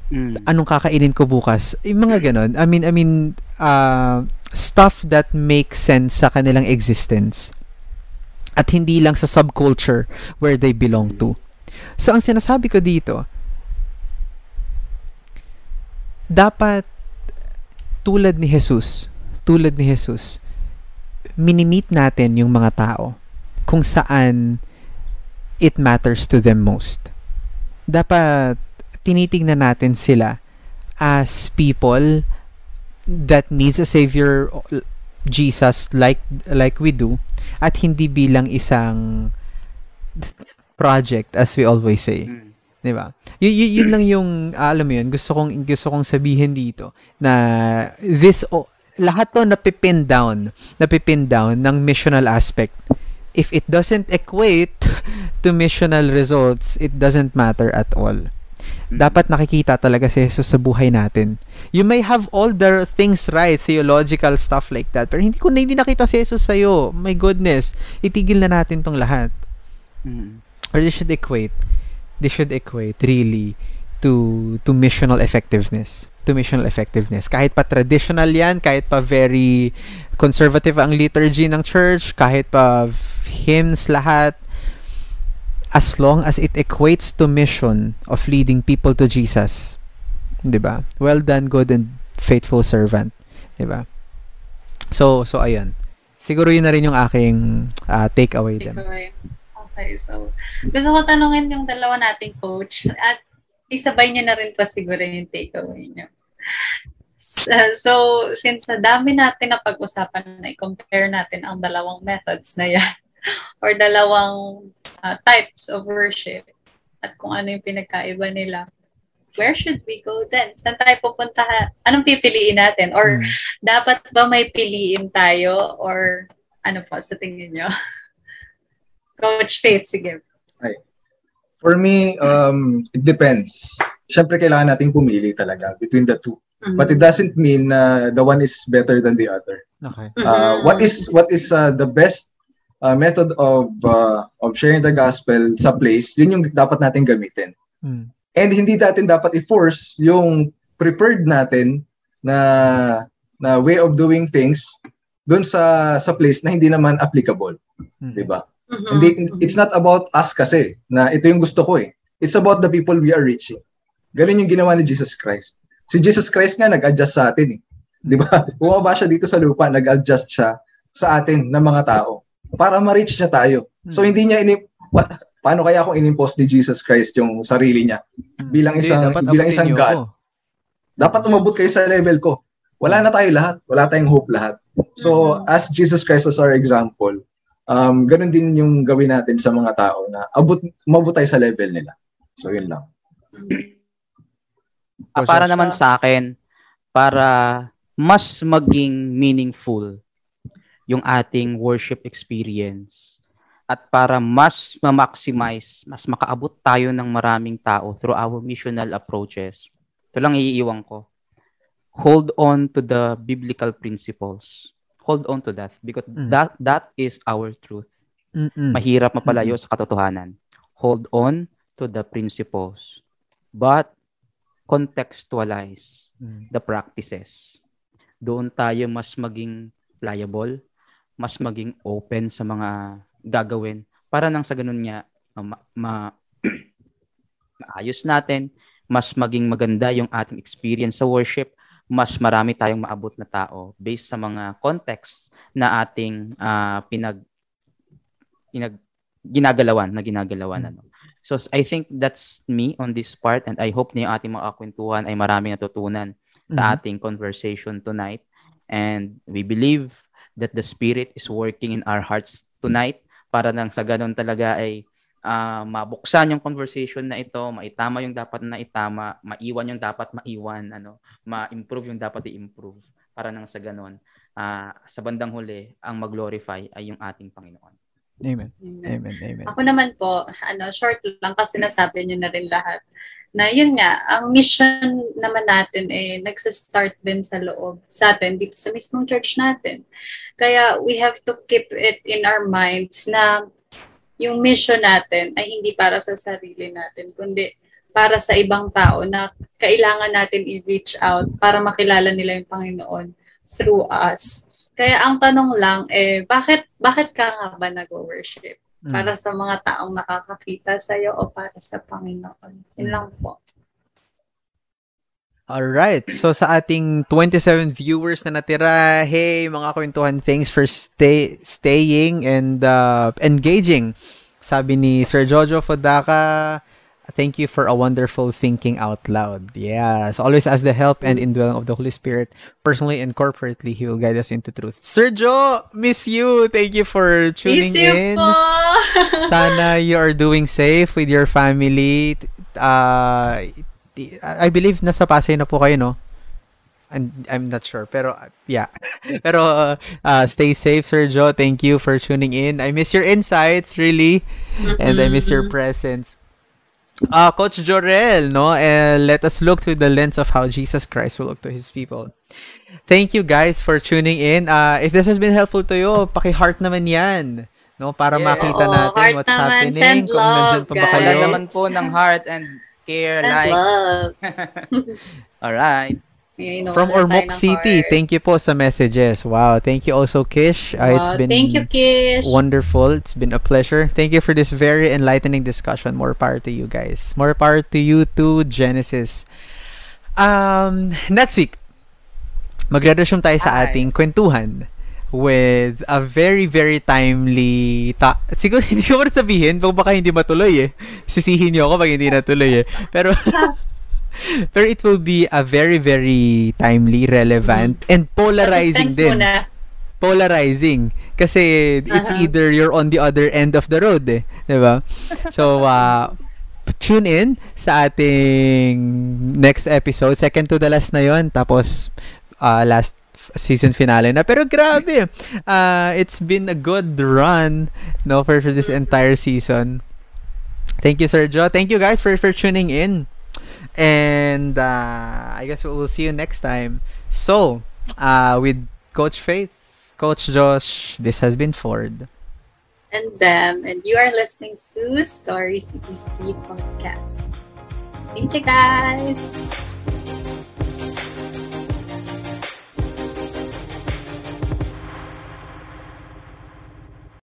Mm. anong kakainin ko bukas. Yung mga ganon. I mean, I mean, uh, stuff that makes sense sa kanilang existence. At hindi lang sa subculture where they belong to. So, ang sinasabi ko dito, dapat tulad ni Jesus, tulad ni Jesus, minimit natin yung mga tao kung saan it matters to them most. Dapat tinitingnan natin sila as people that needs a savior Jesus like like we do at hindi bilang isang project as we always say. Mm. 'Di ba? Y- y- yun lang yung ah, alam mo yun, gusto kong gusto kong sabihin dito na this o lahat to napipin down, napipin down ng missional aspect. If it doesn't equate (laughs) to missional results, it doesn't matter at all. Mm. Dapat nakikita talaga si Jesus sa buhay natin. You may have all the things right, theological stuff like that, pero hindi ko na hindi nakita si Jesus sa'yo. My goodness, itigil na natin tong lahat Mm. or they should equate they should equate really to to missional effectiveness to missional effectiveness. Kahit pa traditional yan kahit pa very conservative ang liturgy ng church kahit pa hymns lahat as long as it equates to mission of leading people to Jesus 'di ba? Well done good and faithful servant 'di ba? So so ayun siguro yun na rin yung aking ah, takeaway din Okay, so gusto ko tanungin yung dalawa nating coach at isabay niyo na rin pa siguro yung takeaway niyo. S- uh, So, since sa dami natin na pag-usapan na i-compare natin ang dalawang methods na yan (laughs) or dalawang uh, types of worship at kung ano yung pinagkaiba nila, where should we go then? Saan tayo pupunta? Anong pipiliin natin? Or Mm. dapat ba may piliin tayo? Or ano po sa tingin nyo? (laughs) Coach Faith, sige. For me, um, it depends. Siyempre, kailangan nating pumili talaga between the two. Mm-hmm. But it doesn't mean na the one is better than the other. okay Uh, Mhm. what is what is uh, the best uh, method of uh, of sharing the gospel sa place? Yun yung dapat natin gamitin. Mm. And hindi natin dapat i-force yung preferred natin na na way of doing things doon sa sa place na hindi naman applicable, Mm. 'di ba? Mhm. Hindi it's not about us kasi na ito yung gusto ko eh. It's about the people we are reaching. Ganun yung ginawa ni Jesus Christ. Si Jesus Christ nga nag-adjust sa atin eh. 'Di ba? (laughs) Bumaba siya dito sa lupa, nag-adjust siya sa atin ng mga tao para ma-reach niya tayo. So Mm. hindi niya ini pa- paano kaya kung inimpose ni Jesus Christ yung sarili niya? Mm. bilang Hindi, isang- dapat bilang isang God. Dapat umabot kayo sa level ko. Wala na tayo lahat. Wala tayong hope lahat. So, Mhm. as Jesus Christ as our example, um, ganun din yung gawin natin sa mga tao na abot, umabot tayo sa level nila. So, yun lang. Ah, para naman sa akin, para mas maging meaningful yung ating worship experience at para mas ma-maximize, mas makaabot tayo ng maraming tao through our missional approaches. Ito lang iiwan ko. Hold on to the biblical principles. Hold on to that because Mm. that that is our truth. Mm-mm. Mahirap mapalayo sa katotohanan. Hold on to the principles. But contextualize Mm. the practices. Doon tayo mas maging pliable, mas maging open sa mga gagawin para nang sa ganun niya ma, ma- (clears throat) maayos natin, mas maging maganda yung ating experience sa worship, mas marami tayong maabot na tao based sa mga context na ating ah, pinag pinag ginagalawan na ginagalawan ano. So I think that's me on this part and I hope na yung ating mga kwentuhan ay maraming natutunan sa Mhm. ating conversation tonight. And we believe that the Spirit is working in our hearts tonight para nang sa ganun talaga ay ah, mabuksan yung conversation na ito, maitama yung dapat na itama, maiwan yung dapat maiwan, ano, ma-improve yung dapat i-improve para nang sa ganun ah, sa bandang huli ang mag-glorify ay yung ating Panginoon. Amen. Amen. Amen. Amen. Ako naman po, ano, short lang kasi nasabi niyo na rin lahat. Na yun nga, ang mission naman natin eh nagsa-start din sa loob sa atin dito sa mismong church natin. Kaya we have to keep it in our minds na yung mission natin ay hindi para sa sarili natin, kundi para sa ibang tao na kailangan natin i-reach out para makilala nila yung Panginoon through us. Kaya ang tanong lang eh, bakit bakit ka nga ba nag-worship? Para sa mga taong nakakakita sa iyo o para sa Panginoon? Yun lang po. Alright. So sa ating 27 viewers na natira, hey mga kwentuhan, thanks for stay staying and uh, engaging. Sabi ni Sir Jojo Fodaka, thank you for a wonderful thinking out loud. Yeah. So always ask the help and indwelling of the Holy Spirit. Personally and corporately, He will guide us into truth. Sir Jo, miss you. Thank you for tuning Miss you in. po! Sana you are doing safe with your family. Uh, I believe nasa Pasay na po kayo, no? I'm, I'm not sure. Pero, uh, yeah. (laughs) Pero, uh, uh, stay safe, Sir Joe. Thank you for tuning in. I miss your insights, really. And I miss your Mhm. presence. Uh, Coach Jorel, no? Uh, let us look through the lens of how Jesus Christ will look to His people. Thank you guys for tuning in. Uh, if this has been helpful to you, paki-heart naman yan. No, para Yes. makita Oo, natin heart what's naman. happening. Send kung love, nandyan pa ba guys. kayo. Naman po ng heart and care, And likes. love. (laughs) Alright. Know, From Ormoc City, heart. thank you po sa messages. Wow, thank you also Kish. Uh, it's been Thank you, Kish. wonderful. It's been a pleasure. Thank you for this very enlightening discussion. More power to you guys. More power to you too, Genesis. Um, next week, magre-resume tayo sa Hi. ating kwentuhan with a very, very timely ta- siguro (laughs) hindi ko rin sabihin kung baka hindi matuloy eh. Sisihin niyo ako pag hindi natuloy eh. Pero (laughs) pero it will be a very, very timely, relevant, and polarizing din muna. polarizing kasi it's Uh-huh. either you're on the other end of the road eh, 'di ba? So uh tune in sa ating next episode, second to the last na 'yon, tapos uh, last season finale na. Pero grabe. Uh it's been a good run no for, for this entire season. Thank you Joe. Thank you guys for for tuning in. And uh, I guess we'll see you next time. So, uh, with Coach Faith, Coach Josh, this has been Ford. And them. And you are listening to Story CTC Podcast. Thank you, guys.